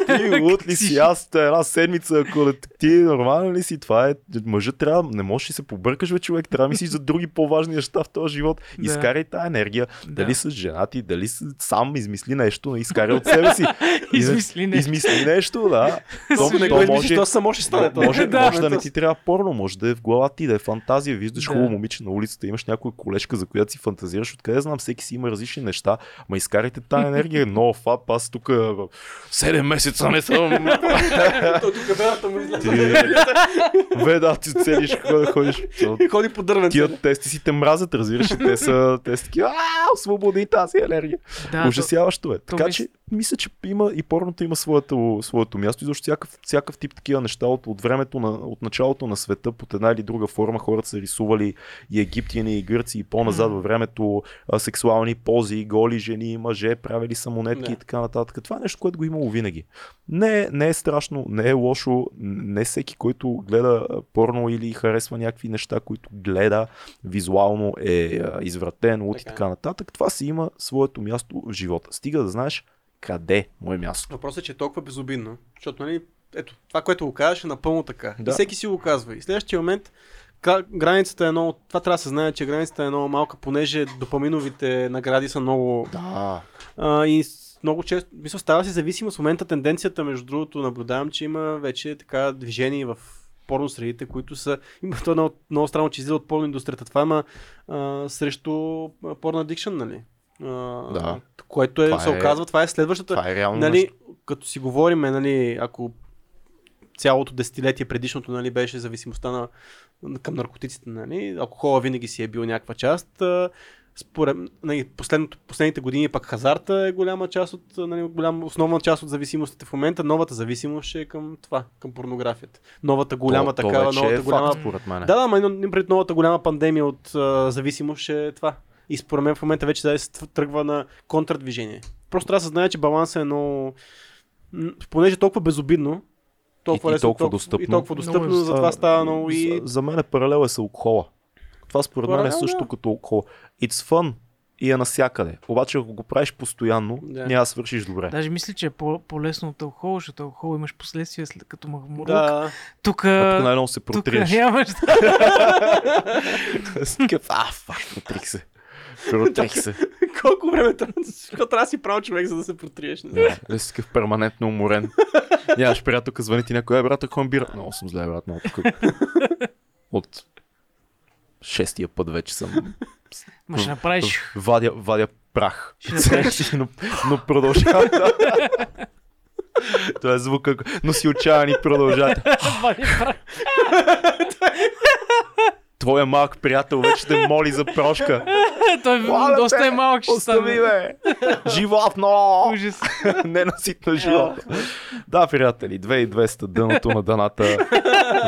Ти лут ли си? Аз една седмица, ако ти нормален ли си? Това е, мъжът трябва, не можеш да се побъркаш, бе, човек, трябва да мислиш за други по-важни неща в този живот. Изкарай тази енергия, Да. дали с жена ти, дали сам измисли нещо, изкарай от себе си. И- Измисли нещо. Измисли нещо, да. То, не то го може- то само ще стане. то. може, Да. може да не ти трябва порно, може да е в главата ти, да е фантазия. Виждаш Да. хубаво момиче на улицата, имаш някоя колежка, за която си фантазираш. Откъде знам, всеки си има различни неща. Ма изкарайте тази енергия. Но фап, аз тук 7 месеца не съм. Той тук бедата му излезе. Ти- Бе, да, ти цели ще ходи- ходиш. Ходи по дървен. Тия тести си те мразят, разбираш? Те са, те са такива, освободи тази енергия. Ужасяващо е. Така че, мисля, че има и порното има своето, своето място, и защото всякакъв, всякакъв тип такива неща от, от времето, на, от началото на света, под една или друга форма, хората са рисували и египтяни, и гърци, и по-назад във времето а, сексуални пози, голи жени, мъже, правили са монетки Да. и така нататък. Това е нещо, което го е имало винаги. Не, не е страшно, не е лошо, не всеки, който гледа порно или харесва някакви неща, които гледа визуално е извратен, луд и е. така нататък. Това си има своето място в живота. Стига да знаеш къде му е място. Въпросът е, че е толкова безобидно, защото, нали, ето, това, което го казваш е напълно така. Да. И всеки си го казва. И следващия момент, границата е много, това трябва да се знае, че границата е много малка, понеже допаминовите награди са много, Да. а, и много често, мисля, става си зависимост. В момента тенденцията, между другото, наблюдавам, че има вече така движение в порно средите, които са... Има то много, много странно, че излиза от порно индустрията. Това има а, срещу порно адикшн, нали? А, Да. Което е, Това се е- оказва, това е следващата... Това е реално нали, нещо. като си говорим, нали, ако цялото десетилетие предишното нали, беше зависимостта на, към наркотиците, нали, алкохола винаги си е бил някаква част. Според, нали, последните години пък хазарта е голяма част от, нали, голяма, основна част от зависимостите в момента. Новата зависимост ще е към това, към порнографията. Новата голяма то, такава, то новата е голяма... факт, според мен. Да, да, имам пред новата голяма пандемия от а, зависимост ще е това. И според мен в момента вече да се тръгва на контрадвижение. Просто трябва да се знае, че балансът е много... м, Понеже е толкова безобидно, толкова И- и лесно, толкова достъпно. И толкова достъпно, Много е- затова става много и... За, за мен е паралел е с алкохола. Това според мен е също да. като алкохол. It's fun и е навсякъде. Обаче ако го правиш постоянно, Да. няма да свършиш добре. Даже мисля, че е по- по-лесно от алкохол, защото алкохол имаш последствия след като махмурук. Да, Тук, А тук най-много се тук протриеш. нямаш. Си такъв, а, фак, протрих се. Протрих се. колко време трябва, трябва да си прав човек, за да се протриеш. Не знам. Да, си такъв перманентно уморен. Нямаш приятелка, звъни ти някой, е, брат, ако бира. Много съм зле, брат, много такъв. От шестия път вече съм. Ма ще направиш. Вадя, вадя прах. Ще направиш. но, но продължава. Това е звука, но си отчаян и продължава. Вали прах. Твоя малък приятел вече те моли за прошка. Той Моля доста те, е малък, ще Остави, бе! Животно! Ужас. Ненаситно живот. да, приятели, 2200 дъното на даната.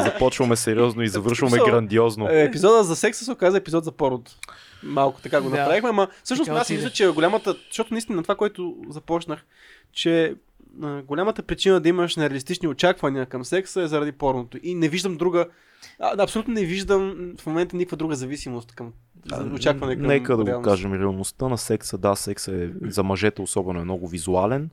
Започваме сериозно и завършваме грандиозно. Е, Епизода за секса се оказа епизод за пород. Малко така го направихме, ама всъщност аз мисля, че голямата, защото наистина това, което започнах, че а, голямата причина да имаш нереалистични очаквания към секса е заради порното. И не виждам друга, а, абсолютно не виждам в момента никаква друга зависимост към за очакване към Нека да го кажем. Реалността на секса, да, секса е за мъжете особено е много визуален.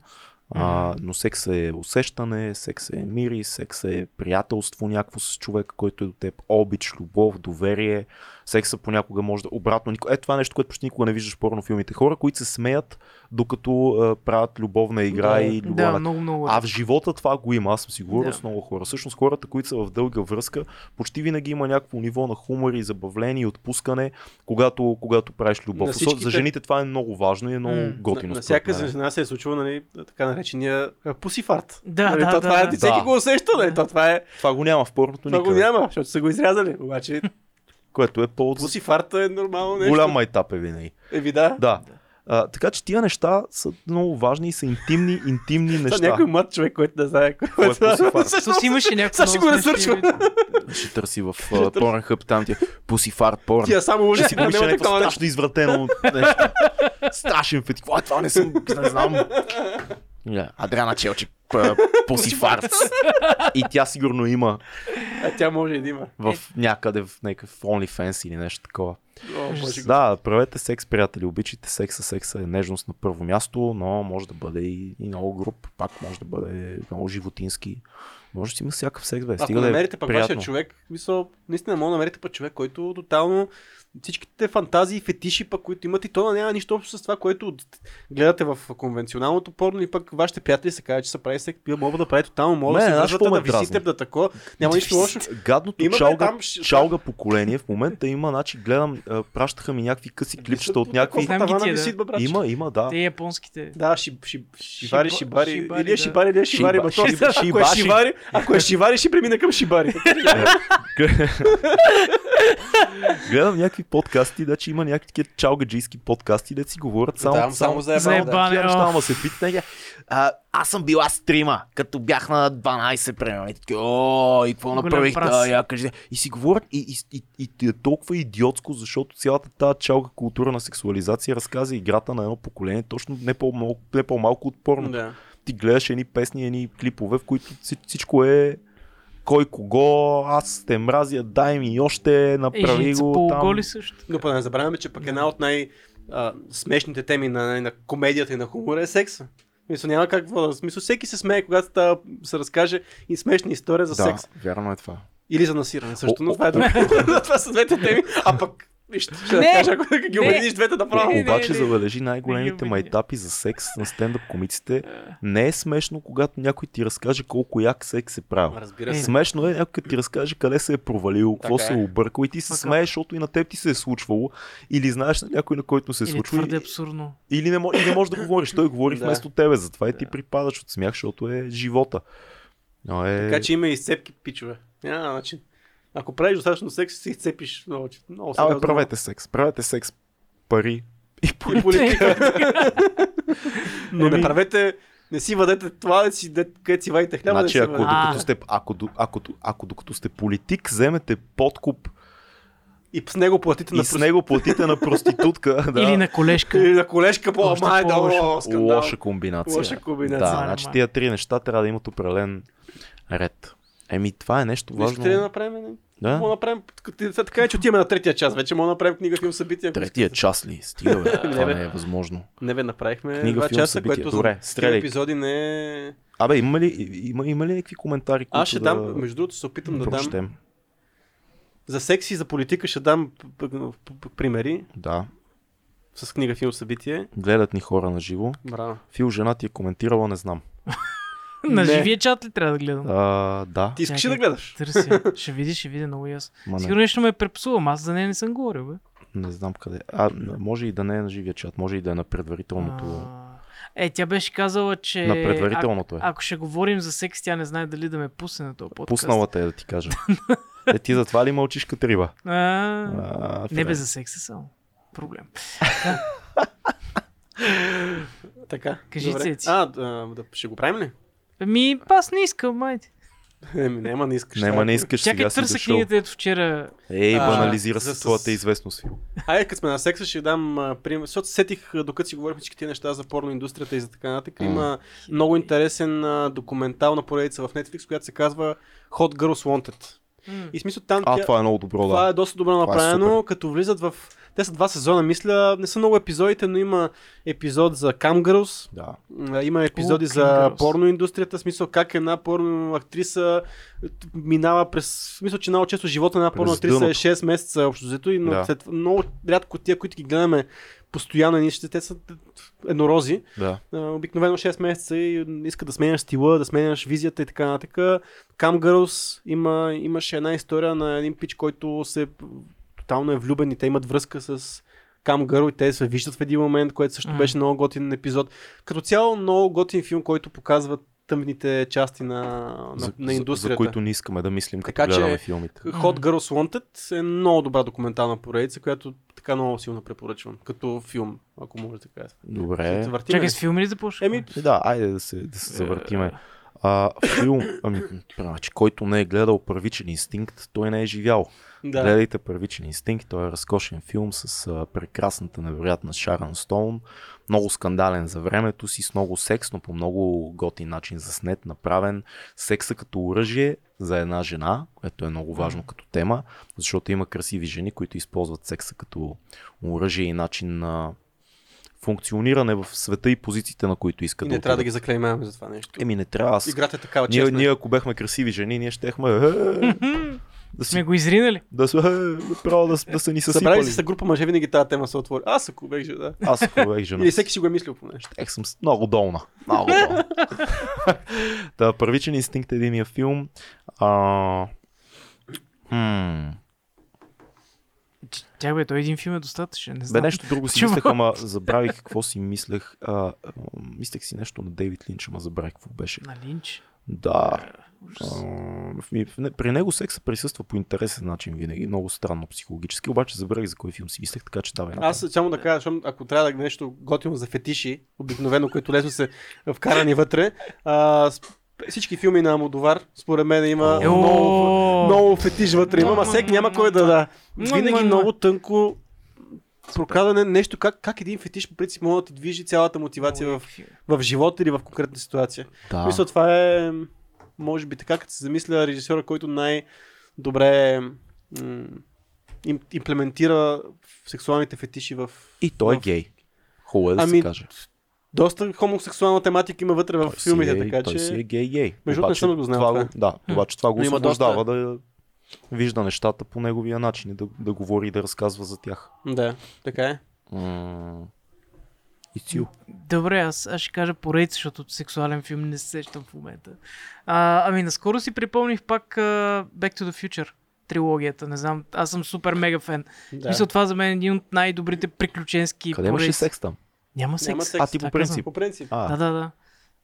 А, но секс е усещане, секс е мири, секс е приятелство някакво с човек, който е до теб, обич, любов, доверие. Секса понякога може да обратно. нико- Е, това е нещо, което почти никога не виждаш в порнофилмите. Хора, които се смеят, докато а, правят любовна игра Да. и Да, любовна много, много. а в живота това го има, аз съм си говорил Да. с много хора. Всъщност хората, които са в дълга връзка, почти винаги има някакво ниво на хумор и забавление и отпускане, когато, когато правиш любов. Всичките- За жените това е много важно и е много М. готино. на, на всяка жена се е случило, нали, така наречения пусифарт. Да, нали, да, то, да, това е, да. всеки Да. го усеща, нали, то, това е, Това го няма в порното това го никъде, няма, защото са го изрязали. Обаче което е повод пусифарта е нормално нещо. голям майтап е винаги. Еви да. Да. А, така че тия неща са много важни и са интимни, интимни Това неща. някой млад човек, който да знае. Кой е? То си имаше някакво Сега ще го видео. Ще търси в Pornhub там ти е пусифарт порн. Тя само може си да няма някакво такова нещо. страшно извратено нещо. Страшен фетик. Какво е това? Не съм, не знам. Yeah. Адриана Челчик, пусифарт. И тя сигурно има А тя може и да има. в някъде в някакъв OnlyFans или нещо такова. О. Да, правете секс, приятели. Обичайте секса. Секса е нежност на първо място, но може да бъде и, и много груп. Пак може да бъде много животински. Може да си има всякакъв секс, бе. Ако Стига да е намерите пък приятно. вашия човек, мисъл, наистина може да намерите пък човек, който тотално всичките фантазии, фетиши пък, които имат и то няма нищо общо с това, което гледате в конвенционалното порно и пък вашите приятели се казват, че са прави секс, мога да прави тотално, мога да се какво да ме висите, да тако. Няма нищо лошо. Гадното Има, бе, чалга, там чалга поколение. В момента има, значи, гледам, пращаха ми някакви къси клипчета от някакви... Има, има, да. Те японските. Да, ши, ши, шибари, Шиба- шибари. Или е да. шибари, или е шибари. Ако е шибари, ако е шибари, ще премина към шибари. Гледам някакви подкасти, значи има някакви такива чалгаджийски подкасти, де си говорят само, Там само за За ебане, да. ама се питат а, аз съм била стрима, като бях на 12 примерно. И таки, о, и какво Голям направихте? прас. А, я кажи. И си говорят и, и, и, и, е толкова идиотско, защото цялата тази чалга култура на сексуализация разказа играта на едно поколение, точно не по-малко, не по-малко от порно. Да. Ти гледаш едни песни, едни клипове, в които вси- всичко е кой кого, аз те мразя, дай ми още, направи женица го по там. голи също. Но па не забравяме, че пък една от най- а, смешните теми на, на комедията и на хумора е секса. Мисля, няма какво да... всеки се смее, когато става, се разкаже и смешна история за да, секс. вярно е това. Или за насиране също, О, но това е друго. това са двете теми. А пък, виж, ще Не, кажа, ако ги не. обединиш двете направо. Не, не, Обаче не. забележи Не най-големите ги майтапи за секс на стендъп комиците. Не е смешно, когато някой ти разкаже колко як секс се правил. Разбира Е, се. Смешно е някой като ти разкаже къде се е провалил, какво се е. е объркал и ти се Така. смееш, защото и на теб ти се е случвало. Или знаеш на някой, на който се е Или случвало. твърде абсурдно. Или не, мо- и не можеш да говориш. Той говори Да. вместо тебе, затова и ти припадаш от смях, защото е живота. Но е... Така че има и сцепки, пичове. Няма начин. Ако правиш достатъчно секс, си изцепиш много, много Абе, правете секс. Правете секс. Пари. И И политика. Но не правете, не си въдете това, да си, де- където си вадите хляба, Значи, да си ако, докато сте, ако, ако, ако, ако докато сте политик, вземете подкуп И с него платите на и с него платите на проститутка. да. Или на колежка. Или на колежка по Още май, да. Лоша комбинация. Лоша комбинация. Да, е значи тия три неща трябва да имат определен ред. Еми, това е нещо важно. Искате ли да направим? Не? Да? Мога направим, така е, че отиваме на третия час. Вече мога да направим книга, филм, събития. Третия час ли? Стига, бе. Не, това не е възможно. Не бе, направихме Книга, два филм, часа, събитие. което Добре, за епизоди не е... Абе, има ли, има, има ли някакви коментари, които Аз ще да дам, между другото се опитам да дам, за секс и за политика ще дам примери Да. с книга, филм, събитие. Гледат ни хора на живо. Браво. Фил, жена ти е коментирала, не знам. На живия чат ли трябва да гледам? А, да. Ти искаш ли да гледаш? Търся. Ще види, ще види много ясно. Ма Сигурно не, нещо ме препсувам, аз за нея не съм говорил, бе. не знам къде. А, може и да не е на живия чат, може и да е на предварителното. А, Е, тя беше казала, че... На предварителното е. А, ако ще говорим за секс, тя не знае дали да ме пусне на този подкаст. Пуснала те е да ти кажа. е, ти затова ли мълчиш като риба? А, А, не бе за секса само. Проблем. Така. Кажи, добре. Цеци. А, да, да, ще го правим ли? Ами, аз не искам, майде. Еми, няма, не искаш. Нема, не искаш Чакай, сега си търся дошъл. книгата, ето вчера. Ей, банализира се с- твоята известност. Айде, като сме на секса, ще дам а, пример. Защото сетих, докато си говорихме всички тези неща за порно индустрията и за така нататък. М. Има много интересен а, документална поредица в Netflix, която се казва Hot Girls Wanted. М. И смисъл там А, тя, това е много добро, това да. е доста добро Това е направено, супер. като влизат в Те са два сезона, мисля. Не са много епизодите, но има епизод за Cam Girls. Да. Има епизоди О, за порно индустрията, смисъл как една порно актриса минава през... Смисъл, че много често живота на една През порно актриса е дъното. 6 месеца общо взето и но Да. след, много рядко тия, които ги гледаме постоянно, ние ще, те са еднорози. Да. Обикновено 6 месеца и иска да сменяш стила, да сменяш визията и така нататък. Cam Girls има, имаше една история на един пич, който се тотално е влюбен и те имат връзка с Cam Girl и те се виждат в един момент, което също М. беше много готин епизод. Като цяло много готин филм, който показва тъмните части на, на, За, на за, индустрията. за които не искаме да мислим, като Така че- гледаме филмите. Hot Girls Wanted е много добра документална поредица, която така много силно препоръчвам. Като филм, ако може да кажа. Добре. Чакай, с филми ли започва? Еми, Да, айде да се, да се завъртиме. А, филм, ами, значи, който не е гледал Първичен инстинкт, той не е живял. Да. Гледайте Първичен инстинкт, той е разкошен филм с а, прекрасната, невероятна Шаран Стоун. Много скандален за времето си, с много секс, но по много готин начин заснет, направен. Секса като оръжие за една жена, което е много важно като тема, защото има красиви жени, които използват секса като оръжие и начин на функциониране в света и позициите, на които искат И не да трябва да ги заклеймяваме за това нещо. Еми не трябва. Аз... Играта е такава Ние, честна. ние, ако бехме красиви жени, ние щехме да Сме си го изринали. да, се, е, право да, да са ни Събрали съсипали. си се група мъже, винаги тази тема се отвори. Аз ако бех жена. Аз ако бех жена. Или всеки си го е мислил по нещо. Ех съм много долна. Много долна. Та, първичен инстинкт е единия филм. А... М, Тя бе, той един филм е достатъчен. Не Бе, знам. нещо друго си Чува. мислех, ама забравих какво си мислех. А, мислех си нещо на Дейвид Линч, ама забравих какво беше. На Линч. Да. Ужас. А, при него секса присъства по интересен начин винаги, много странно психологически, обаче забравих за кой филм си мислех, така че давай. Аз само да кажа, защото ако трябва да нещо готино за фетиши, обикновено, които лесно се вкарани вътре, а, всички филми на Амодовар, според мен има Е, много, много фетиш вътре. Има, ма всеки няма кой да да. Винаги много тънко прокрадане нещо, как, как един фетиш по принцип може да ти движи цялата мотивация в, в живота или в конкретна ситуация. да. Мисля, това е, може би така, като се замисля, режисьора, който най-добре м- им, имплементира сексуалните фетиши в... И той е в- гей. Хубаво е да Ами, се каже. Доста хомосексуална тематика има вътре в Той филмите, е, така той че... си е гей-гей. Между другото, не съм го знал това. да, обаче това го освобождава да вижда нещата по неговия начин и да, да говори и да разказва за тях. Да, така е. М, И цил. Добре, аз, аз ще кажа поредица, защото сексуален филм не се сещам в момента. А, ами, наскоро си припомних пак а, Back to the Future трилогията. Не знам, аз съм супер мега фен. Да. Мисля, това за мен е един от най-добрите приключенски Къде имаше секс там? Няма секс. Няма секс. А, ти по казвам. принцип. По принцип. А, Да, да, да.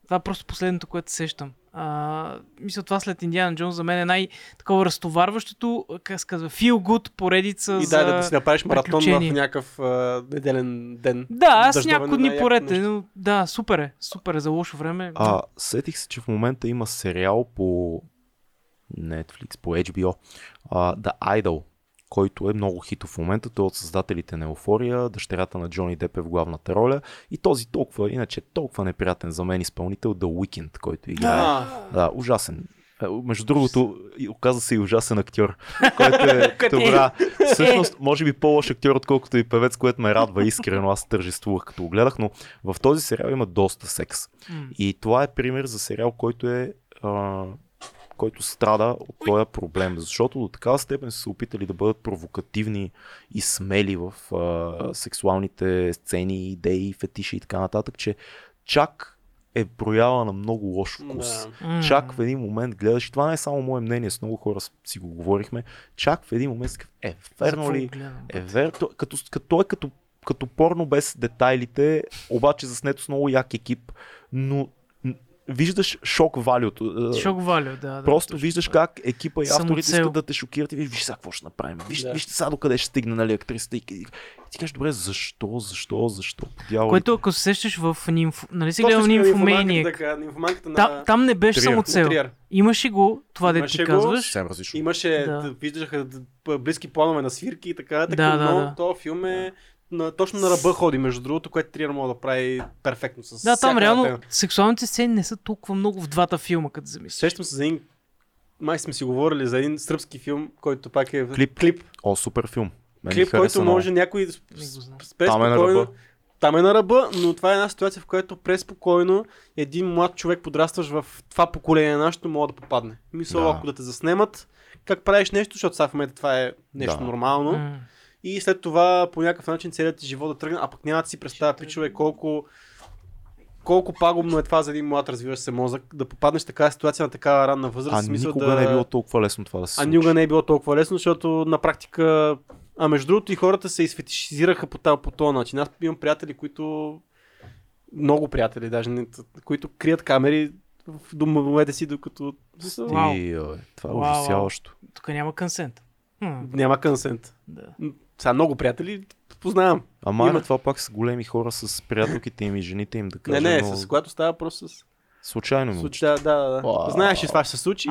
Това е просто последното, което сещам. А, мисля, това след Индиана Джонс за мен е най-такова разтоварващото, как се казва, feel good поредица И за... да, да си направиш маратон в някакъв а, неделен ден. Да, аз няколко дни поред, нещо. но да, супер е. Супер е за лошо време. а, сетих се, че в момента има сериал по Netflix, по HBO, а, The Idol, който е много хитов в момента. Той е от създателите на Еуфория, дъщерята на Джони Деп е в главната роля и този толкова, иначе толкова неприятен за мен изпълнител The Weeknd, който играе. А, Да, ужасен. Е, Между другото, оказа се и ужасен актьор, който е добра. Всъщност, може би по-лош актьор, отколкото и певец, което ме радва искрено. Аз тържествувах като го гледах, но в този сериал има доста секс. И това е пример за сериал, който е а, който страда от този проблем, защото до такава степен са се опитали да бъдат провокативни и смели в а, сексуалните сцени, идеи, фетиши и така нататък, че чак е проява на много лош вкус. да. Чак в един момент гледаш, и това не е само мое мнение, с много хора си го говорихме, чак в един момент е, верно ли, е верно, то- като, като, той е като, като порно без детайлите, обаче заснето с много як екип, но виждаш шок валюто. Шок валю, да. да Просто точно виждаш така. как екипа и авторите Самоцел. искат да те шокират и виж, виж сега какво ще направим. Виж, Да. вижте сега докъде ще стигне нали, актрисата. И, и, ти кажеш, добре, защо, защо, защо? По дяволите? Което ако се сещаш в нимф... Нали си гледал Нимфоманиак? да на... Там, там не беше Триер. само цел. Имаше го, това да ти казваш. Имаше, Да. да. виждаха близки планове на свирки и така, така Да, да, но да. този филм е на, точно на ръба ходи, между другото, което Триер може да прави перфектно с Да, там реално тема. сексуалните сцени не са толкова много в двата филма, като замислиш. Сещам се за един май сме си говорили за един сръбски филм, който пак е Клип. клип. О, супер филм. Мен клип, който много. може някой знам. Там е на спокойно. ръба. Там е на ръба, но това е една ситуация, в която преспокойно един млад човек, подрастваш в това поколение нашето, може да попадне. Мисъл, Да. ако да те заснемат, как правиш нещо, защото сега в момента това е нещо Да. нормално. М. И след това по някакъв начин целият ти живот да тръгне, а пък няма да си представя, пичове, колко колко пагубно е това за един млад развиващ се мозък, да попаднеш в такава ситуация на такава ранна възраст. А смисъл никога да... не е било толкова лесно това да се А никога не е било толкова лесно, защото на практика... А между другото и хората се изфетишизираха по, тази- по този начин. Аз имам приятели, които... Много приятели, даже, не, които крият камери в домовете си, докато... Ти, Вау. бе, това е ужасяващо. Тук няма консент. Няма консент. да. Сега много приятели познавам. Ама Има. Това пак са големи хора с приятелките им и жените им да Не, кажа, не, но... с когато става просто с... Случайно ми. Случай, да, да, да. Вау. Знаеш, че това ще се случи.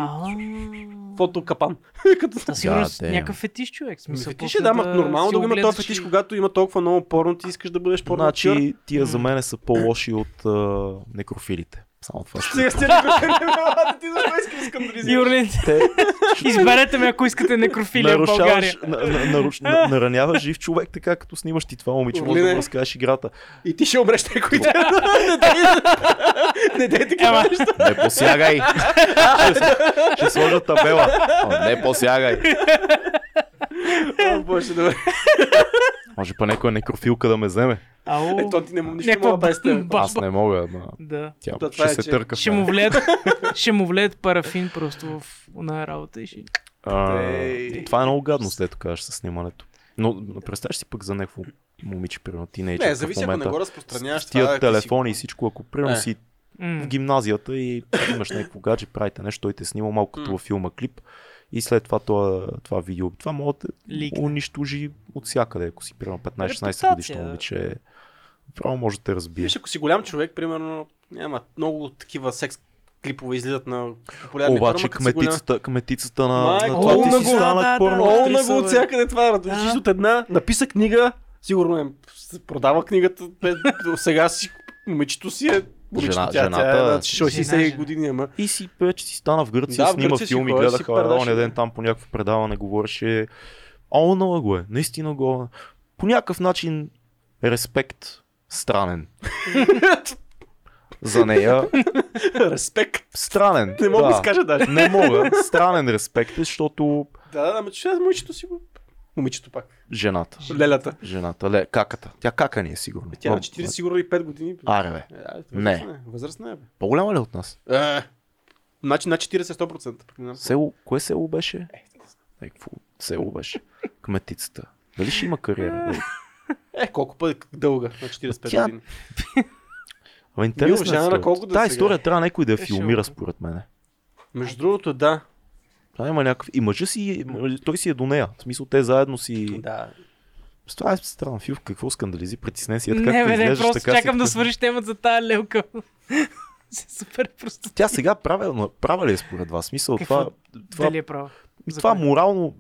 Фото капан. Като... Та сигурно damn. някакъв фетиш човек. Смисъл, Фетиш после е, да, ма нормално да го има този фетиш, когато има толкова много порно, ти искаш да бъдеш порно. Значи тия за М. мене са по-лоши от некрофилите. Само това ще Сега сте некрофили, ти защо искаш да скандализираш? Юрлин, Те изберете ме, ако искате некрофилия в България. нараняваш жив човек така, като снимаш ти това момиче, може да разкажеш играта. И ти ще умреш някой ден. Не дей, такива неща. Не посягай! ще, сложа табела. Не посягай! О, Боже, добре. Може па някоя некрофилка да ме вземе. Ау, Ето ти не нищо не Някаква мога да сте. баба. Аз не мога, ама да. тя Да, ще това е, се че- търка. Ще му влеят, ще му влеят парафин просто в една работа и ще... А, Ей. това е много гадно след кажеш с снимането. Но представяш си пък за някакво момиче, примерно тинейджър Не, зависи ако не го разпространяваш. с тия това е телефони и си- всичко, ако примерно Е. си в гимназията и имаш някакво гадже, правите нещо, той те снима малко като във филма клип и след това това, това видео. Това може да Ликне. унищожи от всякъде, ако си примерно 15-16 Репутация, годишно да. момиче. Право може да те разбие. Виж, ако си голям човек, примерно, няма много такива секс клипове излизат на популярни хора, Обаче като си голям- кметицата, кметицата на, Майко, на това ти си стана Да, да, порно да. Го бе. от всякъде това. Да. От една, написа книга, сигурно е, продава книгата, сега си, момичето си е, момичето, Жена- тя, тя е жената- на 60 Жена, жена. години, ама. И си вече си стана в Гърция, Да, снима Гърция филми, гледаха пардаше, оня ден там по някакво предаване, говореше. Олнала го е, наистина го е. По някакъв начин респект странен. За нея Респект. странен. Не мога да да. си кажа даже. Не мога. Странен респект, е, защото Да, да, ама че момичето си го. Момичето пак. жената. Лелята. Жената, ле, каката. Тя кака ни е сигурно. Тя на Ма- 40 сигурно и 5 години. Аре бе. Е, да, Не. възрастна е, Възрастна е, бе. По-голяма ли е от нас? Е, Значи на 40-100%. пък не знам. Село, кое село беше? Някакво село беше. Кметицата. Дали ще има кариера? Е, колко пъти дълга на 45 Тя- години. Ама е историята. колко да история трябва някой да я Е, филмира според мен. Между другото, да. Това има някакъв... И мъжа си, той си е до нея. В смисъл, те заедно си... Да. Това е странно. Фил, какво скандализи? Притеснен си. Е, Не, така, бе, не, просто така си чакам да такъв- свършиш темата за тая лелка. Супер просто. Тя сега правилно, права ли е според вас? Смисъл, Какво? това, това, Дали е За това кое? морално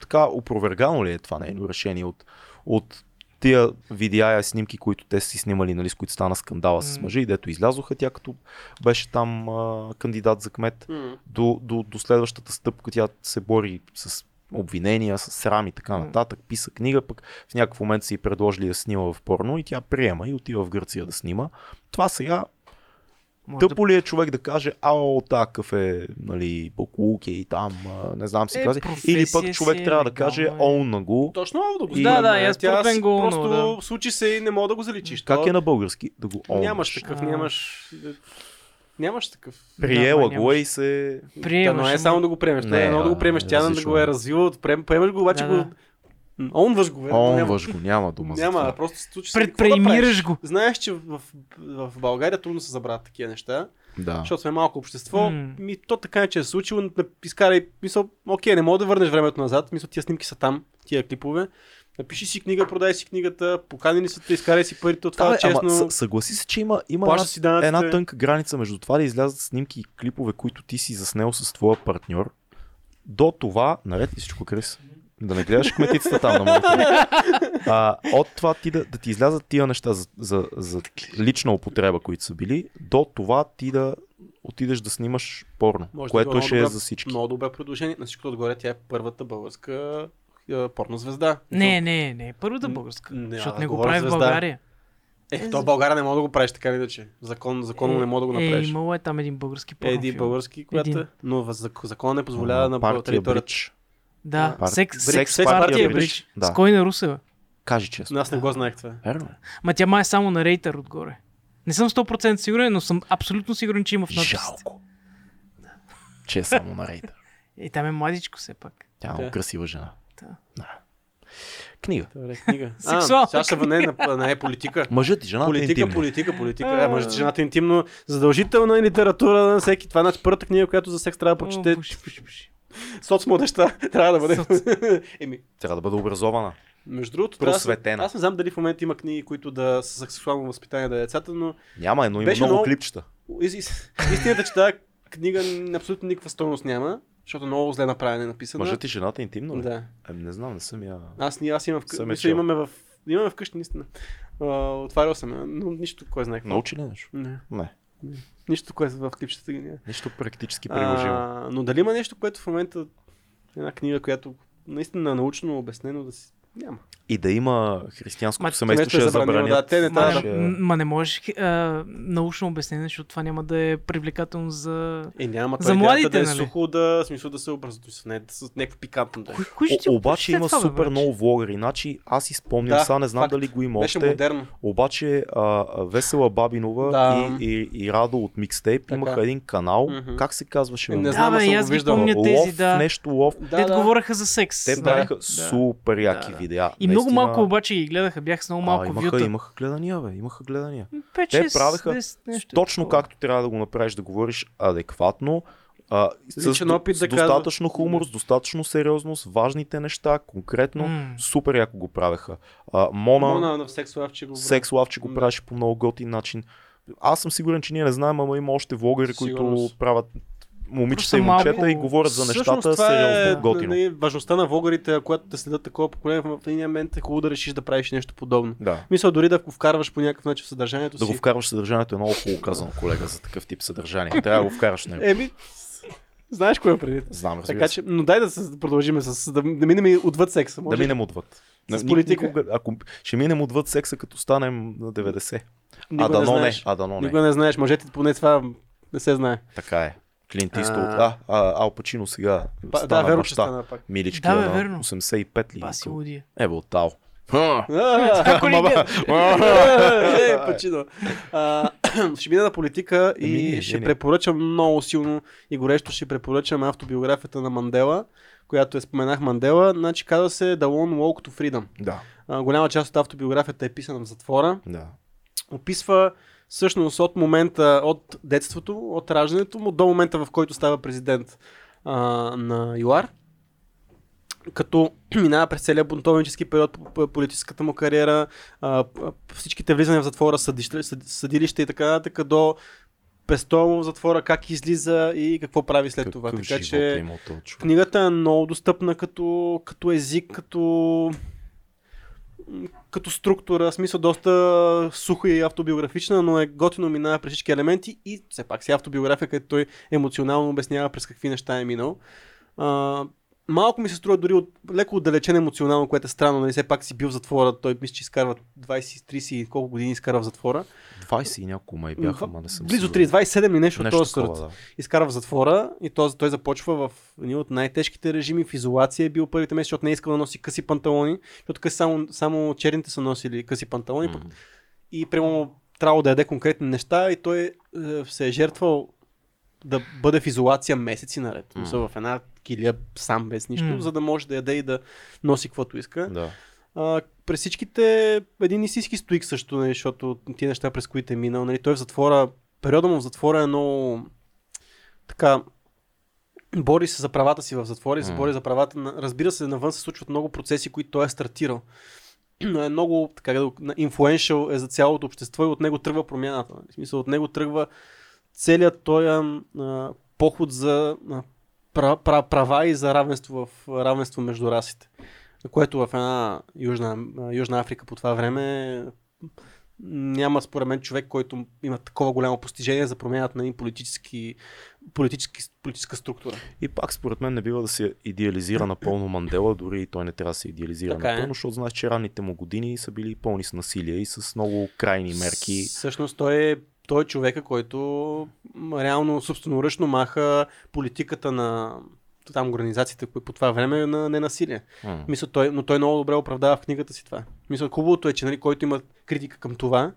така опровергано ли е това нейно решение от, от тия видеа снимки, които те си снимали, нали, с които стана скандала с М. мъжа и дето излязоха тя като беше там а, кандидат за кмет. М. до, до, до следващата стъпка тя се бори с обвинения, с срам и така нататък, писа книга, пък в някакъв момент си предложили да снима в порно и тя приема и отива в Гърция да снима. Това сега Може тъпо ли е човек да каже, ао, такъв е, нали, Бокулук е и там, а, не знам си Е, професия Или пък човек си е, трябва да каже, е. олна го. Точно да го И- Да, да, аз Тя си го Просто да. случи се и не мога да го заличиш. Как То- е на български да го олнаш? Нямаш такъв, А. нямаш... Нямаш такъв. Приела Да, го е и се... Приемаш, да, но е само да го приемеш. Не, Не, е едно да го да, приемеш. Тя да го е. е развила, прием- приемаш го, обаче Да, го... Онваш го, бе. няма- Олнваш го, няма дума за Няма, това. просто се случи. Какво да го. Знаеш, че в, в, България трудно се забравят такива неща, Да. защото сме малко общество. М. Ми, то така че е случило, изкарай, мисъл, окей, не мога да върнеш времето назад, мисъл, тия снимки са там, тия клипове. Напиши си книга, продай си книгата, поканени са те, изкарай си парите от това, Да, честно. ама, съ- съгласи се, че има, има една, си данъците. една тънка граница между това да излязат снимки и клипове, които ти си заснел с твоя партньор, до това, наред ли всичко, Крис? Да не гледаш кметицата там на. А, от това ти да, да ти излязат тия неща за, за, за лична употреба, които са били, до това ти да отидеш да снимаш порно, Може да което било ще много е за всички. Много добре предложение. На всичкото отгоре тя е първата българска а, порнозвезда. Не, не, не, първата Н- българска. не, защото не го прави в звезда. България. Е, то в България не мога да го правиш така или иначе. Закон, законно не мога да го Е, направиш. имало е там един български Е, порнофилм. един български, която Един. е, но закон не позволява на партия територията. Брич. Да, Пар- секс, секс, секс партия Брич. Брич. Да. С кой на Русева? Кажи честно. Но аз не го знаех това. Верно е. Ма тя май е само на рейтър отгоре. Не съм 100% сигурен, но съм абсолютно сигурен, че има в надписите. Жалко. Че е само на рейтер. И там е младичко все пак. Тя е много красива жена. Да. Да. Книга. Добре, книга. Сексуална А, сега ще не, не е политика. Мъжът и жената е Политика, интимно. политика, политика. Е, може жената е интимно. Задължителна е литература на всеки. Това е значи първата книга, която за секс трябва да О, прочете. пуши, пуши, пуши. Соцмладеща трябва да бъде. Еми, Трябва да бъде образована. между другото, Просветена. аз не знам дали в момента има книги, които да са за сексуално възпитание на децата, но Няма, но има Беше много много- клипчета. из- из- истината че тази книга абсолютно никаква стойност няма, защото много зле направена е написана. Мъжът и жената е интимно ли? Да. Ем, не знам, не съм я... Аз, ни, аз имам Съм вкъщи. Мисля, имаме в, имаме вкъщи, наистина. Отварял съм, но нищо, кой знае какво. Научи ли нещо? Не. Не. Нищо, което в клипчета ги няма. Нищо практически приложимо. А, но дали има нещо, което в момента една книга, която наистина научно обяснено да си... Няма. И да има християнското Ма, семейство, ще е забранено, забранят. да, те не Ма, Ще- не, ма не можеш а, научно обяснение, защото това няма да е привлекателно за... Е, няма За младите, да е нали? сухо, да, смисъл да се образува, не с някакво пикантно да е. Кой, кой ще О, обаче има това, супер много влогъри. Значи аз си спомням, Да, сега не знам факт. дали го има Беше още. модерно. Обаче а, Весела Бабинова Да. и, и, и Радо от Микстейп Така. имаха един канал. Мгм. Как се казваше? Не знам, Да, аз бе, съм и го аз ги помня тези, да. нещо лов. Да, да. говореха за секс. Те правиха Да. супер яки. Видеа. И много малко обаче ги гледаха, бях с много малко а, имаха, вюта. имаха гледания, бе. Имаха гледания. 5, Те 6, правеха 10, нещо Точно такова. както трябва да го направиш, да говориш адекватно, а, с, Личен до- опит с да казва. достатъчно хумор, с достатъчно сериозност, важните неща, конкретно, М. супер яко го правеха. А, Мона, Мона на секс лав, че го Секс Лав, че го Да. правеше по много готин начин. Аз съм сигурен, че ние не знаем, ама има още влогъри, Със които правят момичета Просто и момчета малко- и говорят за нещата това сериозно, е, готино. важността на влогарите, когато те следят такова поколение, в един момент е хубаво да решиш да правиш нещо подобно. Да. Мисля, дори да го вкарваш по някакъв начин в съдържанието Да си. го вкарваш в съдържанието е много хубаво казано, колега, за такъв тип съдържание. Трябва да го вкараш него. Еми, знаеш кое е преди. Знам, разбира Така че, но дай да, се, да продължим с, да, да минем отвъд секса. Да Може? минем отвъд. С политика. Никога, ако ще минем отвъд секса, като станем на 90. Никога а дано не, знаеш. а дано не. Никога не знаеш, мъжете поне това не се знае. Така е. Клинт Иствуд. А. А, Ал Пачино сега Па, стана да, верно, баща. че стана пак. Милички Да, бе, на верно. 85 ли? Баси лудия. Ево от Тал. А, Ако ли гледа? Е, пачино. Ще мина на политика и не, ще препоръчам много силно и горещо ще препоръчам автобиографията на Мандела, която е споменах Мандела. Значи казва се The Lone Walk to Freedom. Да, А, голяма част от автобиографията е писана в затвора. да. описва всъщност от момента, от детството, от раждането му до момента, в който става президент а, на ЮАР. Като минава през целия бунтовнически период по- по политическата му кариера, а, всичките влизания в затвора, съдище, съд- съдилище и така нататък, до престоя му в затвора, как излиза и какво прави след това. Какъв Така живот е че. Книгата е много достъпна като, като език, като като структура, смисъл доста суха и автобиографична, но е готино минава през всички елементи и все пак си автобиография, където той емоционално обяснява през какви неща е минал. А, малко ми се струва дори от, леко отдалечен емоционално, което е странно, нали все пак си бил в затвора, той мисля, че изкарва 20, 30 и колко години изкара в затвора. 20 и няколко май бяха, ма не съм Близо сигурен. 30, 27 и нещо, Нещо този такова, да. изкара в затвора и той, той започва в един от най-тежките режими, в изолация е бил първите месеци, защото не е искал да носи къси панталони, защото къси само, само черните са носили къси панталони М. и прямо трябвало да яде конкретни неща и той е, се е жертвал да бъде в изолация месеци наред. Mm. В една килия сам без нищо, М. за да може да яде и да носи каквото иска. Да. А, през всичките един истински стоик също, нали, защото тия неща, през които е минал, нали, той е в затвора, периода му в затвора е много така, бори се за правата си в затвора и се бори за правата на... Разбира се, навън се случват много процеси, които той е стартирал. Но е много, така influential е за цялото общество и от него тръгва промяната. нали. В смисъл, от него тръгва целият той а, поход за права и за равенство в равенство между расите. Което в една Южна, Южна Африка по това време няма според мен човек, който има такова голямо постижение за промяната на един политически, политически, политическа структура. И пак според мен не бива да се идеализира напълно Мандела, дори и той не трябва да се идеализира Така е. напълно, защото знаеш, че ранните му години са били пълни с насилие и с много крайни мерки. Всъщност той е, той е човека, който реално собственоръчно маха политиката на там организациите кои по това време на ненасилие. М. Мисля, той, но той много добре оправдава в книгата си това. Мисля, хубавото е, че нали, който има критика към това,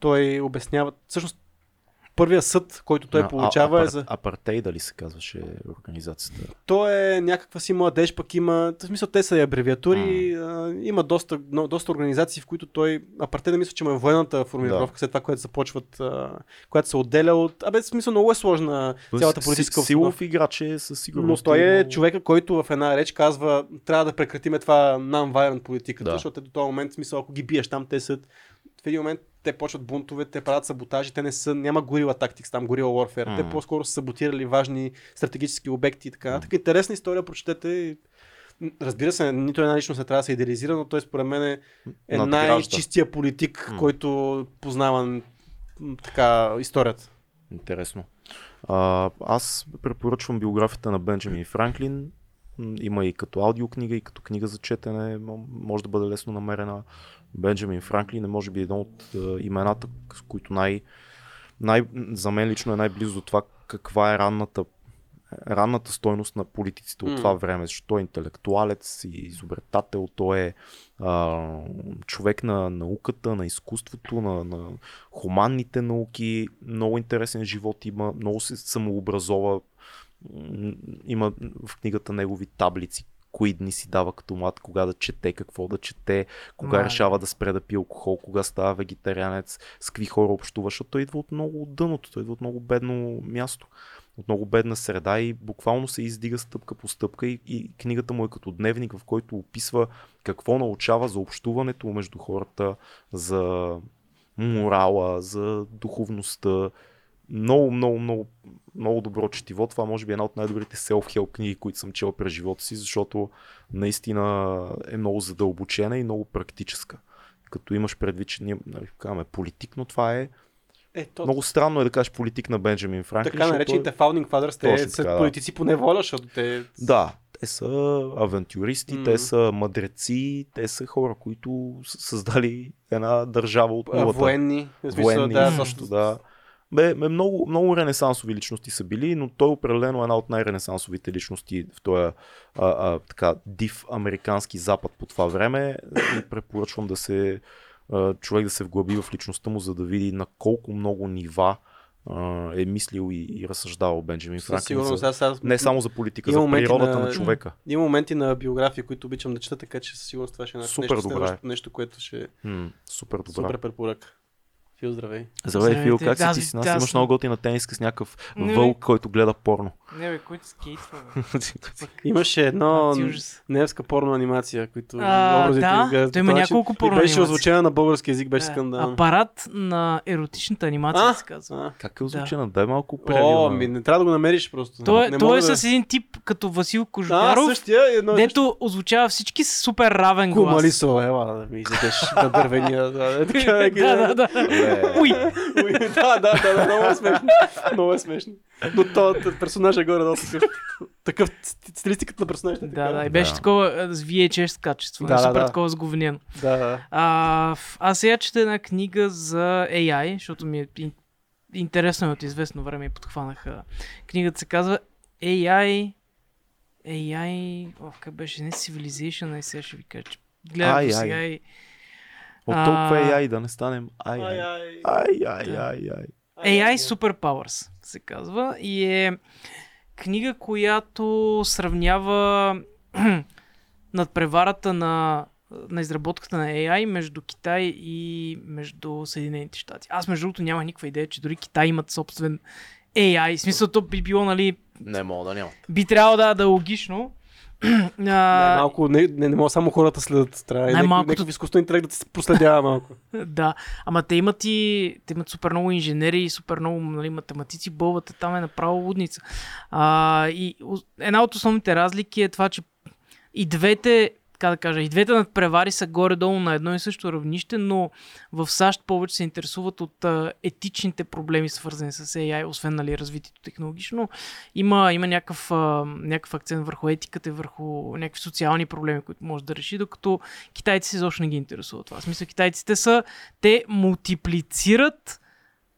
той обяснява. Всъщност, първия съд, който той А, получава а, е за... Апартей, дали се казваше организацията? Той е някаква си младеж, пък има... В смисъл, те са и абревиатури. А, има доста, но, доста организации, в които той... Апартей да мисля, че му е военната формулировка, Да. след това, което започват... А, която се отделя от... Абе, смисъл, много е сложна цялата Си- политическа Силов обстановка. играч е със Но сигурност. той е много- човека, който в една реч казва, трябва да прекратиме това non-violent политиката, Да. защото е до този момент, смисъл, ако ги биеш там, те са в един момент те почват бунтове, те правят саботажи, те не са, няма горила тактикс, там горила warfare. Те Мгм. по-скоро са саботирали важни стратегически обекти и така. нататък. Интересна история, прочетете. Разбира се, нито една личност не трябва да се идеализира, но той според мен е, е най-чистия политик, М. който познава така историята. Интересно. А, аз препоръчвам биографията на Бенджамин Франклин. Има и като аудиокнига, и като книга за четене. Може да бъде лесно намерена. Бенджамин Франклин е може би едно от имената, с които най, най, за мен лично е най-близо до това каква е ранната ранната стойност на политиците от М. това време, защото той е интелектуалец и изобретател, той е а, човек на науката, на изкуството, на, на хуманните науки, много интересен живот има, много се самообразова, има в книгата негови таблици, кои дни си дава като млад, кога да чете, какво да чете, кога Мале. решава да спре да пие алкохол, кога става вегетарианец, с какви хора общува, защото той идва от много от дъното, той идва от много бедно място, от много бедна среда и буквално се издига стъпка по стъпка и, и книгата му е като дневник, в който описва какво научава за общуването между хората, за морала, за духовността. Много, много, много, много добро четиво. Това може би е една от най-добрите self-help книги, които съм чел през живота си, защото наистина е много задълбочена и много практическа. Като имаш предвид, че ние нали, казваме политик, но това е Е, то, много странно е да кажеш политик на Бенджамин Франклин. така наречените founding fathers, те Точно са така, да. политици по неволя, защото те... Да, те са авантюристи, М. те са мъдреци, те са хора, които са създали една държава от нулата. военни. Военни, да, също, да. Бе, бе, много, много ренесансови личности са били, но той определено е една от най-ренесансовите личности в този а, а, така, див американски запад по това време и препоръчвам да се а, човек да се вглъби в личността му, за да види на колко много нива е мислил и, и разсъждавал Бенджамин Франклин. сигурност, За, аз, аз, не само за политика, за природата на- на човека. Има моменти на биография, които обичам да чета, така че със сигурност това ще е нещо, добре. следващото нещо, което ще е М, супер добре. супер препоръка. Фил, здравей. Здравей, Фил, как си ти аз- с нас? Имаш много готина тениска с някакъв вълк, който гледа порно. Не, бе, който скейтва. Имаше едно А, ти ужас. немска порно анимация, които А, образите да, той има няколко порно беше озвучена на български язик, беше Да, скандално. Апарат на еротичната анимация, А? се казва. А. Как е озвучена? Дай малко О, ми не трябва да го намериш просто. Той, не е- е да... с един тип като Васил Кожугаров, дето озвучава всички с супер равен глас. Кумалисо, ела да ми изядеш на дървения. Да, е е, да, да, да. Уй! Да, да, да, много е смешно. Много е смешно. Но то, персонажът е горе долу такъв. Такъв ст- стилистиката на персонажите е Да, така. да, и беше Да. такова с VHS качество. Да, Да, да, супер да. такова сговнено. Да, да. А, аз сега чета една книга за AI, защото ми е ин- интересно е от известно време и подхванах. а, Книгата се казва AI AI, о, как беше, не Civilization, ай сега ще ви кажа, че гледам Ай, го ай. сега и... От толкова ай, да не станем ай, ай. ай. Ай, ай, Да. ай, ай. AI Superpowers се казва и е книга, която сравнява надпреварата на, на изработката на AI между Китай и между Съединените щати. Аз между другото няма никаква идея, че дори Китай имат собствен AI. В смисъл, то би било, нали, Не мога да няма. би трябвало да, да е логично. А, Малко, не, не, не мога само хората следят. Трябва Най-малкото- някакъв изкуствен интелект да се проследява малко. Да, ама те имат и те имат супер много инженери и супер много нали, математици, бълвата там е направо лудница. А, и една от основните разлики е това, че и двете така да кажа, и двете надпревари са горе-долу на едно и също равнище, но в САЩ повече се интересуват от етичните проблеми, свързани с AI, освен нали, развитието технологично. Има, има някакъв, някакъв акцент върху етиката и върху някакви социални проблеми, които може да реши, докато китайците изобщо не ги интересуват това. В смисъл, китайците са, те мултиплицират,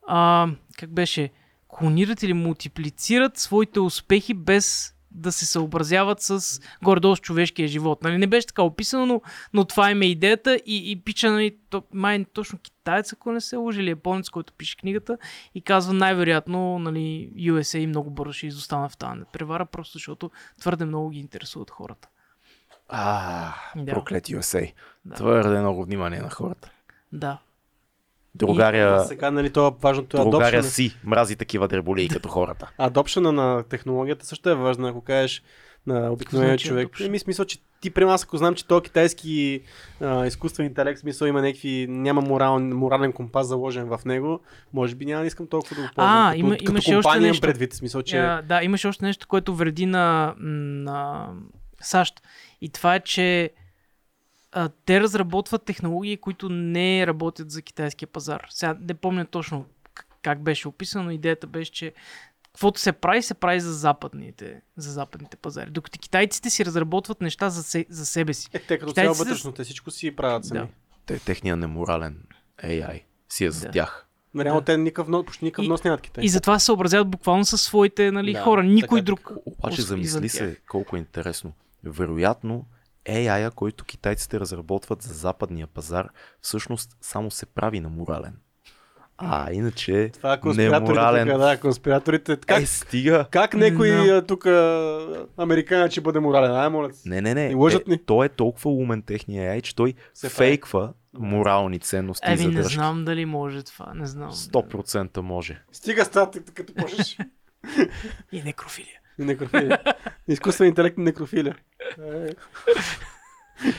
а, как беше, клонират или мултиплицират своите успехи без да се съобразяват с горе-долу с човешкия живот. Нали, не беше така описано, но, но това им е идеята и, и пича, нали, то, май точно китаец, ако не се лъжи, или японец, който пише книгата и казва най-вероятно нали, USA много бързо ще изостана в тази превара, просто защото твърде много ги интересуват хората. А, Да. проклети USA. Да. Твърде много внимание на хората. Да. Другаря, А сега, нали, това важното е другаря adoption. си мрази такива дреболии като хората. Адопшена на технологията също е важна, ако кажеш на обикновения Значи човек. adoption. Еми, смисъл, че ти при нас, ако знам, че този китайски а, изкуствен интелект, смисъл има някакви, няма морал, морален компас заложен в него, може би няма да искам толкова да го ползвам. А, като, има- като имаше компания още нещо. предвид, смисъл, че... А, да, имаше още нещо, което вреди на, на САЩ. И това е, че а, те разработват технологии, които не работят за китайския пазар. Сега не помня точно как беше описано, но идеята беше, че каквото се прави, се прави за западните, за западните пазари. Докато китайците си разработват неща за, се, за себе си. Е, те като цяло вътрешно, те всичко си правят сами. Да. Те, техния неморален AI си е за Да. тях. Да. Реално Да. те никакъв, нос- почти никакъв И- нос нямат Китай. И затова се съобразяват буквално със своите нали, Да, хора. Никой така, друг. Обаче замисли се колко е интересно. Вероятно, AI-а, който китайците разработват за западния пазар, всъщност само се прави на морален. А, иначе Това е конспираторите неморален. тук, да, конспираторите. Как, Е, стига! как някой а, тук американец ще бъде морален? Ай, моля. Не, не, не. Лъжат е, ни. той е толкова умен техния AI, че той Се фейква морални ценности и Еми, не знам дали може това. Не знам. 100% може. Стига статик, като почнеш. И некрофилия. Некрофилия. Изкуствен интелект и некрофилия.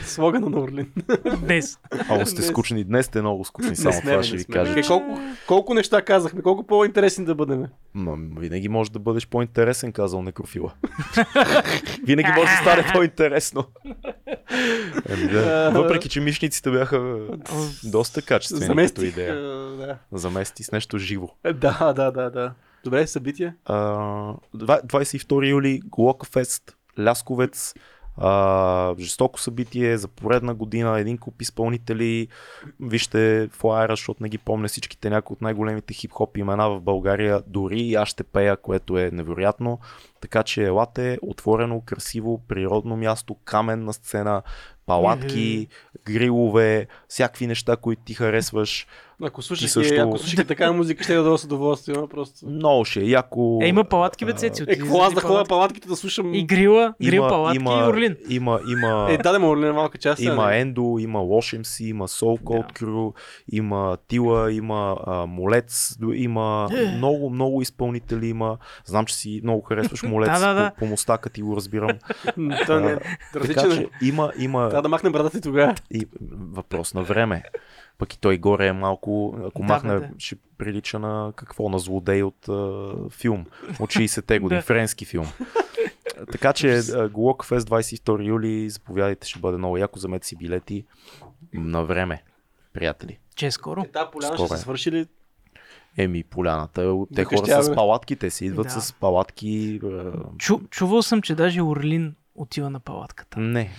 Слогана на Орлин. Днес. Ало сте скучни. Днес сте много скучни, само сме, това ще не ви кажа. Е, колко, колко неща казахме, колко по-интересни да бъдем. Ма, винаги може да бъдеш по-интересен, казал некрофила. винаги може да стане по-интересно. Еми, да. Въпреки, че мишниците бяха доста качествени като Заместих. идея. а, Да. Замести с нещо живо. Е, да, да, да, да. Добре, събития. А, два- 22 юли, Глокафест, Лясковец, а, жестоко събитие за поредна година, един куп изпълнители. Вижте флайера, защото не ги помня всичките някои от най-големите хип-хоп имена в България. Дори и аз ще пея, което е невероятно. Така че елате, отворено, красиво, природно място, каменна сцена, палатки, грилове, всякакви неща, които ти харесваш. Ако слушах, също- ако слушах такава музика, ще е да с удоволствие, но просто. Много ще е яко. Е, има палатки, бе, а, цеци. Е, какво аз да ходя палатки. палатките да слушам. И грила, грил, палатки и Орлин. Има, има, Е, даде му Орлин малка част. Има не? Ендо, има Losh MC, има Soul Cold Да. Crew, има Тила, има а, Молец, има Е. много, много изпълнители има. Знам, че си много харесваш Молец Да, да, да. По, по мустака ти го разбирам. Е така различен. че е. има, има Трябва да махне брадата и тогава. и въпрос на време. Пък и той горе е малко, ако Да, махне, да, ще прилича на какво? На злодей от а, филм. От 60-те години. Да. Френски филм. така че Глокфест 22 юли, заповядайте, ще бъде много яко. Замете си билети на време, приятели. Че е скоро. Е, та поляна Скоро ще е. се свърши ли? Еми, поляната, те хора ще с палатки, те си идват Да. с палатки. Чу, чувал съм, че даже Орлин отива на палатката. Не.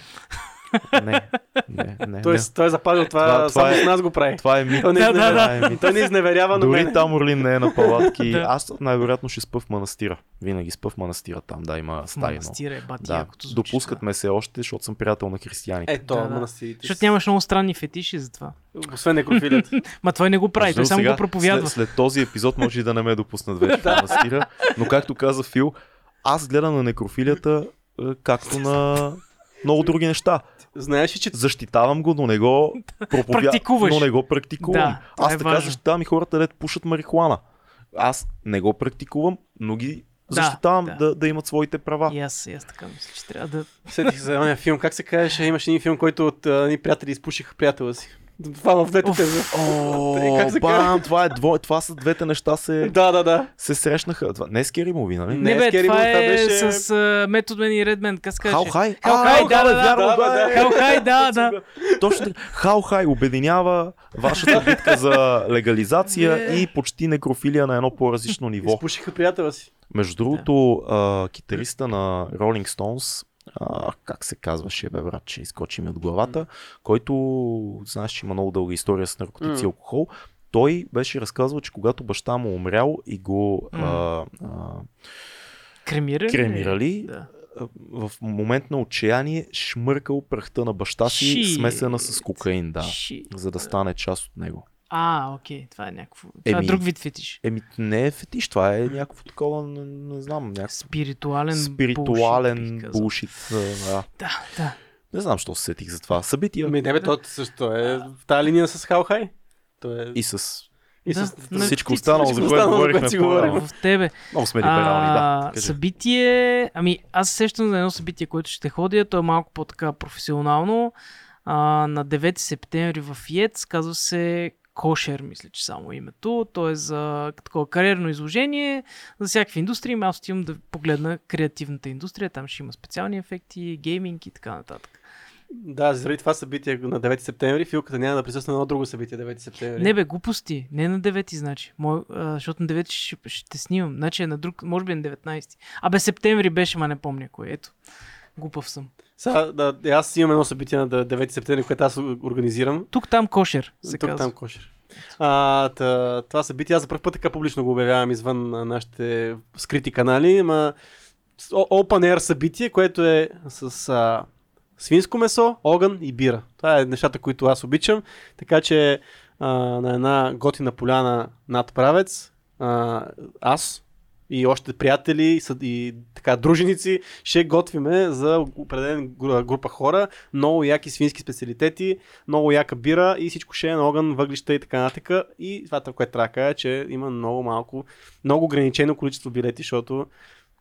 Не, не, не. Той, не. е- той е запазил това, Това- това само е- с нас го прави. Това е мит. Той не, Да, изневерява, да, Това е той не изневерява на Дори там Орлин не е на палатки. Да. Аз най-вероятно ще спа в манастира. Винаги спа в манастира там, да, има стаи. манастира е бати, Да, звучи. допускат ме се още, защото съм приятел на християните. Ето, Да, да. манастирите. Защото нямаш много странни фетиши за това. Освен некрофилията. Ма той не го прави, той само го проповядва. След, след този епизод може и да не ме допуснат вече в манастира. Но както каза Фил, аз гледам на некрофилията е, както на много други неща. Знаеш ли, че Защитавам го, но не го проповя... Практикуваш. но не го практикувам. Да, аз е така важно. защитавам и хората, дето пушат марихуана. Аз не го практикувам, но ги защитавам да. да, да, имат своите права. И аз, и аз така мисля, че трябва да... Сетих се за ония филм. Как се казваше? Имаше един филм, който от а, ни приятели изпушиха приятела си. Това в двете. Е, О, се бам, това, е дво... това са двете неща се, Да, да, да. се срещнаха. Това не е скери муви, нали? Не, Не, бе, Scary това е беше- с uh, Методмен и Редмен. Как се казваше? Хау хай? Хау А, хай, Хау да, да, да. Хау хай, да, да. Точно така. Хау хай обединява вашата битка за легализация и почти некрофилия на едно по-различно ниво. Изпушиха приятела си. Между другото, а, китариста на Rolling Stones, а, как се казваше, бе, брат, че изкочи ми от главата, който, знаеш, че има много дълга история с наркотици и алкохол, той беше разказвал, че когато баща му умрял и го а, а, Кремирали? кремирали, Да. в момент на отчаяние шмъркал прахта на баща си, Ши. смесена с кокаин, да, Ши. за да стане част от него. А, окей, това е някакво. Това Еми, е друг вид фетиш. Еми, не е фетиш, това е някакво такова, не, не знам, някакво Спиритуален спиритуален булшит. Да. Да, да. Не знам, що се сетих за това. Събития Ами не бе, то също е в тази линия с Хау Хай. То е... и с и Да, с... на- всичко останало, за което говорихме си говорим. В тебе. Много сме либерални, да. Кажи. събитие, ами аз се сещам за едно събитие, което ще ходя, то е малко по-така професионално. А, на 9 септември в ЕЦ, казва се Кошер, мисля, че само името. То е за такова кариерно изложение за всякакви индустрии. Аз отивам да погледна креативната индустрия. Там ще има специални ефекти, гейминг и така нататък. Да, заради това събитие на 9 септември, Филката няма да присъства на едно друго събитие 9 септември. Не бе, глупости. Не на 9, значи. Мой, а, защото на 9 ще, ще снимам. Значи е на друг, може би е на 19. Абе, септември беше, ма не помня кое. Ето. Глупав съм. Сега, да, аз имам едно събитие на 9 септември, което аз организирам. Тук там кошер, Тук казва. там кошер. А, та, това събитие аз за първ път така публично го обявявам извън а, нашите скрити канали, о- open air събитие, което е с а, свинско месо, огън и бира. Това е нещата, които аз обичам. Така че а, на една готина поляна над правец, а, аз и още приятели съд- и така друженици ще готвиме за определен гру- група хора много яки свински специалитети, много яка бира и всичко ще е на огън, въглища и така нататък. И това, което трябва да кажа, е, че има много малко, много ограничено количество билети, защото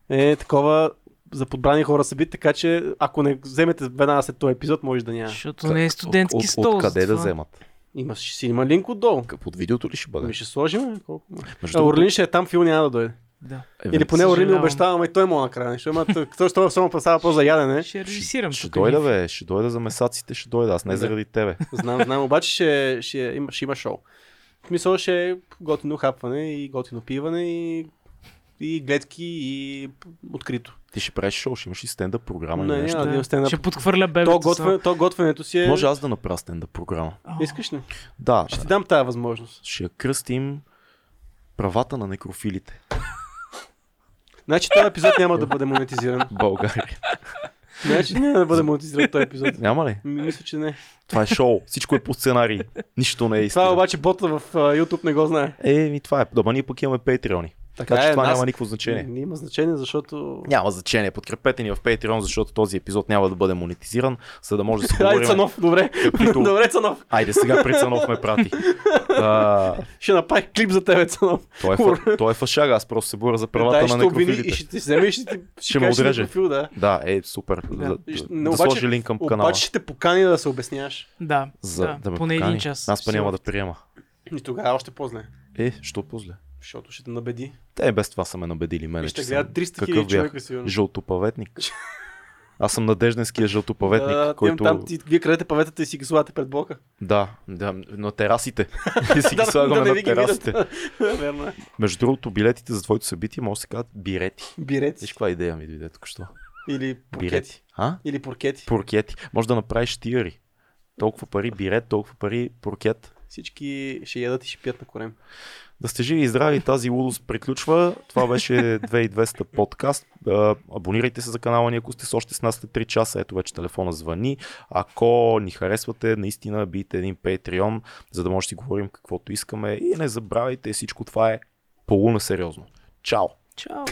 е такова за подбрани хора събит, така че ако не вземете веднага след този епизод, може да няма. Защото не е студентски от, стол. От, къде да вземат? Има, ще си има линк отдолу. Под видеото ли ще бъде? Ами ще сложим. Колко? Между А, Орлин ще е там, Фил няма да дойде. Да. Или поне Орлин ми Съжалявам. обещава, и той му накрая нещо. Ама ще само представя по за ядене. Ще режисирам. Ще тук дойда, бе, ще дойда за месаците, ще дойда, аз не заради тебе. Знам, знам, обаче ще, ще, има, ще има шоу. В смисъл ще е готино хапване и готино пиване и, и гледки и открито. Ти ще правиш шоу, ще имаш и стендъп програма. Не, или нещо. няма стендъп. Ще подхвърля То, бебето. готвен, то готвенето си е... Може аз да направя стендъп програма. само. Искаш ли? Да, Ще ти дам тази възможност. ще я кръстим правата на некрофилите Значи този епизод няма да бъде монетизиран. България. Значи няма да бъде монетизиран този епизод. Няма ли? М, Мисля, че не. Това е шоу. Всичко е по сценарий. Нищо не е истина. Това обаче бота в а, YouTube не го знае. Е, ми това е. Дома ние пък имаме Патреони. Така, че е, това нас- няма никакво значение. Не има значение, защото... Няма значение. Подкрепете ни в Patreon, защото този епизод няма да бъде монетизиран, за да може да Айде, говорим. Цанов, добре. Каквито- Добре, Цанов. Айде сега при Цанов ме прати. А, Ще направи клип за тебе, Цанов. той, е, фа- той е фашага, аз просто се боря за правата Дай, на ще обвини некрофилите. и ще ти вземе и ще ти Ще ме кажеш отреже. некрофил, да. Да, е супер. Да. Да, да обаче- сложи линк към канала. Обаче ще те покани да се обясняваш. Да, За да, да поне покани. един час. Аз па няма да приема. И тогава още по-зле. Е, що по-зле? Защото ще те набеди. Те без това са ме набедили мене, И ще гледат съм 300 какъв хиляди човека сигурно. Жълтопаветник. Аз съм надежденския жълтопаветник, Да, който... Там, ти, вие крадете паветата и си ги слагате пред блока. Да, да, на терасите. И си ги Да, слагаме да не на терасите. Верно е. Между другото, билетите за твоето събитие може да се казват бирети. Бирети. Виж каква идея ми дойде тук що. Или поркети. Бирети. А? Или поркети. Поркети. Може да направиш тиари. Толкова пари бирет, толкова пари поркет. Всички ще ядат и ще пият на корем. Да сте живи и здрави, тази лудост приключва. Това беше 2200 подкаст. Абонирайте се за канала ни, ако сте с още с нас след 3 часа. Ето вече телефона звъни. Ако ни харесвате, наистина бийте един Patreon, за да може да си говорим каквото искаме. И не забравяйте, всичко това е полуна сериозно. Чао! Чао!